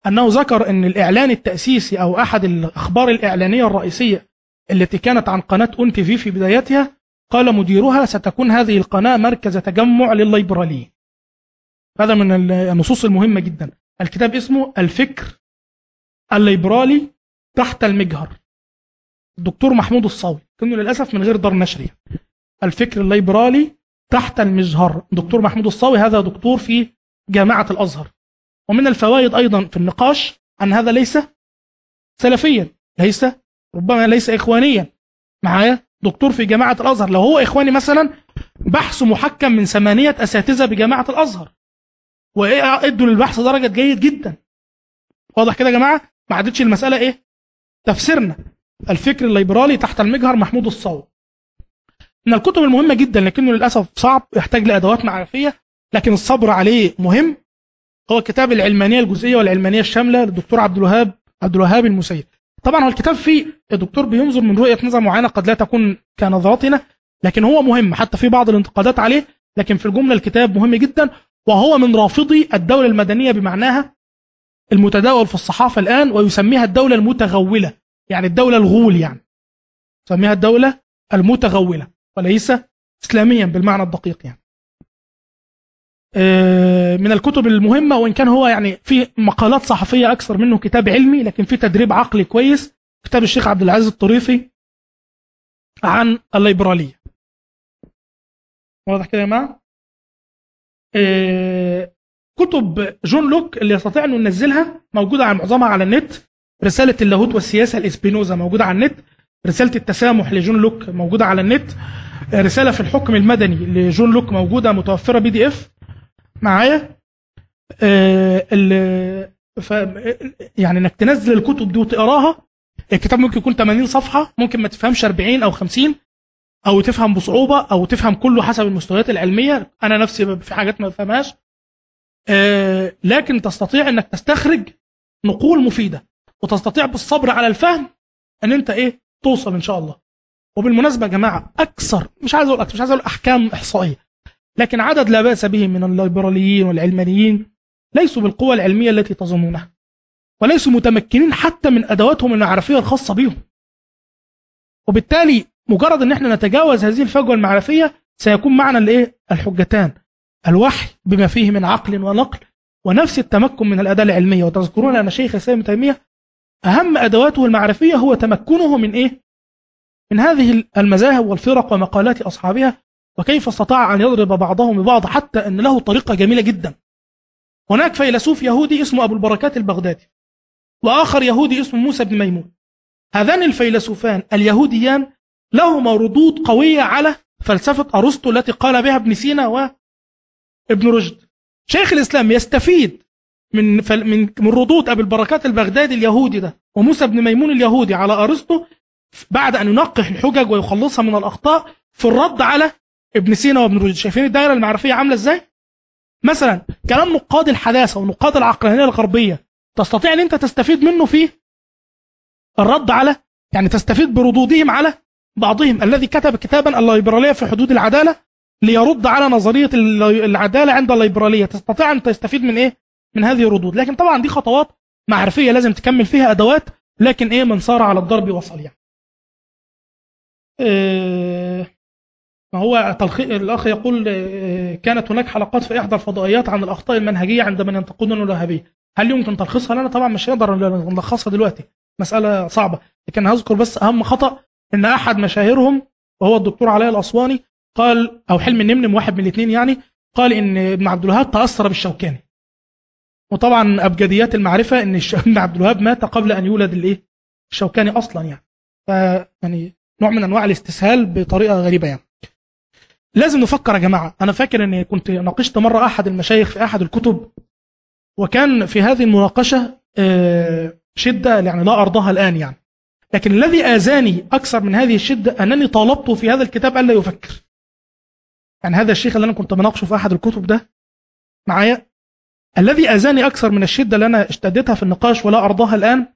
Speaker 2: أنه ذكر أن الإعلان التأسيسي أو أحد الأخبار الإعلانية الرئيسية التي كانت عن قناة أون تي في في بدايتها قال مديرها ستكون هذه القناة مركز تجمع للليبراليين هذا من النصوص المهمة جدا. الكتاب اسمه الفكر الليبرالي تحت المجهر. الدكتور محمود الصاوي. كانه للأسف من غير دار نشري. الفكر الليبرالي تحت المجهر. دكتور محمود الصاوي هذا دكتور في جامعة الأزهر. ومن الفوائد أيضا في النقاش أن هذا ليس سلفيا ليس ربما ليس إخوانيا. معايا؟ دكتور في جامعة الأزهر لو هو إخواني مثلا بحث محكم من ثمانية أساتذة بجامعة الأزهر. وادوا للبحث درجة جيد جدا. واضح كده يا جماعة؟ ما عادتش المسألة إيه؟ تفسيرنا. الفكر الليبرالي تحت المجهر محمود الصاوي. من الكتب المهمة جدا لكنه للأسف صعب يحتاج لأدوات معرفية لكن الصبر عليه مهم. هو كتاب العلمانية الجزئية والعلمانية الشاملة للدكتور عبد الوهاب عبد الوهاب المسيب. طبعا هو الكتاب فيه الدكتور بينظر من رؤية نظر معينة قد لا تكون كنظراتنا لكن هو مهم حتى في بعض الانتقادات عليه لكن في الجملة الكتاب مهم جدا وهو من رافضي الدولة المدنية بمعناها المتداول في الصحافة الآن ويسميها الدولة المتغولة يعني الدولة الغول يعني. يسميها الدولة المتغولة وليس إسلاميا بالمعنى الدقيق يعني. من الكتب المهمة وإن كان هو يعني في مقالات صحفية أكثر منه كتاب علمي لكن في تدريب عقلي كويس كتاب الشيخ عبد العزيز الطريفي عن الليبرالية. واضح كده يا جماعة؟ آه، كتب جون لوك اللي يستطيع انه ينزلها موجودة على معظمها على النت. رسالة اللاهوت والسياسة لإسبينوزا موجودة على النت. رسالة التسامح لجون لوك موجودة على النت. آه، رسالة في الحكم المدني لجون لوك موجودة متوفرة بي دي إف. معايا؟ آه، ال- ف يعني إنك تنزل الكتب دي وتقراها الكتاب ممكن يكون 80 صفحة ممكن ما تفهمش 40 أو 50 أو تفهم بصعوبة أو تفهم كله حسب المستويات العلمية. أنا نفسي في حاجات ما بفهمهاش. آه، لكن تستطيع إنك تستخرج نقول مفيدة وتستطيع بالصبر على الفهم إن أنت إيه توصل إن شاء الله. وبالمناسبة يا جماعة أكثر مش عايز أقول أكثر مش عايز أقول أحكام إحصائية لكن عدد لا بأس به من الليبراليين والعلمانيين ليسوا بالقوة العلمية التي تظنونها وليسوا متمكنين حتى من أدواتهم المعرفية الخاصة بهم. وبالتالي مجرد إن إحنا نتجاوز هذه الفجوة المعرفية سيكون معنا الإيه؟ الحجتان. الوحي بما فيه من عقل ونقل ونفس التمكن من الأداة العلمية. وتذكرون أن شيخ الإسلام ابن تيمية أهم أدواته المعرفية هو تمكنه من إيه؟ من هذه المذاهب والفرق ومقالات أصحابها وكيف استطاع أن يضرب بعضهم ببعض حتى أن له طريقة جميلة جدا. هناك فيلسوف يهودي اسمه أبو البركات البغدادي وآخر يهودي اسمه موسى بن ميمون. هذان الفيلسوفان اليهوديان لهما ردود قوية على فلسفة أرسطو التي قال بها ابن سينا وابن رشد. شيخ الإسلام يستفيد من من من ردود أبي البركات البغدادي اليهودي ده وموسى بن ميمون اليهودي على أرسطو بعد أن ينقح الحجج ويخلصها من الأخطاء في الرد على ابن سينا وابن رشد. شايفين الدائرة المعرفية عاملة إزاي؟ مثلا كلام نقاد الحداثة ونقاد العقلانية الغربية تستطيع أن أنت تستفيد منه في الرد على يعني تستفيد بردودهم على بعضهم. الذي كتب كتابا الليبرالية في حدود العدالة ليرد على نظرية العدالة عند الليبرالية. تستطيع أن تستفيد من إيه؟ من هذه الردود. لكن طبعا دي خطوات معرفية لازم تكمل فيها أدوات لكن إيه؟ من صار على الضرب وصل يعني إيه ما هو الأخ يقول إيه كانت هناك حلقات في إحدى الفضائيات عن الأخطاء المنهجية عند من ينتقدون الوهابية هل يمكن تلخيصها؟ لنا طبعا مش هنقدر نلخصها دلوقتي. مسألة صعبة. لكن هذكر بس أهم خطأ إن أحد مشاهيرهم وهو الدكتور علاء الأسواني قال أو حلم النمنم واحد من الاثنين يعني قال إن ابن عبد الوهاب تأثر بالشوكاني. وطبعا أبجديات المعرفة إن ابن عبد الوهاب مات قبل أن يولد الإيه؟ الشوكاني أصلا يعني. ف يعني نوع من أنواع الاستسهال بطريقة غريبة يعني. لازم نفكر يا جماعة. أنا فاكر أني كنت ناقشت مرة أحد المشايخ في أحد الكتب وكان في هذه المناقشة شدة يعني لا أرضاها الآن يعني. لكن الذي آذاني أكثر من هذه الشدة أنني طالبته في هذا الكتاب ألا يفكر. يعني هذا الشيخ اللي أنا كنت بناقشه في أحد الكتب ده معايا الذي آذاني أكثر من الشدة اللي أنا اشتدتها في النقاش ولا أرضاها الآن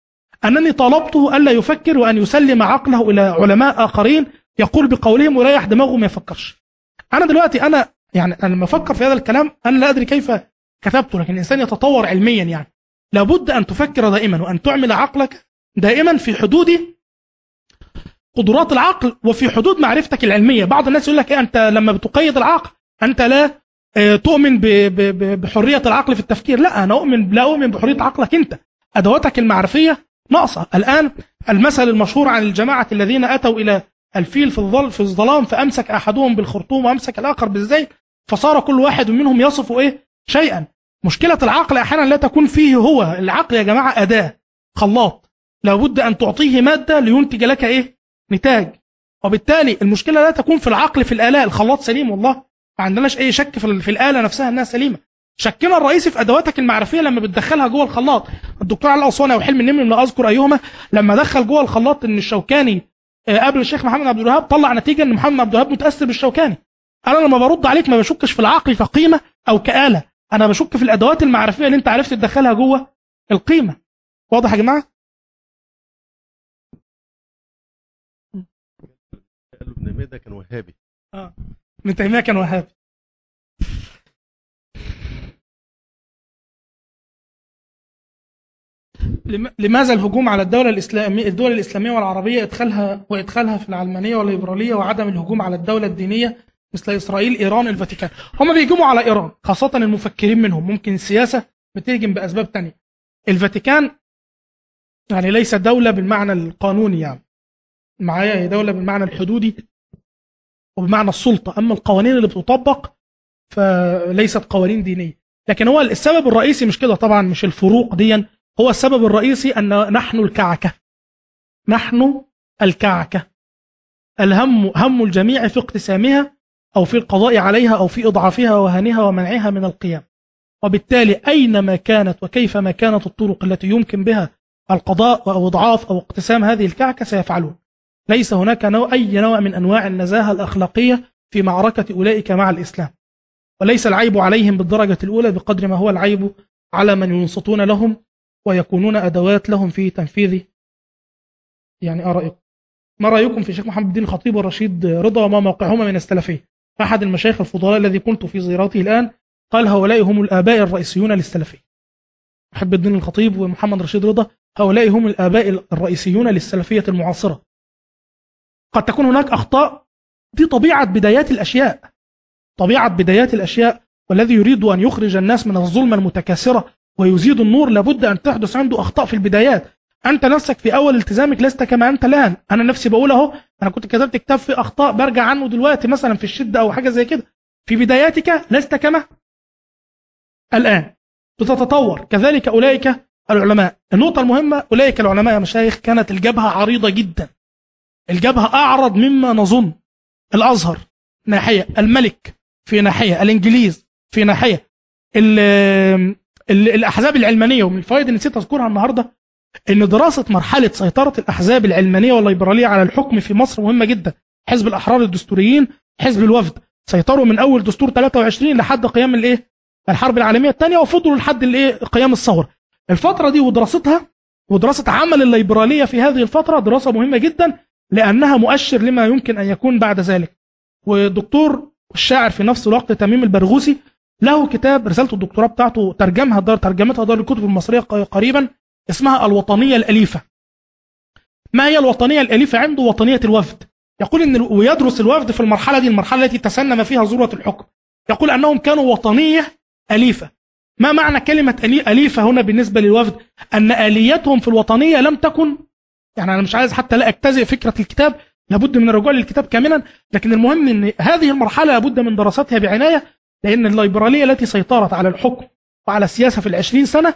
Speaker 2: أنني طالبته ألا يفكر وأن يسلم عقله إلى علماء آخرين يقول بقولهم ويريح دماغه ما يفكرش. أنا دلوقتي أنا يعني أنا لما أفكر في هذا الكلام أنا لا أدري كيف كتبته لكن الإنسان يتطور علميا يعني. لابد أن تفكر دائما وأن تعمل عقلك دائما في حدود قدرات العقل وفي حدود معرفتك العلمية. بعض الناس يقول لك إيه أنت لما بتقيد العقل أنت لا آه، تؤمن بحرية العقل في التفكير. لا أنا أؤمن لا أؤمن بحرية عقلك أنت. أدواتك المعرفية ناقصة. الآن المثل المشهور عن الجماعة الذين أتوا إلى الفيل في الظل في الظلام فأمسك أحدهم بالخرطوم وأمسك الآخر بالزيت فصار كل واحد منهم يصف إيه؟ شيئا. مشكلة العقل أحيانا لا تكون فيه هو. العقل يا جماعة أداة خلاط. لابد أن تعطيه مادة لينتج لك إيه؟ نتاج. وبالتالي المشكلة لا تكون في العقل في الاله الخلاط سليم والله. ما عندناش أي شك في, في الآلة نفسها إنها سليمة. شكنا الرئيسي في أدواتك المعرفية لما بتدخلها جوه الخلاط. الدكتور علي أو حلم النمر لا أذكر أيهما لما دخل جوه الخلاط إن الشوكاني قبل الشيخ محمد عبد الوهاب طلع نتيجة إن محمد عبد الوهاب متأثر بالشوكاني. أنا لما برد عليك ما بشكش في العقل كقيمه أو كآلة. أنا بشك في الأدوات المعرفية اللي أنت عرفت تدخلها جوه القيمة. واضح يا
Speaker 1: جماعة؟ ابن تيميه ده كان وهابي؟
Speaker 2: ابن تيمية كان وهابي. لماذا الهجوم على الدولة الإسلامية الدول الإسلامية والعربية إدخالها وإدخالها في العلمانية والليبرالية وعدم الهجوم على الدولة الدينية مثل إسرائيل إيران الفاتيكان؟ هم بيهجموا على إيران خاصة المفكرين منهم ممكن السياسة بتهجم بأسباب تانية. الفاتيكان يعني ليس دولة بالمعنى القانوني يعني. معايا؟ هي دولة بالمعنى الحدودي وبمعنى السلطة. أما القوانين اللي بتطبق فليست قوانين دينية. لكن هو السبب الرئيسي مش كده. طبعا مش الفروق دي هو السبب الرئيسي أن نحن الكعكة. نحن الكعكة. الهم هم الجميع في اقتسامها أو في القضاء عليها أو في إضعافها وهنها ومنعها من القيام. وبالتالي أينما كانت وكيفما كانت الطرق التي يمكن بها القضاء أو إضعاف أو اقتسام هذه الكعكة سيفعلون. ليس هناك نوع أي نوع من أنواع النزاهة الأخلاقية في معركة أولئك مع الإسلام. وليس العيب عليهم بالدرجة الأولى بقدر ما هو العيب على من ينصتون لهم ويكونون أدوات لهم في تنفيذ يعني آرائكم. ما رأيكم في شيخ محمد الدين الخطيب والرشيد رضا وما موقعهما من السلفية؟ أحد المشايخ الفضلاء الذي كنت في زيارته الآن قال هؤلاء هم الآباء الرئيسيون للسلفية. محب الدين الخطيب ومحمد رشيد رضا هؤلاء هم الآباء الرئيسيون للسلفية المعاصرة. قد تكون هناك أخطاء دي طبيعة بدايات الأشياء. طبيعة بدايات الأشياء والذي يريد أن يخرج الناس من الظلمة المتكاثرة ويزيد النور لابد أن تحدث عنده أخطاء في البدايات. أنت نفسك في أول التزامك لست كما أنت الآن. أنا نفسي بقول أهو أنا كنت كتبت كتاب في أخطاء برجع عنه دلوقتي مثلا في الشدة أو حاجة زي كده. في بداياتك لست كما الآن. بتتطور. كذلك أولئك العلماء. النقطة المهمة أولئك العلماء يا مشايخ كانت الجبهة عريضة جدا. الجبهة أعرض مما نظن. الأزهر ناحية الملك في ناحية الإنجليز في ناحية ال ال الأحزاب العلمانية ومن الفوائد اللي نسيت أذكرها النهاردة إن دراسة مرحلة سيطرة الأحزاب العلمانية والليبرالية على الحكم في مصر مهمة جدا. حزب الأحرار الدستوريين حزب الوفد سيطروا من أول دستور 23 لحد قيام الإيه؟ الحرب العالمية الثانية وفضلوا لحد الإيه؟ قيام الثورة. الفترة دي ودراستها ودراسة عمل الليبرالية في هذه الفترة دراسة مهمة جدا لأنها مؤشر لما يمكن أن يكون بعد ذلك. والدكتور الشاعر في نفس الوقت تميم البرغوثي له كتاب رسالة الدكتوراه بتاعته ترجمها دار ترجمتها دار الكتب المصرية قريبا اسمها الوطنية الأليفة. ما هي الوطنية الأليفة؟ عنده وطنية الوفد. يقول إن ويدرس الوفد في المرحلة دي المرحلة التي تسنم فيها ذروة الحكم. يقول أنهم كانوا وطنية أليفة. ما معنى كلمة أليفة هنا بالنسبة للوفد؟ أن آليتهم في الوطنية لم تكن يعني أنا مش عايز حتى لا أجتزئ فكرة الكتاب لابد من الرجوع للكتاب كاملا لكن المهم أن هذه المرحلة لابد من دراستها بعناية لأن الليبرالية التي سيطرت على الحكم وعلى السياسة في العشرين سنة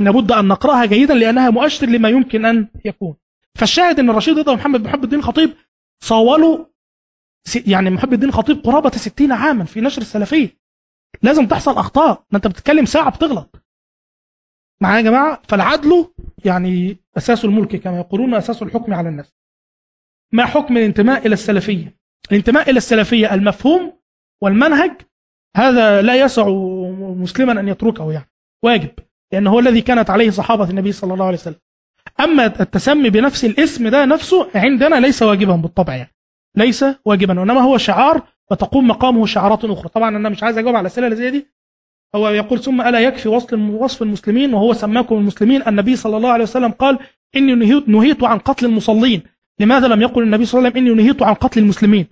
Speaker 2: لابد أن نقرأها جيدا لأنها مؤشر لما يمكن أن يكون. فالشاهد أن الرشيد رضا ومحمد محب الدين الخطيب صاولوا يعني محب الدين الخطيب قرابة 60 عاما في نشر السلفية. لازم تحصل أخطاء. أنت بتتكلم ساعة بتغلط. معايا يا جماعة؟ فالعدل يعني أساس الملك كما يقولون أساس الحكم على الناس. ما حكم الانتماء إلى السلفية؟ الانتماء إلى السلفية المفهوم والمنهج هذا لا يسع مسلما أن يتركه يعني. واجب لأنه هو الذي كانت عليه صحابة النبي صلى الله عليه وسلم. أما التسمي بنفس الاسم ده نفسه عندنا ليس واجبا بالطبع يعني. ليس واجبا وإنما هو شعار وتقوم مقامه شعارات أخرى. طبعا أنا مش عايز أجاوب على الأسئلة زي دي. هو يقول ثم ألا يكفي وصف وصف المسلمين؟ وهو سماكم المسلمين. النبي صلى الله عليه وسلم قال إني نهيت, نهيت عن قتل المصلين. لماذا لم يقل النبي صلى الله عليه وسلم إني نهيت عن قتل المسلمين؟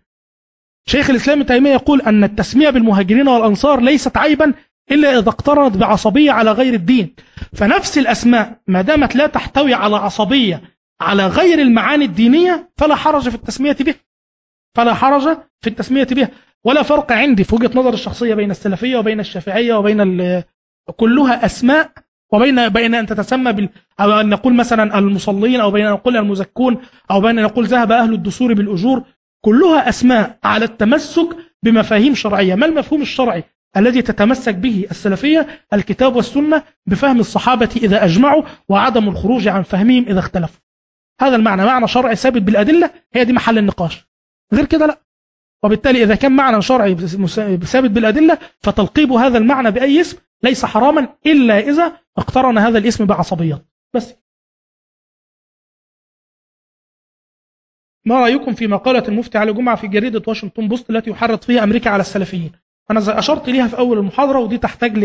Speaker 2: شيخ الإسلام تيمية يقول أن التسمية بالمهاجرين والأنصار ليست عيبا إلا إذا اقترنت بعصبية على غير الدين. فنفس الأسماء ما دامت لا تحتوي على عصبية على غير المعاني الدينية فلا حرج في التسمية بها. فلا حرج في التسمية بها. ولا فرق عندي في وجهة نظر الشخصية بين السلفية وبين الشافعية وبين كلها أسماء وبين بين أن تتسمى بال أو أن نقول مثلا المصلين أو بين أن نقول المزكون أو بين أن نقول ذهب أهل الدثور بالأجور. كلها أسماء على التمسك بمفاهيم شرعية. ما المفهوم الشرعي الذي تتمسك به السلفية؟ الكتاب والسنة بفهم الصحابة إذا أجمعوا وعدم الخروج عن فهمهم إذا اختلفوا. هذا المعنى. معنى شرعي ثابت بالأدلة هي دي محل النقاش. غير كده لا. وبالتالي إذا كان معنى شرعي ثابت بالأدلة فتلقيب هذا المعنى بأي اسم ليس حراما إلا إذا اقترن هذا الاسم بعصبيات بس. ما رأيكم في مقالة المفتي علي جمعة في جريدة واشنطن بوست التي يحرض فيها أمريكا على السلفيين؟ أنا أشرت ليها في أول المحاضرة ودي تحتاج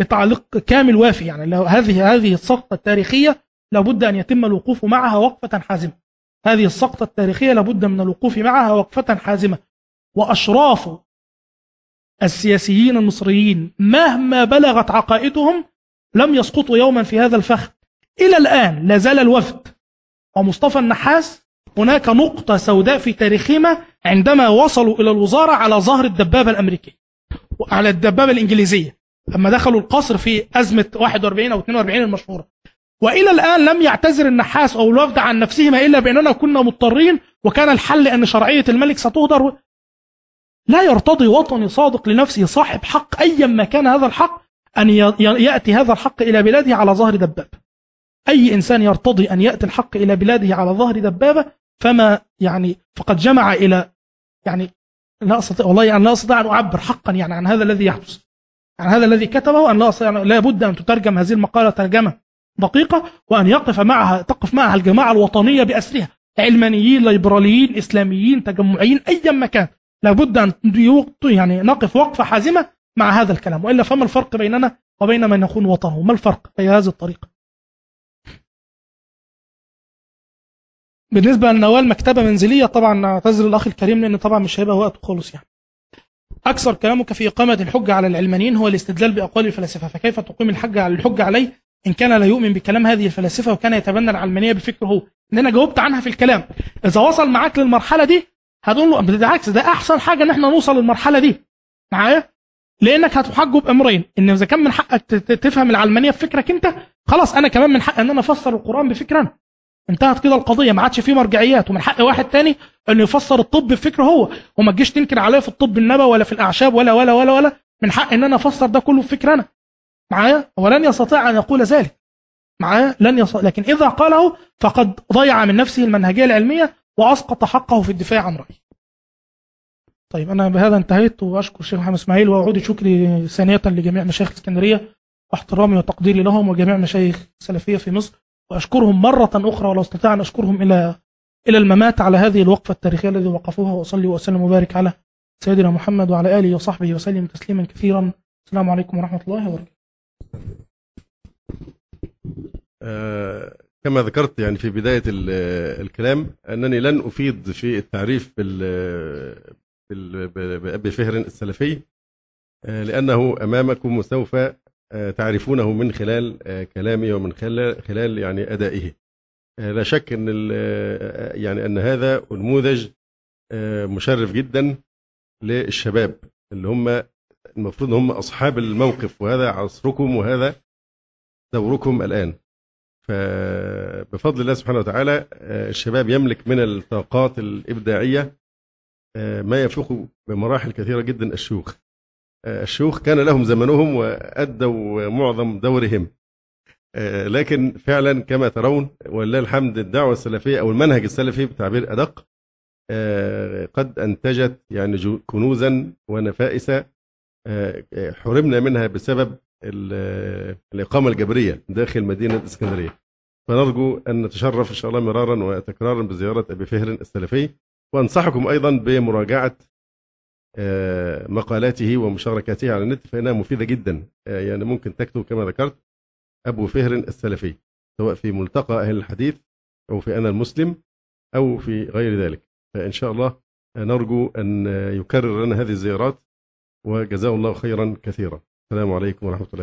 Speaker 2: لتعليق كامل وافي يعني هذه هذه السقطة التاريخية لابد أن يتم الوقوف معها وقفة حازمة. هذه السقطة التاريخية لابد من الوقوف معها وقفة حازمة. وأشراف السياسيين المصريين مهما بلغت عقائدهم لم يسقطوا يوما في هذا الفخ. إلى الآن لا زال الوفد ومصطفى النحاس هناك نقطة سوداء في تاريخهما عندما وصلوا إلى الوزارة على ظهر الدبابة الأمريكية على الدبابة الإنجليزية لما دخلوا القصر في أزمة 41 أو 42 المشهورة. وإلى الآن لم يعتذر النحاس أو الوفد عن نفسهما إلا بأننا كنا مضطرين وكان الحل أن شرعية الملك ستهدر. لا يرتضي وطني صادق لنفسه صاحب حق أيا ما كان هذا الحق أن يأتي هذا الحق إلى بلاده على ظهر دبابة. أي إنسان يرتضي أن يأتي الحق إلى بلاده على ظهر دبابة فما يعني فقد جمع إلى يعني لا أستطيع والله يعني لا أستطيع أن أعبر حقا يعني عن هذا الذي يحدث. عن هذا الذي كتبه أن لا يعني لا بد أن تترجم هذه المقالة ترجمة دقيقة وأن يقف معها تقف معها الجماعة الوطنية بأسرها. علمانيين ليبراليين إسلاميين تجمعيين أيا ما كان. لابد أن يعني نقف وقفة حازمة مع هذا الكلام. وإلا فما الفرق بيننا وبين من يخون وطنه؟ ما الفرق؟ في هذه بالنسبة للنوال مكتبة منزلية طبعا اعتذر الأخ الكريم لأن طبعا مش هيبقى وقت خالص يعني. أكثر كلامك في إقامة الحجة على العلمانيين هو الاستدلال بأقوال الفلاسفة فكيف تقيم الحجة على الحجة عليه؟ إن كان لا يؤمن بكلام هذه الفلاسفة وكان يتبنى العلمانية بفكره. هو إن أنا جاوبت عنها في الكلام. إذا وصل معاك للمرحلة دي هتقول له بالعكس ده أحسن حاجة إن إحنا نوصل للمرحلة دي. معايا؟ لأنك هتحجه بأمرين إن إذا كان من حقك تفهم العلمانية بفكرك أنت خلاص أنا كمان من حق إن أنا أفسر القرآن بفكر أنا. انتهت كده القضية ما عادش في مرجعيات. ومن حق واحد تاني انه يفسر الطب بفكره هو. وما تجيش تنكر عليا في الطب النبوي ولا في الأعشاب ولا ولا ولا ولا. من حق إن أنا أفسر ده كله بفكر أنا. معايا؟ ولن يستطيع أن يقول ذلك. معايا؟ لن يستطيع لكن إذا قاله فقد ضيع من نفسه المنهجية العلمية وأسقط حقه في الدفاع عن رأيه. طيب أنا بهذا انتهيت. وأشكر الشيخ محمد إسماعيل وأعود شكري ثانية لجميع مشايخ اسكندريه واحترامي وتقديري لهم وجميع مشايخ السلفية في مصر. وأشكرهم مرة أخرى ولو استطاع أن أشكرهم إلى إلى الممات على هذه الوقفة التاريخية الذي وقفوها وأصلي وأسلم وبارك على سيدنا محمد وعلى آله وصحبه وسلم تسليما كثيرا. السلام عليكم ورحمة الله وبركاته.
Speaker 1: آه كما ذكرت يعني في بداية الكلام أنني لن أفيد في التعريف بال بأبي فهر السلفي لأنه أمامكم وسوف تعرفونه من خلال كلامي ومن خلال يعني أدائه. لا شك أن يعني أن هذا نموذج مشرف جدا للشباب اللي هم المفروض هم أصحاب الموقف وهذا عصركم وهذا دوركم الآن. فبفضل الله سبحانه وتعالى الشباب يملك من الطاقات الإبداعية ما يفوق بمراحل كثيرة جدا الشيوخ. الشيوخ كان لهم زمنهم وأدوا معظم دورهم. لكن فعلا كما ترون ولله الحمد الدعوة السلفية أو المنهج السلفي بتعبير أدق. قد أنتجت يعني كنوزا ونفائس. حرمنا منها بسبب الإقامة الجبرية داخل مدينة إسكندرية. فنرجو أن نتشرف إن شاء الله مرارا وتكرارا بزيارة أبي فهر السلفي وأنصحكم أيضا بمراجعة آه، مقالاته ومشاركاته على النت فإنها مفيدة جدا. آه، يعني ممكن تكتب كما ذكرت أبو فهر السلفي سواء في ملتقى أهل الحديث أو في أنا المسلم أو في غير ذلك. فإن شاء الله نرجو أن يكرر لنا هذه الزيارات وجزاه الله خيرا كثيرا. السلام عليكم ورحمة الله وبركاته.